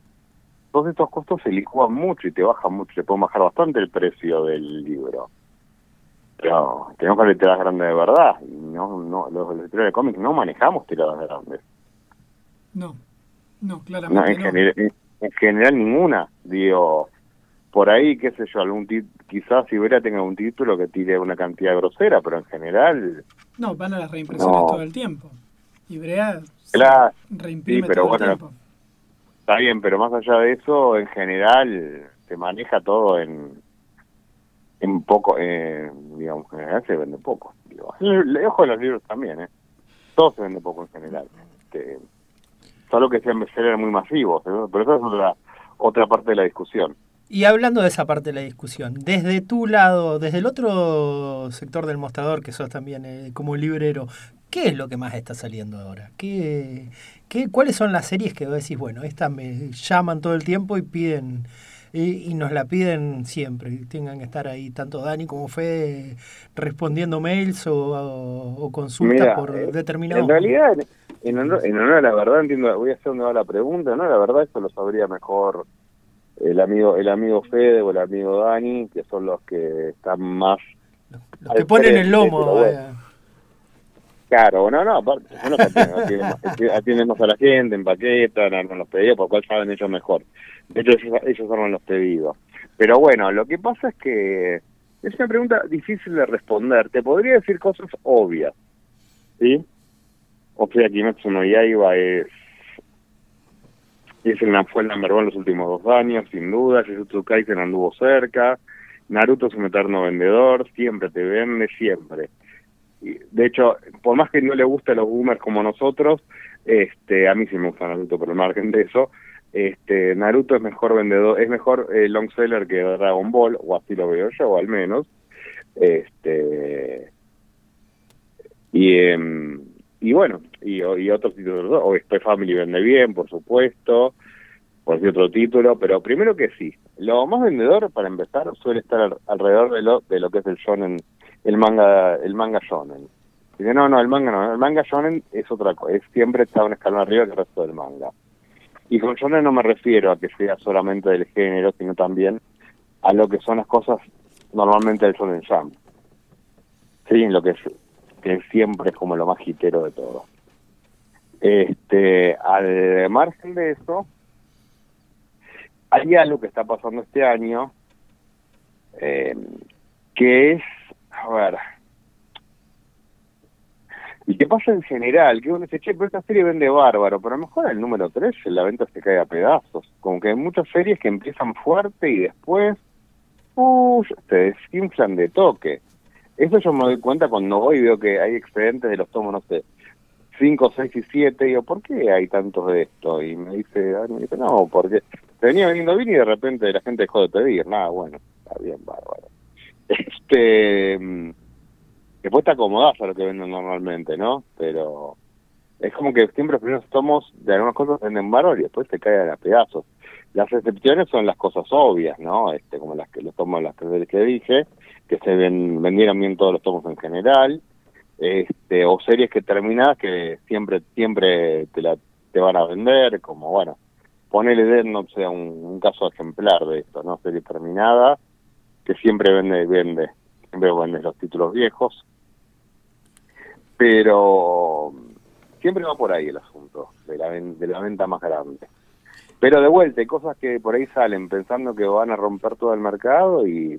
todos estos costos se licúan mucho y te bajan mucho, te pueden bajar bastante el precio del libro. Pero tenemos que tiradas grandes de verdad. Y no, no, los lectores de cómics no manejamos tiradas grandes. No, no, No, claramente en, no. general, en, en general ninguna. Digo, por ahí, qué sé yo, algún tit- quizás si hubiera tenga un título que tire una cantidad grosera, pero en general, No, van a las reimpresiones No. todo el tiempo. Y Brea claro, reimprime sí, pero todo el tiempo. está bien, pero más allá de eso, en general se maneja todo en en poco, eh, digamos, en general se vende poco. Digo, le- ojo de los libros también, ¿eh? Todo se vende poco en general. Este, solo que sean bestsellers muy masivos, pero eso es otra, otra parte de la discusión. Y hablando de esa parte de la discusión, desde tu lado, desde el otro sector del mostrador, que sos también eh, como librero, ¿qué es lo que más está saliendo ahora? ¿Qué, qué, ¿Cuáles son las series que vos decís, bueno, estas me llaman todo el tiempo y piden y, y nos la piden siempre, tengan que estar ahí tanto Dani como Fede respondiendo mails o, o- o consultas Mira, por eh, determinados... En realidad, en- en honor, en honor a la verdad, entiendo, voy a hacer va la pregunta, ¿no? La verdad, eso lo sabría mejor el amigo el amigo Fede o el amigo Dani, que son los que están más... los que ponen el lomo. vaya. Claro, no, no, aparte, más- atienden más a la gente, empaquetan, arman los pedidos, por cual saben ellos mejor. De hecho, ellos, ellos arman los pedidos. Pero bueno, lo que pasa es que es una pregunta difícil de responder. Te podría decir cosas obvias, ¿sí? O sea, Kimetsu no Yaiba es es el, fue el number one los últimos dos años, sin duda. Jujutsu Kaisen anduvo cerca. Naruto es un eterno vendedor, siempre te vende, siempre. De hecho, por más que no le guste a los boomers como nosotros, este, a mí sí me gusta Naruto, pero al margen de eso, este, Naruto es mejor vendedor, es mejor eh, long seller que Dragon Ball, o así lo veo yo, o al menos. Este, y, em, y bueno, y, y otros títulos, o Spy Family vende bien, por supuesto, por decir otro título, pero primero que sí, lo más vendedor, para empezar, suele estar al- alrededor de lo, de lo que es el shonen, el manga, el manga shonen. Dice, no, no, el manga no, el manga shonen es otra cosa, es, siempre está un escalón arriba que el resto del manga. Y con genre no me refiero a que sea solamente del género, sino también a lo que son las cosas normalmente del shonen jump. Sí, en lo que es que siempre es como lo más hitero de todo. Este, al margen de eso, hay algo que está pasando este año eh, que es, a ver, y qué pasa en general, que uno dice, che, pero esta serie vende bárbaro, pero a lo mejor el número 3 la venta se cae a pedazos. Como que hay muchas series que empiezan fuerte y después, uh, se desinflan de toque. Eso yo me doy cuenta cuando voy y veo que hay excedentes de los tomos, no sé, 5, 6 y 7, digo, ¿por qué hay tantos de esto? Y me dice, ah, me dice no, porque te venía veniendo bien y de repente la gente dejó de pedir. Nada, bueno, está bien, bárbaro. Este, después te acomodás a lo que venden normalmente, ¿no? Pero es como que siempre los primeros tomos de algunas cosas venden bárbaro y después te caen a pedazos. Las excepciones son las cosas obvias, ¿no? Este, como las que los tomos, las tres que dije, que se ven, vendieron bien todos los tomos en general, este, o series que terminadas que siempre, siempre te la te van a vender, como bueno, ponele Death Note sea un, un caso ejemplar de esto, ¿no? Serie terminada, que siempre vende, vende, siempre vende los títulos viejos, pero siempre va por ahí el asunto de la, de la venta más grande. Pero de vuelta, hay cosas que por ahí salen pensando que van a romper todo el mercado y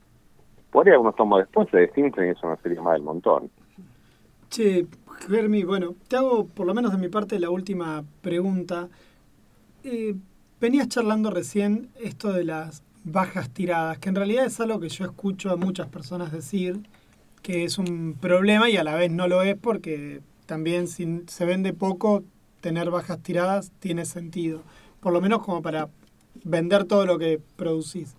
por ahí algunos tomos después se desinflan y es una serie más del montón. Che, Germi, bueno, te hago por lo menos de mi parte la última pregunta. Eh, venías charlando recién esto de las bajas tiradas, que en realidad es algo que yo escucho a muchas personas decir que es un problema y a la vez no lo es porque también si se vende poco, tener bajas tiradas tiene sentido. Por lo menos como para vender todo lo que producís.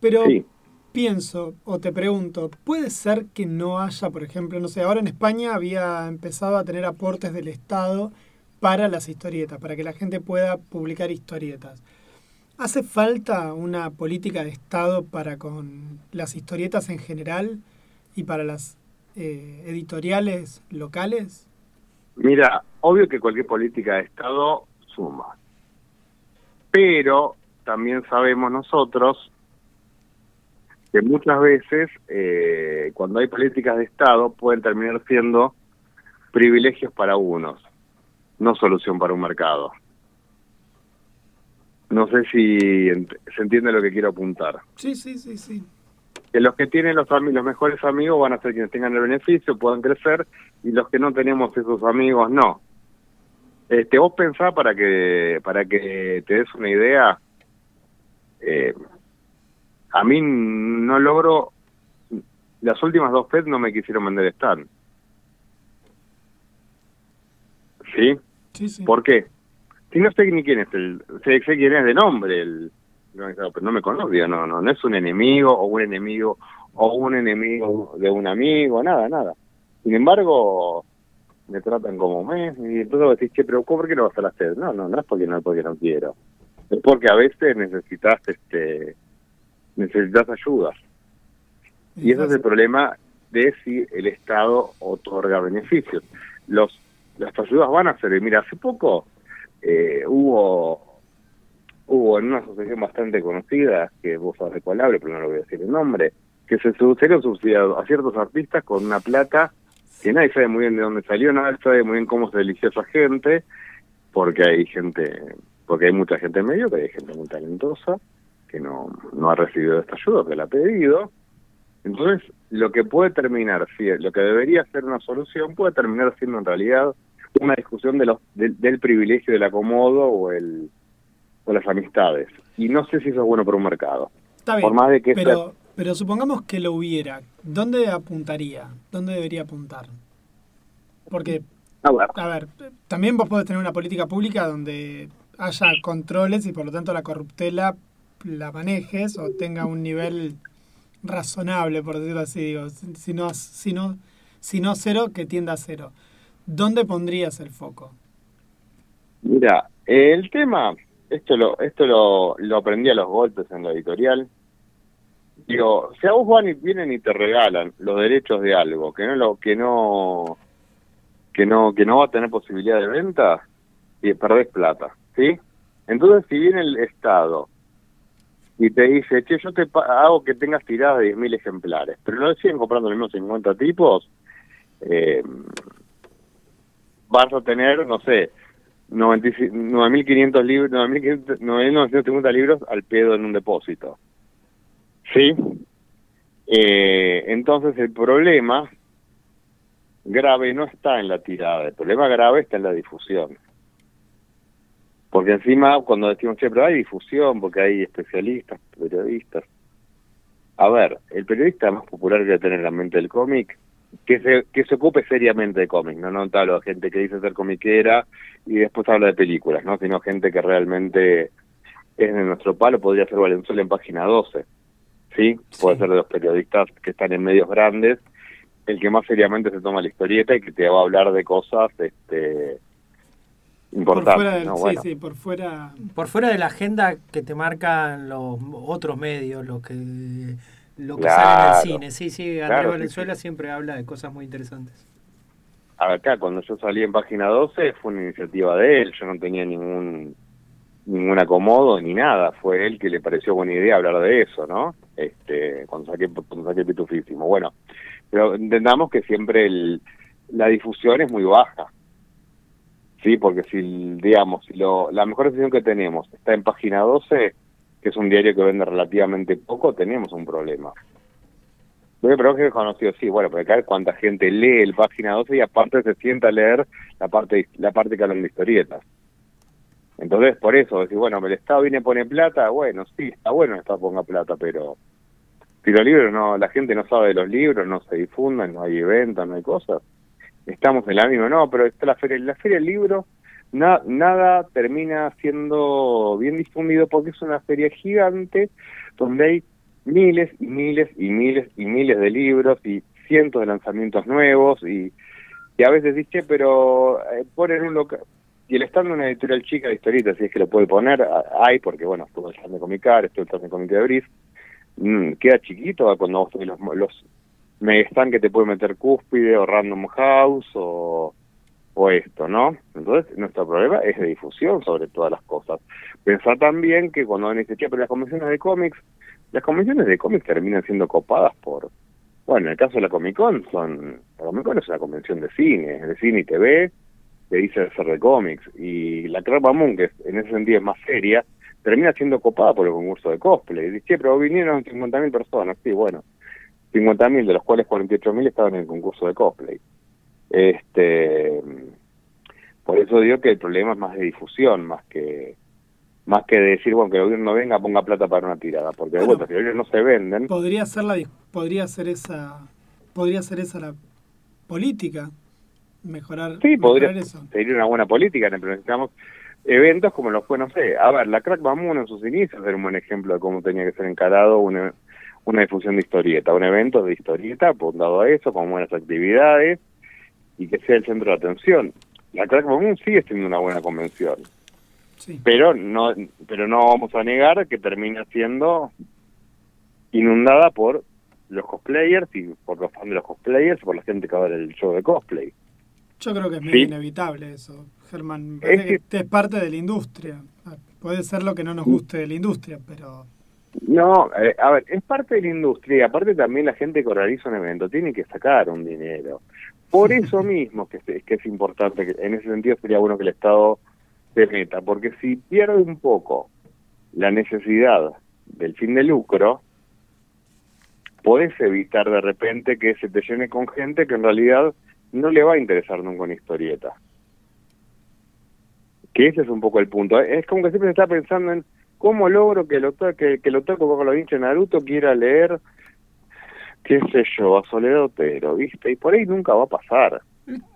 Pero Sí. pienso o te pregunto, ¿puede ser que no haya, por ejemplo, no sé, ahora en España había empezado a tener aportes del Estado para las historietas, para que la gente pueda publicar historietas? ¿Hace falta una política de Estado para con las historietas en general y para las eh, editoriales locales? Mira, obvio que cualquier política de Estado suma. Pero también sabemos nosotros que muchas veces eh, cuando hay políticas de Estado pueden terminar siendo privilegios para unos, no solución para un mercado. No sé si ent- se entiende lo que quiero apuntar. Sí, sí, sí, sí. Que los que tienen los, mejores amigos van a ser quienes tengan el beneficio, puedan crecer, y los que no tenemos esos amigos no. Este, vos pensá para que para que te des una idea, eh, a mí no logro, las últimas dos FED no me quisieron vender stand. ¿Sí? Sí, sí. ¿Por qué? Si no sé ni quién es el, sé, quién es de nombre el pero no me conozco, no, no, no es un enemigo o un enemigo o un enemigo de un amigo, nada, nada. Sin embargo, me tratan como mes y entonces decís, che, pero ¿por qué no vas a la? No, no, no es porque no, porque no quiero. Es porque a veces necesitas, este, necesitas ayuda. Y ese es el problema de si el Estado otorga beneficios. Los Las ayudas van a servir. Mira, hace poco eh, hubo hubo en una asociación bastante conocida, que vos sabés cuál pero no lo voy a decir el nombre, que se sucedieron subsidiados a ciertos artistas con una plata que nadie sabe muy bien de dónde salió, nadie sabe muy bien cómo se eligió esa gente, porque hay gente, porque hay mucha gente en medio, que hay gente muy talentosa, que no, no ha recibido esta ayuda, que la ha pedido. Entonces, lo que puede terminar, lo que debería ser una solución, puede terminar siendo en realidad una discusión de los, del, del privilegio del acomodo o el o las amistades. Y no sé si eso es bueno para un mercado. Está bien, Por más de que pero, pero supongamos que lo hubiera. ¿Dónde apuntaría? ¿Dónde debería apuntar? Porque, A ver. a ver, también vos podés tener una política pública donde haya controles y por lo tanto la corruptela la manejes o tenga un nivel razonable, por decirlo así. Digo, si no, si no, si no cero, que tienda a cero. ¿Dónde pondrías el foco? Mira, el tema, esto lo esto lo, lo aprendí a los golpes en la editorial. Digo, si a vos van y vienen y te regalan los derechos de algo que no lo que no que no que no va a tener posibilidad de venta, y perdés plata, ¿sí? Entonces, si viene el Estado y te dice, che, yo te hago que tengas tiradas de 10.000 ejemplares, pero no siguen comprando los mismos 50 tipos, eh, vas a tener, no sé, 95 9.500 libros, 9.500 9.950 libros al pedo en un depósito. ¿Sí? Eh, entonces el problema grave no está en la tirada, el problema grave está en la difusión. Porque encima cuando decimos, che, pero hay difusión, porque hay especialistas, periodistas. A ver, el periodista más popular que tener en la mente del cómic, que se, que se ocupe seriamente de cómic, no, no hablo de gente que dice ser comiquera y después habla de películas, ¿no? Sino gente que realmente es de nuestro palo, podría ser Valenzuela en página 12, ¿sí? Puede ser de los periodistas que están en medios grandes, el que más seriamente se toma la historieta y que te va a hablar de cosas este Por importantes, fuera del, ¿no? sí, Bueno. sí, por fuera. Por fuera de la agenda que te marcan los otros medios, lo que lo que sale Claro. en el cine. Sí, sí, Andrés Claro, sí, Valenzuela siempre habla de cosas muy interesantes. acá cuando yo salí en página 12 fue una iniciativa de él, yo no tenía ningún ningún acomodo ni nada, fue él que le pareció buena idea hablar de eso, ¿no? Este, cuando saqué cuando saqué Pitufísimo. Bueno, pero entendamos que siempre el, la difusión es muy baja. Sí, porque si digamos, si lo, la mejor decisión que tenemos está en página 12, que es un diario que vende relativamente poco, tenemos un problema. Pero que es conocido, sí, bueno, pero acá cuánta gente lee el página 12 y aparte se sienta a leer la parte la parte que hablan de historietas. Entonces, por eso, decir, bueno, el Estado viene y pone plata, bueno, sí, está bueno el Estado ponga plata, pero si los libros no, la gente no sabe de los libros, no se difunden, no hay eventos, no hay cosas, estamos en la misma, no, pero está la feria, la feria del libro, na- nada termina siendo bien difundido porque es una feria gigante donde hay miles y miles y miles y miles de libros y cientos de lanzamientos nuevos y, y a veces dice, pero eh, ponen un local y el stand de una editorial chica de historietas, si es que lo puede poner, a- hay, porque bueno, estuvo el stand de Comicar, estuvo el stand de Comic de mm, queda chiquito cuando vos los, los mega stand que te puede meter Cúspide o Random House o, o esto, ¿no? Entonces, nuestro problema es de difusión sobre todas las cosas. Pensar también que cuando dice, che, pero las convenciones de cómics, las convenciones de cómics terminan siendo copadas por, bueno, en el caso de la Comic Con, son, la Comic Con es una convención de cine, de cine y TV, que dice ser de cómics, y la Crapa Moon, que en ese sentido es más seria, termina siendo copada por el concurso de cosplay. Y dice, pero vinieron 50.000 personas, sí, bueno, 50.000, de los cuales 48.000 estaban en el concurso de cosplay. Este, por eso digo que el problema es más de difusión, más que más que de decir, bueno, que el gobierno venga, ponga plata para una tirada, porque de Bueno. vuelta, si los libros no se venden, Podría ser la podría ser esa podría ser esa la política mejorar, Sí, podría mejorar eso. sería una buena política, pero necesitamos eventos como los fue, no sé, a ver, la Crack Mamoon en sus inicios era un buen ejemplo de cómo tenía que ser encarado una, una difusión de historieta, un evento de historieta apuntado a eso, con buenas actividades y que sea el centro de atención. La Crack Mamoon sigue siendo una buena convención, Sí. pero no pero no vamos a negar que termina siendo inundada por los cosplayers y por los fans de los cosplayers, por la gente que va a ver el show de cosplay. Yo creo que es Sí. medio inevitable eso, Germán. Es que es parte de la industria. Puede ser lo que no nos guste de la industria, pero No, eh, a ver, es parte de la industria y aparte también la gente que organiza un evento tiene que sacar un dinero. Por eso mismo que, es- importante, que en ese sentido sería bueno que el Estado se meta, porque si pierde un poco la necesidad del fin de lucro, podés evitar de repente que se te llene con gente que en realidad no le va a interesar nunca una historieta. Que ese es un poco el punto. Es como que siempre se está pensando en cómo logro que el que, que el otaku con los hinchas Naruto quiera leer, qué sé yo, a Soledad Otero, ¿viste? Y por ahí nunca va a pasar.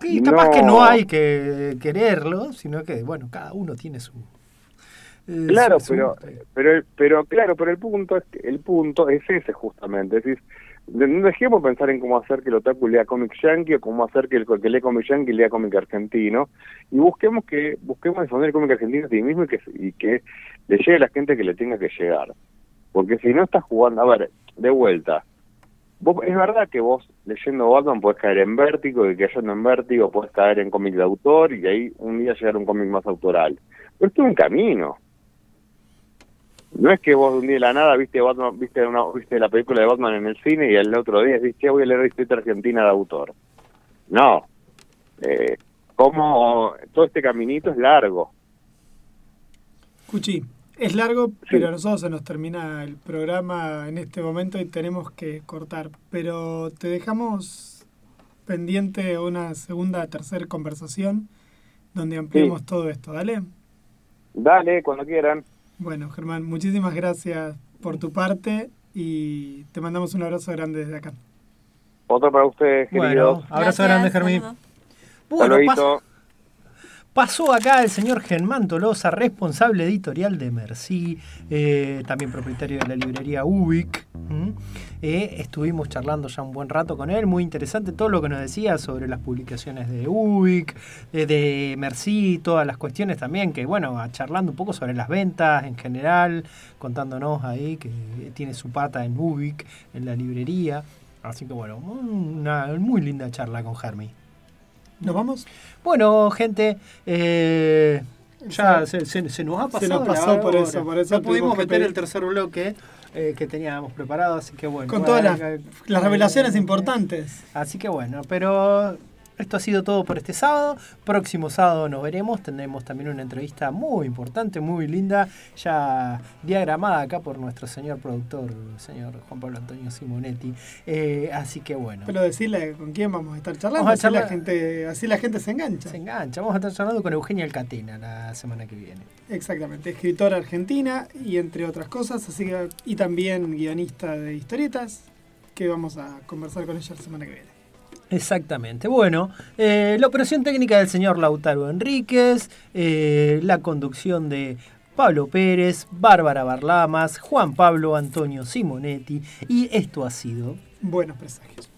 Y capaz que no hay que quererlo, sino que, bueno, cada uno tiene su... eh, Claro, su- pero, pero, pero claro, pero el punto es que- el punto es ese justamente, es decir, de- no dejemos pensar en cómo hacer que el otaku lea cómic yankee o cómo hacer que el que lee cómic yankee lea cómic argentino y busquemos que busquemos difundir el cómic argentino a sí mismo y que y que le llegue a la gente que le tenga que llegar, porque si no estás jugando, a ver, de vuelta, vos, es verdad que vos leyendo Batman puedes caer en vértigo, y cayendo en vértigo puedes caer en cómic de autor, y ahí un día llegar a un cómic más autoral. Pero esto es un camino. No es que vos de un día de la nada viste Batman, viste una, viste la película de Batman en el cine y el otro día "Che, voy a leer historia argentina de autor. No. Eh, como todo este caminito es largo. Cuchi, es largo, pero a nosotros se nos termina el programa en este momento y tenemos que cortar. Pero te dejamos pendiente una segunda, tercera conversación donde ampliemos todo esto, ¿dale? Dale, cuando quieran. Bueno, Germán, muchísimas gracias por tu parte y te mandamos un abrazo grande desde acá. Otro para ustedes, queridos. Bueno, abrazo grande, Germín. Hasta Bueno, pasó acá el señor Germán Tolosa, responsable editorial de Merci, eh, también propietario de la librería Ubic. Eh, estuvimos charlando ya un buen rato con él, muy interesante todo lo que nos decía sobre las publicaciones de Ubic, eh, de Merci, todas las cuestiones también, que bueno, charlando un poco sobre las ventas en general, contándonos ahí que tiene su pata en Ubic, en la librería. Así que bueno, una muy linda charla con Germi. ¿Nos vamos? Bueno, gente, eh, ya se, se- se nos ha pasado. Se nos pasó por eso, por eso No pudimos meter pedir- el tercer bloque eh, que teníamos preparado, así que bueno. Con bueno, todas las, eh, las revelaciones importantes. Así que bueno, pero esto ha sido todo por este sábado. Próximo sábado nos veremos. Tendremos también una entrevista muy importante, muy linda, ya diagramada acá por nuestro señor productor, señor Juan Pablo Antonio Simonetti. Eh, así que bueno. Pero decirle con quién vamos a estar charlando, a así, la gente, así la gente se engancha. Se engancha. Vamos a estar charlando con Eugenia Alcatena la semana que viene. Exactamente, escritora argentina y entre otras cosas, así que, y también guionista de historietas, que vamos a conversar con ella la semana que viene. Exactamente. Bueno, eh, la operación técnica del señor Lautaro Enríquez, eh, la conducción de Pablo Pérez, Bárbara Barlamas, Juan Pablo Antonio Simonetti y esto ha sido Buenos presagios.